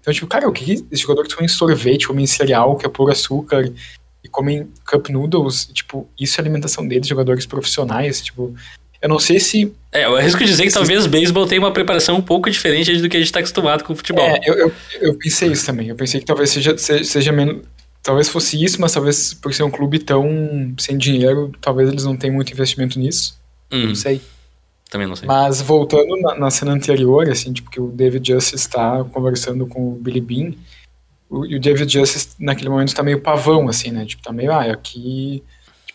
Então, tipo, cara, o que esse jogador que come sorvete, come cereal, que é puro açúcar, e comem cup noodles, tipo, isso é a alimentação deles, jogadores profissionais, tipo, eu não sei se... É, eu arrisco dizer que talvez o beisebol tenha uma preparação um pouco diferente do que a gente tá acostumado com o futebol. É, eu, eu, eu pensei isso também, eu pensei que talvez seja, seja, seja menos... Talvez fosse isso, mas talvez por ser um clube tão sem dinheiro, talvez eles não tenham muito investimento nisso, Uhum. não sei. Também não sei. Mas voltando na, na cena anterior, assim, tipo, que o David Justice está conversando com o Billy Bean, o, e o David Justice naquele momento tá meio pavão, assim, né? Tipo, tá meio, ah, aqui.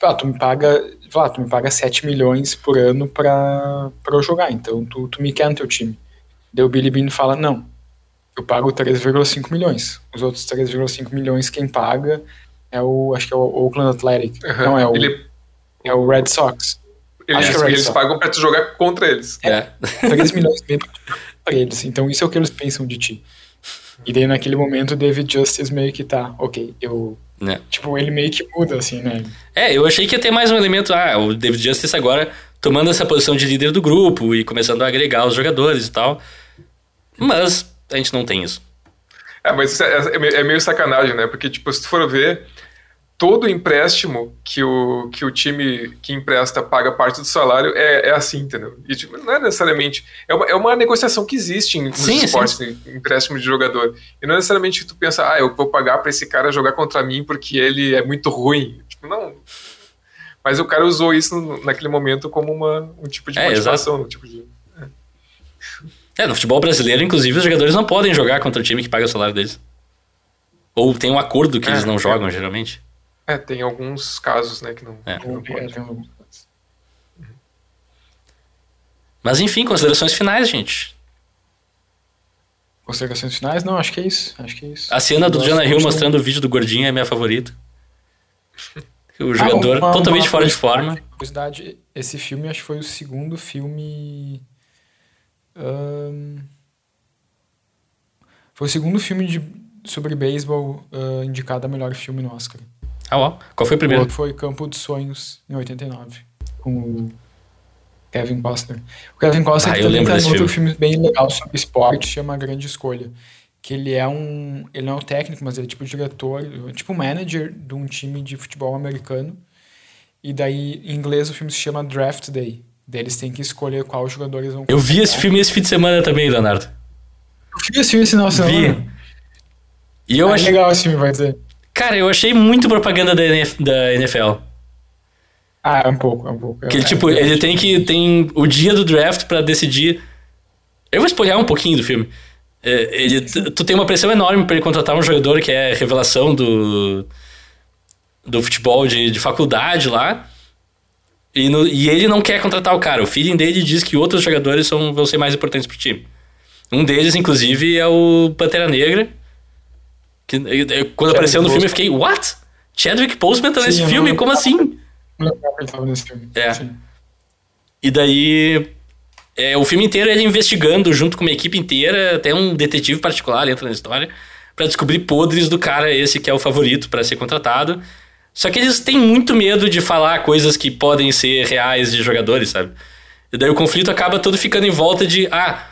Tipo, ah, tu me paga. Ah, tu me paga 7 milhões por ano pra, pra eu jogar, então tu, tu me quer no teu time. Daí o Billy Bean fala, não, eu pago 3,5 milhões. Os outros 3,5 milhões quem paga é o. Acho que é o Oakland Athletic. Aham. Não, é o, Ele- é o Red Sox. Eles, Acho que é eles isso. pagam pra tu jogar contra eles. É. 3 milhões meio pra eles. Então isso é o que eles pensam de ti. E daí naquele momento o David Justice meio que tá, ok, eu. Né? Tipo, ele meio que muda, assim, né? É, eu achei que ia ter mais um elemento. Ah, o David Justice agora tomando essa posição de líder do grupo e começando a agregar os jogadores e tal. Mas a gente não tem isso. É, mas isso é, é meio- é meio sacanagem, né? Porque, tipo, se tu for ver, todo empréstimo que o, que o time que empresta paga parte do salário é, é assim, entendeu? E, tipo, não é necessariamente. É uma, é uma negociação que existe em, nos Sim, esportes, em empréstimo de jogador. E não é necessariamente que tu pensa, ah, eu vou pagar pra esse cara jogar contra mim porque ele é muito ruim. Tipo, não. Mas o cara usou isso naquele momento como uma, um tipo de É, motivação, um tipo de. É, no futebol brasileiro, inclusive, os jogadores não podem jogar contra o time que paga o salário deles. Ou tem um acordo que É, eles não é. jogam, geralmente. É, tem alguns casos, né, que não, É. que não pode. Mas enfim, considerações finais, gente. Considerações finais? Não, acho que é isso. Acho que é isso. A cena do Jonah Hill mostrando o vídeo do gordinho é minha favorita. O Ah, jogador uma- totalmente uma fora de forma. Curiosidade, esse filme acho que foi o segundo filme. foi o segundo filme de, sobre beisebol ah, indicado a melhor filme no Oscar. Ah, ó. Qual foi o O primeiro? outro foi Campo dos Sonhos, em 89, com o Kevin Costner. O Kevin Costner Ah, eu também tá em outro filme. filme bem legal sobre esporte, chama Grande Escolha. Que ele é um. Ele não é um técnico, mas ele é tipo diretor, tipo manager de um time de futebol americano. E daí, em inglês, o filme se chama Draft Day. Daí eles têm que escolher qual jogadores vão Eu vi esse filme esse fim de semana também, Leonardo. Eu vi esse filme esse final de Vi. semana. E eu Ah, achei. legal esse filme, vai dizer. Cara, eu achei muito propaganda da, NF da NFL. Ah, é um pouco, é um pouco. Que É, tipo, é, ele tem que. Tem o dia do draft pra decidir. Eu vou spoiler um pouquinho do filme. É, ele, tu tem uma pressão enorme pra ele contratar um jogador que é revelação do. do futebol de, de faculdade lá. E, no- e ele não quer contratar o cara. O feeling dele diz que outros jogadores são, vão ser mais importantes pro time. Um deles, inclusive, é o Pantera Negra. Que, quando apareceu no filme, eu fiquei, what? Chadwick Boseman tá nesse filme? não- Como assim? Não ele tava nesse filme. É. Sim. E daí. é, o filme inteiro ele investigando junto com uma equipe inteira, até um detetive particular entra na história, pra descobrir podres do cara esse que é o favorito pra ser contratado. Só que eles têm muito medo de falar coisas que podem ser reais de jogadores, sabe? E daí o conflito acaba todo ficando em volta de: ah,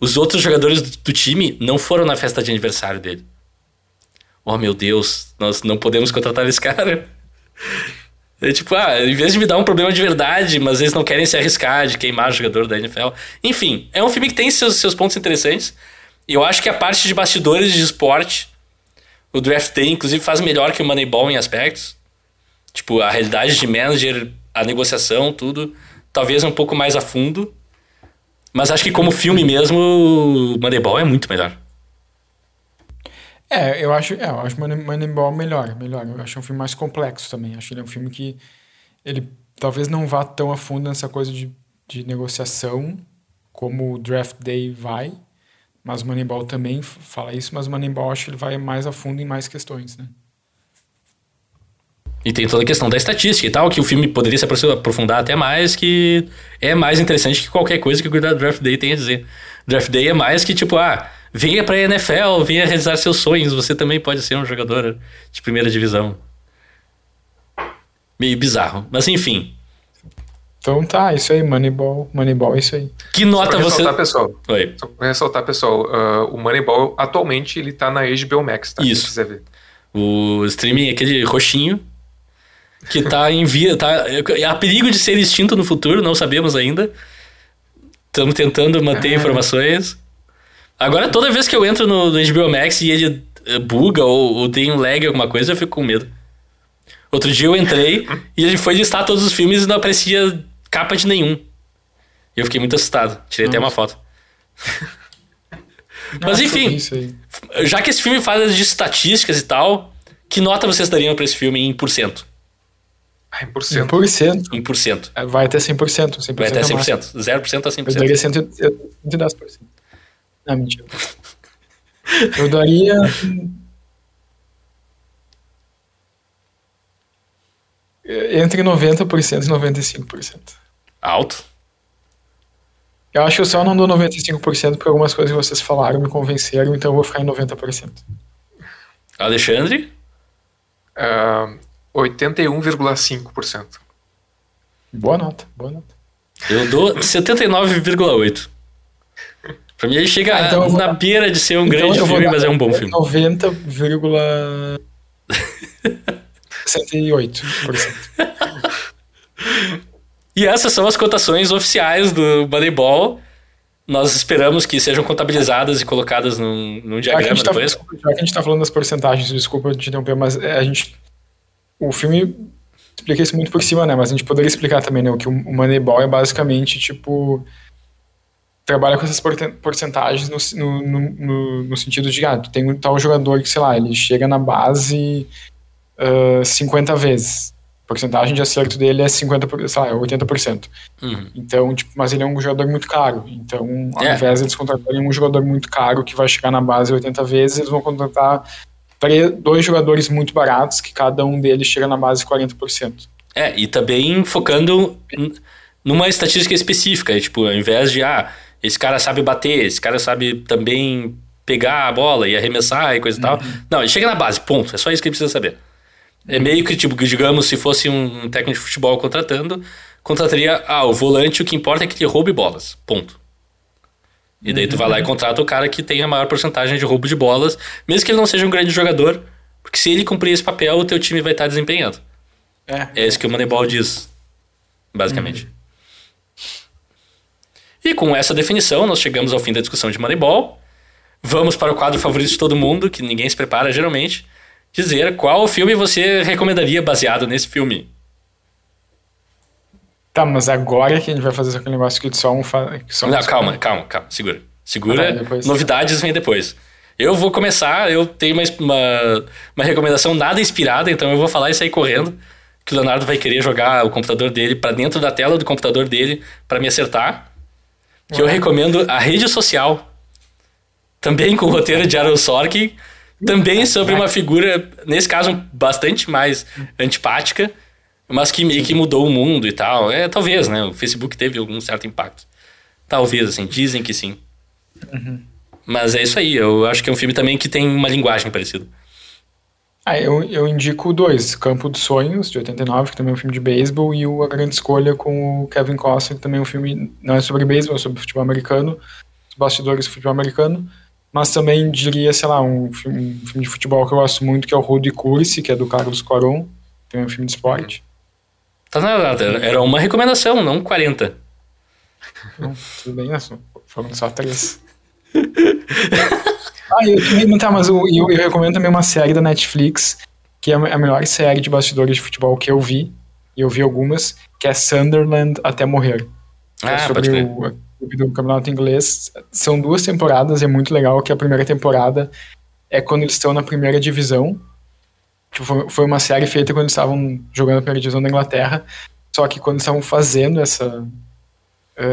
os outros jogadores do, do time não foram na festa de aniversário dele. Oh meu Deus, nós não podemos contratar esse cara. É tipo, ah, em vez de me dar um problema de verdade, mas eles não querem se arriscar de queimar o jogador da NFL. Enfim, é um filme que tem seus, seus pontos interessantes. E eu acho que a parte de bastidores de esporte, o Draft Day, inclusive, faz melhor que o Moneyball em aspectos. Tipo, a realidade de manager, a negociação, tudo, talvez um pouco mais a fundo. Mas acho que como filme mesmo, o Moneyball é muito melhor. É, eu acho, é, eu acho Money- Moneyball melhor, melhor. Eu acho um filme mais complexo também. Acho que ele é um filme que ele talvez não vá tão a fundo nessa coisa de, de negociação como o Draft Day vai, mas o Moneyball também fala isso, mas o Moneyball acho que ele vai mais a fundo em mais questões, né? E tem toda a questão da estatística e tal, que o filme poderia se apro- aprofundar até mais, que é mais interessante que qualquer coisa que o Draft Day tem a dizer. Draft Day é mais que tipo, ah, venha pra NFL, venha realizar seus sonhos, você também pode ser um jogador de primeira divisão. Meio bizarro. Mas enfim, Então tá, isso aí, Moneyball, Moneyball é isso aí. que Só nota pra você... ressaltar, pessoal. Oi. Só pra ressaltar, pessoal, ah, o Moneyball atualmente ele tá na HBO Max, tá? Isso. Quem quiser ver. O streaming, aquele roxinho, que tá em via. Tá, há perigo de ser extinto no futuro, não sabemos ainda. Estamos tentando manter informações. Agora, toda vez que eu entro no, no HBO Max e ele eh, buga ou, ou tem um lag alguma coisa, eu fico com medo. Outro dia eu entrei <laughs> e ele foi listar todos os filmes e não aparecia capa de nenhum. E eu fiquei muito assustado. Tirei até uma foto. <laughs> Mas Ah, enfim, já que esse filme fala de estatísticas e tal, que nota vocês dariam pra esse filme em por cento? Ah, em por cento. 100%. Em por cento. Vai até 100%. 100% Vai até é máximo. 100%. 0% a Eu 100%. daria 100 eu- 110%. Não, mentira. Eu daria. Entre 90% e 95%. Alto. Eu acho que eu só não dou 95% porque algumas coisas que vocês falaram me convenceram, então eu vou ficar em 90%. Alexandre? Ah, 81,5%. Boa nota, boa nota. Eu dou 79,8. Pra mim ele chega Ah, então na beira de ser um Então grande filme, mas é um bom filme. 90,68%. <laughs> E essas são as cotações oficiais do Moneyball. Nós esperamos que sejam contabilizadas e colocadas num, num diagrama tá, depois. já que a gente tá falando das porcentagens, desculpa te interromper, mas é, a gente. O filme explica isso muito por cima, né? Mas a gente poderia explicar também, né? O que o o Moneyball é basicamente tipo. Trabalha com essas porcentagens no, no, no- no, sentido de, ah, tem um tal jogador que, sei lá, ele chega na base ah, 50 vezes. A porcentagem de acerto dele é 50%, sei lá, é 80%. Uhum. Então, tipo, mas ele é um jogador muito caro. Então, ao É. invés de eles contratarem um jogador muito caro que vai chegar na base 80 vezes, eles vão contratar tre- dois jogadores muito baratos, que cada um deles chega na base 40%. É, e também focando numa estatística específica, tipo, ao invés de, ah, esse cara sabe bater, esse cara sabe também pegar a bola e arremessar e coisa e tal. Não, ele chega na base, ponto. É só isso que ele precisa saber. É meio que, tipo, digamos, se fosse um técnico de futebol contratando, contrataria, ah, o volante, o que importa é que ele roube bolas, ponto. E daí tu vai lá e contrata o cara que tem a maior porcentagem de roubo de bolas, mesmo que ele não seja um grande jogador, porque se ele cumprir esse papel, o teu time vai estar desempenhando. É, É isso que o Moneyball diz, basicamente. E com essa definição, nós chegamos ao fim da discussão de Moneyball. Vamos para o quadro favorito de todo mundo, que ninguém se prepara geralmente. Dizer qual filme você recomendaria baseado nesse filme. Tá, mas agora que a gente vai fazer aquele negócio que só um fa... que só um Não, calma, calma, calma, segura. Segura, Ah, depois. novidades vem depois. Eu vou começar, eu tenho uma, uma, uma recomendação nada inspirada, então eu vou falar isso aí correndo. Que o Leonardo vai querer jogar o computador dele para dentro da tela do computador dele para me acertar. Que eu recomendo a rede social. Também com o roteiro de Aaron Sorkin. Também sobre uma figura, nesse caso, bastante mais antipática, mas que meio que mudou o mundo e tal. É, talvez, né? O Facebook teve algum certo impacto. Talvez, assim, dizem que sim. Mas é isso aí, eu acho que é um filme também que tem uma linguagem parecida. Ah, eu, eu indico dois, Campo dos Sonhos, de 89, que também é um filme de beisebol, e o A Grande Escolha com o Kevin Costner, que também é um filme, não é sobre beisebol, é sobre futebol americano, os bastidores do futebol americano, mas também diria, sei lá, um filme, um filme de futebol que eu gosto muito, que é o Rodo e Curse, que é do Carlos Coron, também é um filme de esporte. Tá nada, era uma recomendação, não 40. Então, tudo bem, né? Foram só três. <laughs> ah, eu também, tá, mas eu, eu, eu recomendo também uma série da Netflix, que é a melhor série de bastidores de futebol que eu vi, e eu vi algumas, que é Sunderland Até Morrer. É Ah, sobre pode crer. o, do campeonato inglês. São duas temporadas, é muito legal que a primeira temporada é quando eles estão na primeira divisão. Tipo, foi, uma série feita quando eles estavam jogando a primeira divisão da Inglaterra. Só que quando estavam fazendo essa,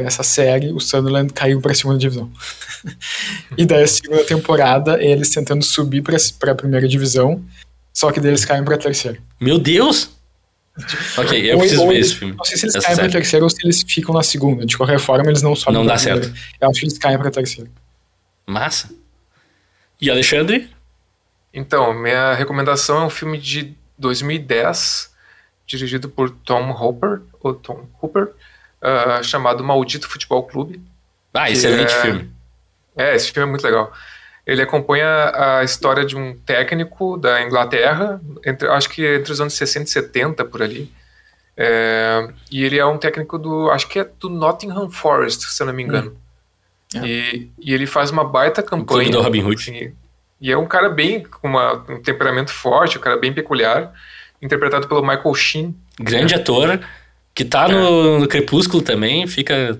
essa série, o Sunderland caiu para a segunda divisão. e daí a segunda temporada, é eles tentando subir para a primeira divisão, só que daí eles caem para a terceira. Meu Deus! Ok, eu Ou- preciso ou ver eles- esse filme. Não sei se eles Essa caem para a terceira ou se eles ficam na segunda. De qualquer forma, eles não sobem Não dá primeira. certo. Eu acho que eles caem para a terceira. Massa. E Alexandre? Então, minha recomendação é um filme de 2010, dirigido por Tom Hooper, ou Tom Hooper, ah, chamado Maldito Futebol Clube. Ah, excelente é- filme. É, esse filme é muito legal. Ele acompanha a história de um técnico da Inglaterra, entre, acho que entre os anos 60 e 70, por ali. É, e ele é um técnico do, acho que é do Nottingham Forest, se eu não me engano. E, e ele faz uma baita campanha. clube do Robin Hood. assim, e é um cara bem, com uma- um temperamento forte, um cara bem peculiar, interpretado pelo Michael Sheen. Grande ator, que tá no, no Crepúsculo também, fica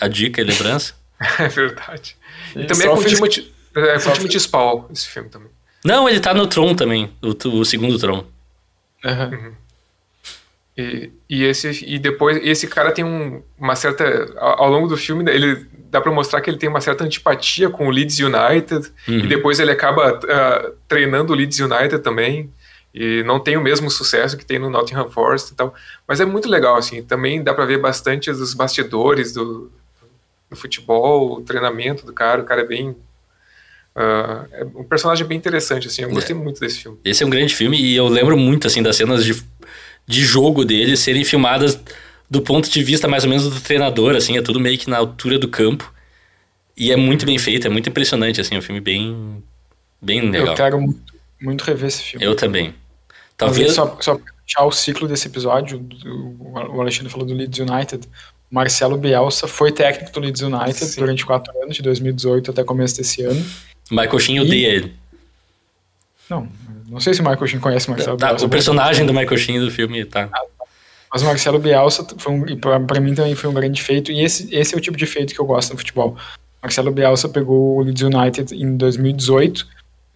a dica e lembrança. <laughs> É verdade. E Ele também é com o Timothy, é, com só o Timothy Spall, esse filme também. Não, ele tá no Tron também, o, o segundo Tron. Aham. E, e, esse, e depois, esse cara tem um, uma certa. Ao, ao longo do filme, ele dá pra mostrar que ele tem uma certa antipatia com o Leeds United. Uhum. E depois ele acaba ah, treinando o Leeds United também. E não tem o mesmo sucesso que tem no Nottingham Forest e tal. Mas é muito legal, assim. Também dá pra ver bastante dos bastidores do, do futebol, o treinamento do cara. O cara é bem. ah, é um personagem bem interessante, assim. Eu gostei muito desse filme. Esse é um grande filme e eu lembro muito, assim, das cenas de, de jogo dele serem filmadas do ponto de vista mais ou menos do treinador, assim, é tudo meio que na altura do campo. E é muito bem feito, é muito impressionante, assim, é um filme bem, bem legal. Eu quero muito, muito rever esse filme. Eu também. Talvez Talvez... só, só fechar o ciclo desse episódio, do- o Alexandre falou do Leeds United. O Marcelo Bielsa foi técnico do Leeds United Sim. durante quatro anos, de 2018 até começo desse ano. Michael Sheen E- odeia ele. Não, não sei se o Michael Sheen conhece o Marcelo Tá, Bielsa. o personagem do Michael Sheen do filme, tá. Mas Mas o Marcelo Bielsa, foi um, pra mim também foi um grande feito, e esse, esse é o tipo de feito que eu gosto no futebol. Marcelo Bielsa pegou o Leeds United em 2018.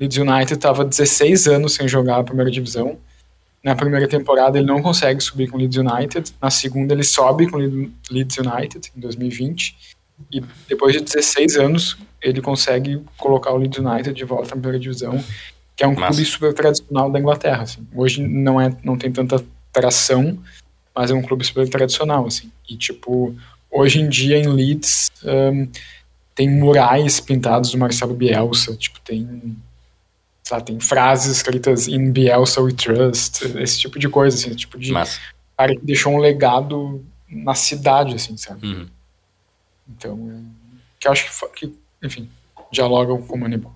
Leeds United estava 16 anos sem jogar a primeira divisão. Na primeira temporada ele não consegue subir com o Leeds United. Na segunda ele sobe com o Leeds United em 2020. E depois de 16 anos ele consegue colocar o Leeds United de volta na primeira divisão, que é um Massa. clube super tradicional da Inglaterra. Assim. Hoje não é, não tem tanta tração, mas é um clube super tradicional assim. E tipo hoje em dia em Leeds um, tem murais pintados do Marcelo Bielsa, tipo, tem, sabe, tem frases escritas in Bielsa we trust, esse tipo de coisa, assim, tipo de Massa. cara que deixou um legado na cidade, assim, sabe? Uhum. Então, que eu acho que, que, enfim, dialogam com o Moneyball.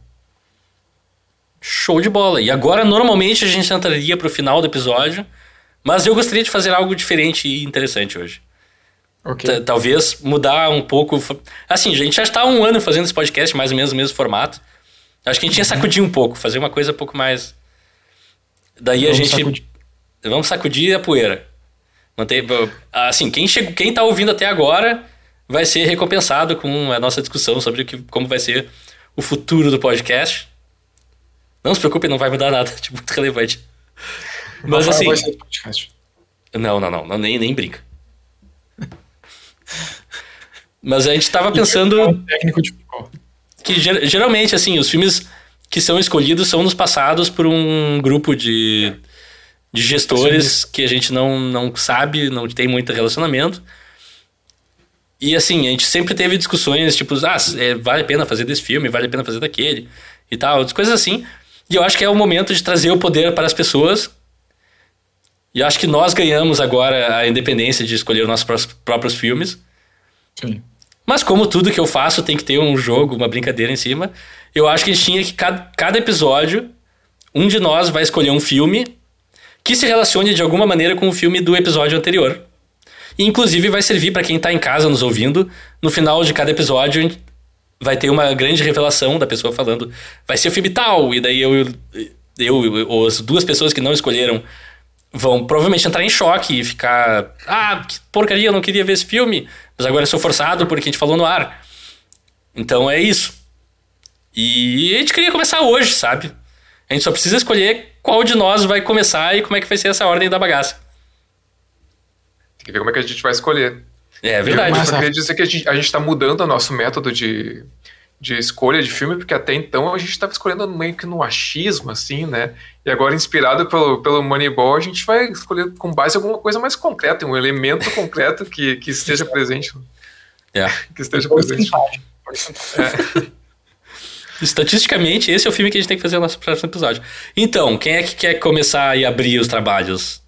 Show de bola. E agora, normalmente, a gente entraria pro final do episódio, mas eu gostaria de fazer algo diferente e interessante hoje. Okay. Talvez mudar um pouco. Assim, a gente já está há um ano fazendo esse podcast, mais ou menos no mesmo formato. Acho que a gente ia sacudir um pouco, fazer uma coisa um pouco mais. Daí Vamos a gente. Sacudir. Vamos sacudir a poeira. Manter... Assim, quem, chega... quem tá ouvindo até agora vai ser recompensado com a nossa discussão sobre o que... como vai ser o futuro do podcast. Não se preocupe, não vai mudar nada, tipo, muito relevante. Mas assim. Não, não, não, não, nem, nem brinca. Mas a gente tava pensando. Técnico de Que geralmente, assim, os filmes que são escolhidos são nos passados por um grupo de, de gestores que a gente não, não sabe, não tem muito relacionamento. E assim, a gente sempre teve discussões, tipo, ah, é, vale a pena fazer desse filme, vale a pena fazer daquele e tal, coisas assim. E eu acho que é o momento de trazer o poder para as pessoas. E eu acho que nós ganhamos agora a independência de escolher os nossos próprios filmes. Sim. Mas como tudo que eu faço tem que ter um jogo, uma brincadeira em cima, eu acho que a gente tinha que cada, cada episódio, um de nós vai escolher um filme que se relacione de alguma maneira com o filme do episódio anterior. E inclusive vai servir para quem tá em casa nos ouvindo, no final de cada episódio vai ter uma grande revelação da pessoa falando, vai ser o filme tal, e daí eu, eu ou as duas pessoas que não escolheram vão provavelmente entrar em choque e ficar, ah, que porcaria, eu não queria ver esse filme. Mas agora eu sou forçado porque a gente falou no ar. Então é isso. E a gente queria começar hoje, sabe? A gente só precisa escolher qual de nós vai começar e como é que vai ser essa ordem da bagaça. Tem que ver como é que a gente vai escolher. É, verdade. Eu queria dizer que a gente está mudando o nosso método de, de escolha de filme, porque até então a gente estava escolhendo meio que no achismo, assim, né? E agora, inspirado pelo, pelo Moneyball, a gente vai escolher com base em alguma coisa mais concreta, um elemento concreto que, que esteja presente. É. Que esteja presente. É. Estatisticamente, esse é o filme que a gente tem que fazer no nosso próximo episódio. Então, quem é que quer começar e abrir os trabalhos?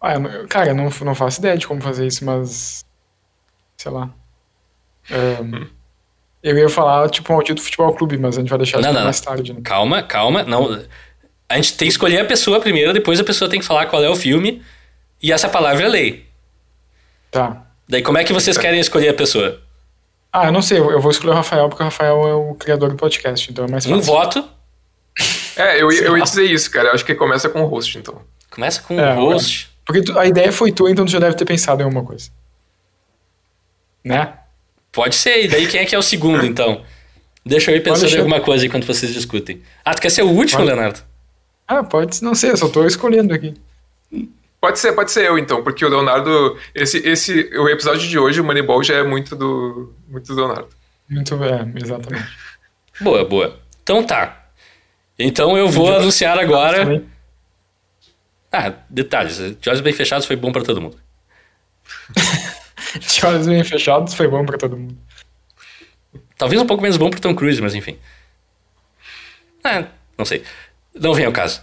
Ah, cara, eu não, não faço ideia de como fazer isso, mas. Sei lá. Um, eu ia falar, tipo, um maldito futebol clube, mas a gente vai deixar não, não, mais tarde. Né? Calma, calma. Não. A gente tem que escolher a pessoa primeiro, depois a pessoa tem que falar qual é o filme. E essa palavra é lei. Tá. Daí como é que vocês querem escolher a pessoa? Ah, eu não sei. Eu vou escolher o Rafael, porque o Rafael é o criador do podcast, então é mais fácil. Um voto. É, eu, eu ia dizer isso, cara. Eu acho que começa com o host, então. Começa com é, o host. Porque tu, a ideia foi tua, então tu já deve ter pensado em alguma coisa. Né? Pode ser. E daí quem é que é o segundo, então? Deixa eu ir pensando em alguma coisa enquanto vocês discutem. Ah, tu quer ser o último, pode. Leonardo? Ah, pode não ser, eu só tô escolhendo aqui. Pode ser, pode ser eu então, porque o Leonardo. Esse, esse, o episódio de hoje, o Moneyball, já é muito do, muito do Leonardo. Muito, é, exatamente. boa, boa. Então tá. Então eu vou anunciar agora. Ah, detalhes. De olhos bem fechados foi bom para todo mundo. <laughs> <laughs> de olhos bem fechados foi bom para todo mundo. Talvez um pouco menos bom pro Tom Cruise, mas enfim. Ah, não sei. Não vem ao caso.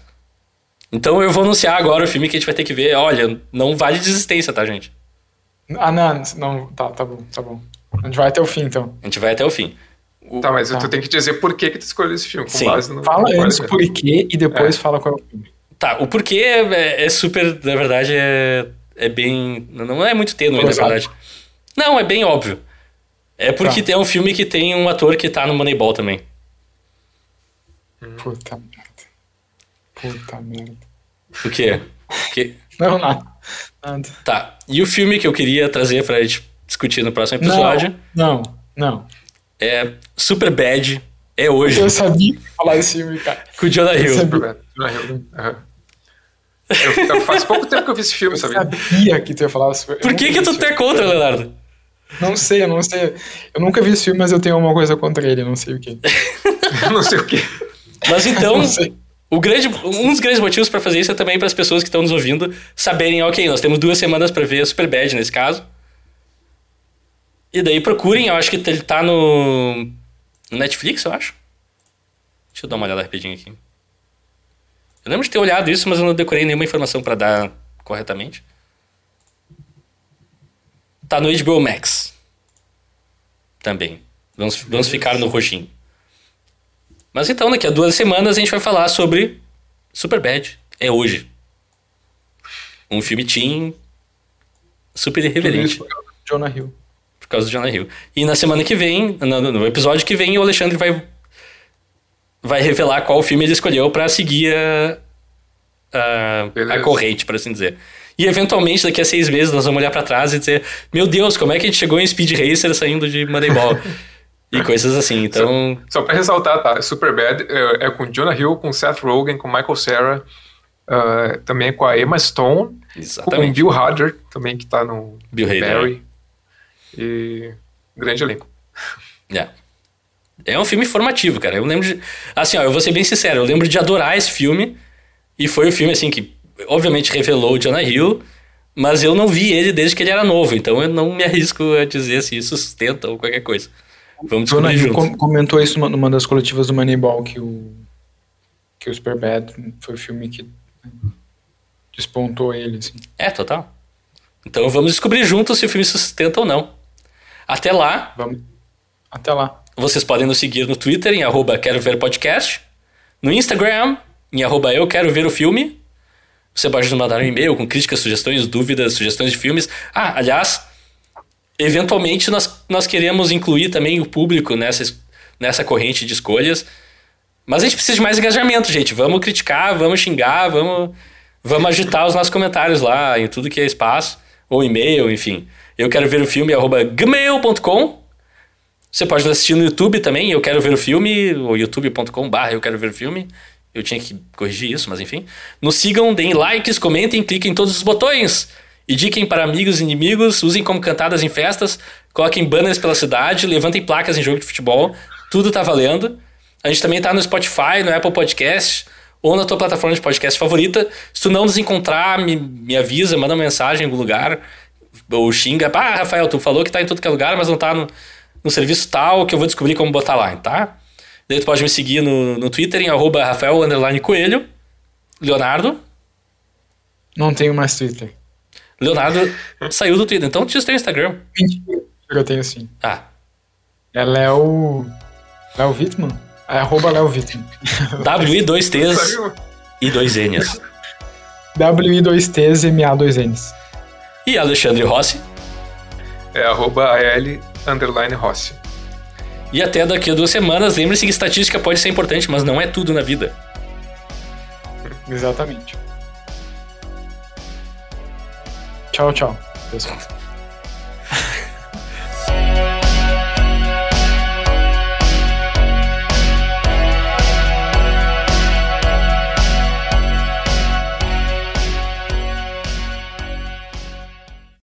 Então eu vou anunciar agora o filme que a gente vai ter que ver. Olha, não vale desistência, tá, gente? Ah, não, não. Tá, tá bom, tá bom. A gente vai até o fim, então. A gente vai até o fim. O... Tá, mas tá. tu tem que dizer por que, que tu escolheu esse filme, com Sim. base no. Fala antes por quê e depois é. fala qual é o filme. Tá, o porquê é, é super, na verdade, é, é bem. Não é muito tênue, na verdade. Não, é bem óbvio. É porque tá. é um filme que tem um ator que tá no Moneyball também. Puta merda. Puta merda. O quê? Que... Não, nada. Nada. Tá. E o filme que eu queria trazer pra gente discutir no próximo episódio Não, não. é Super Bad. É hoje. Eu sabia falar esse filme, cara. Com o Jonah Hill. sabia. Eu, eu- faz pouco tempo que eu vi esse filme, Eu sabia? sabia que tu ia falar super. Por que que tu tá contra, Leonardo? Não sei, eu não sei. Eu nunca vi esse filme, mas eu tenho alguma coisa contra ele, não sei o que. Eu não sei o quê. <laughs> Mas <laughs> então, o grande, um dos grandes motivos pra fazer isso é também para as pessoas que estão nos ouvindo saberem, ok, nós temos duas semanas pra ver Super Bad nesse caso. E daí procurem, eu acho que ele tá no, no Netflix, eu acho. Deixa eu dar uma olhada rapidinho aqui. Eu lembro de ter olhado isso, mas eu não decorei nenhuma informação pra dar corretamente. Tá no HBO Max. Também. Vamos, vamos ficar no roxinho. Mas então, daqui a duas semanas a gente vai falar sobre Superbad. É hoje. Um filme teen super irreverente por causa do Jonah Hill. por causa do Jonah Hill. E na semana que vem, no, no episódio que vem, o Alexandre vai vai revelar qual filme ele escolheu pra seguir a, a, a corrente, por assim dizer. E eventualmente, daqui a seis meses, nós vamos olhar pra trás e dizer: Meu Deus, como é que a gente chegou em Speed Racer saindo de Moneyball? <laughs> e coisas assim. Então, Só pra ressaltar, tá? Superbad é, é com Jonah Hill, com Seth Rogen, com Michael Cera, ah, também com a Emma Stone, com o exatamente. Bill Hader, também que tá no Bill Hader. Barry. E grande elenco. É. É um filme formativo, cara. Eu lembro de. Assim, ó, eu vou ser bem sincero, eu lembro de adorar esse filme. E foi o filme, assim, que obviamente revelou o Jonah Hill, mas eu não vi ele desde que ele era novo, então eu não me arrisco a dizer se isso sustenta ou qualquer coisa. Vamos Jonah Hill comentou isso numa, das coletivas do Moneyball, que o, que o Superbad foi o filme que despontou ele, assim. É, total. Então vamos descobrir juntos se o filme sustenta ou não. Até lá, Vamos. Até lá. Vocês podem nos seguir no Twitter em arroba quero ver podcast, no Instagram em arroba eu quero ver o filme. Você pode nos mandar um e-mail com críticas, sugestões, dúvidas, sugestões de filmes. Ah, aliás, eventualmente nós, nós queremos incluir também o público nessa, es- nessa corrente de escolhas. Mas a gente precisa de mais engajamento, gente. Vamos criticar, vamos xingar, vamos, vamos agitar os nossos comentários lá em tudo que é espaço, ou e-mail, enfim. Eu quero ver o filme arroba gmail.com. Você pode assistir no YouTube também, eu quero ver o filme, ou youtube.com barra eu quero ver o filme. Eu tinha que corrigir isso, mas enfim. Nos sigam, deem likes, comentem, cliquem em todos os botões. Indiquem para amigos e inimigos, usem como cantadas em festas, coloquem banners pela cidade, levantem placas em jogo de futebol. Tudo tá valendo. A gente também tá no Spotify, no Apple Podcast, ou na tua plataforma de podcast favorita. Se tu não nos encontrar, me, me avisa, manda uma mensagem em algum lugar. Ou xinga, ah, Rafael, tu falou que tá em tudo que é lugar, mas não tá no, no serviço tal, que eu vou descobrir como botar lá, tá? Daí tu pode me seguir no, no Twitter em arroba Rafael underline Coelho. Leonardo. Não tenho mais Twitter. Leonardo saiu do Twitter, então o teu Instagram. Mentira, eu tenho sim. Ah, É Léo. Léo Wittmann? É arroba Léo Wittmann. W, 2 T's <laughs> Saiu? e 2 N's. W-I-2-T's e MA2Ns. E Alexandre Rossi. É arroba AL underline Rossi. E até daqui a duas semanas, lembre-se que estatística pode ser importante, mas não é tudo na vida. Exatamente. Tchau, tchau, pessoal.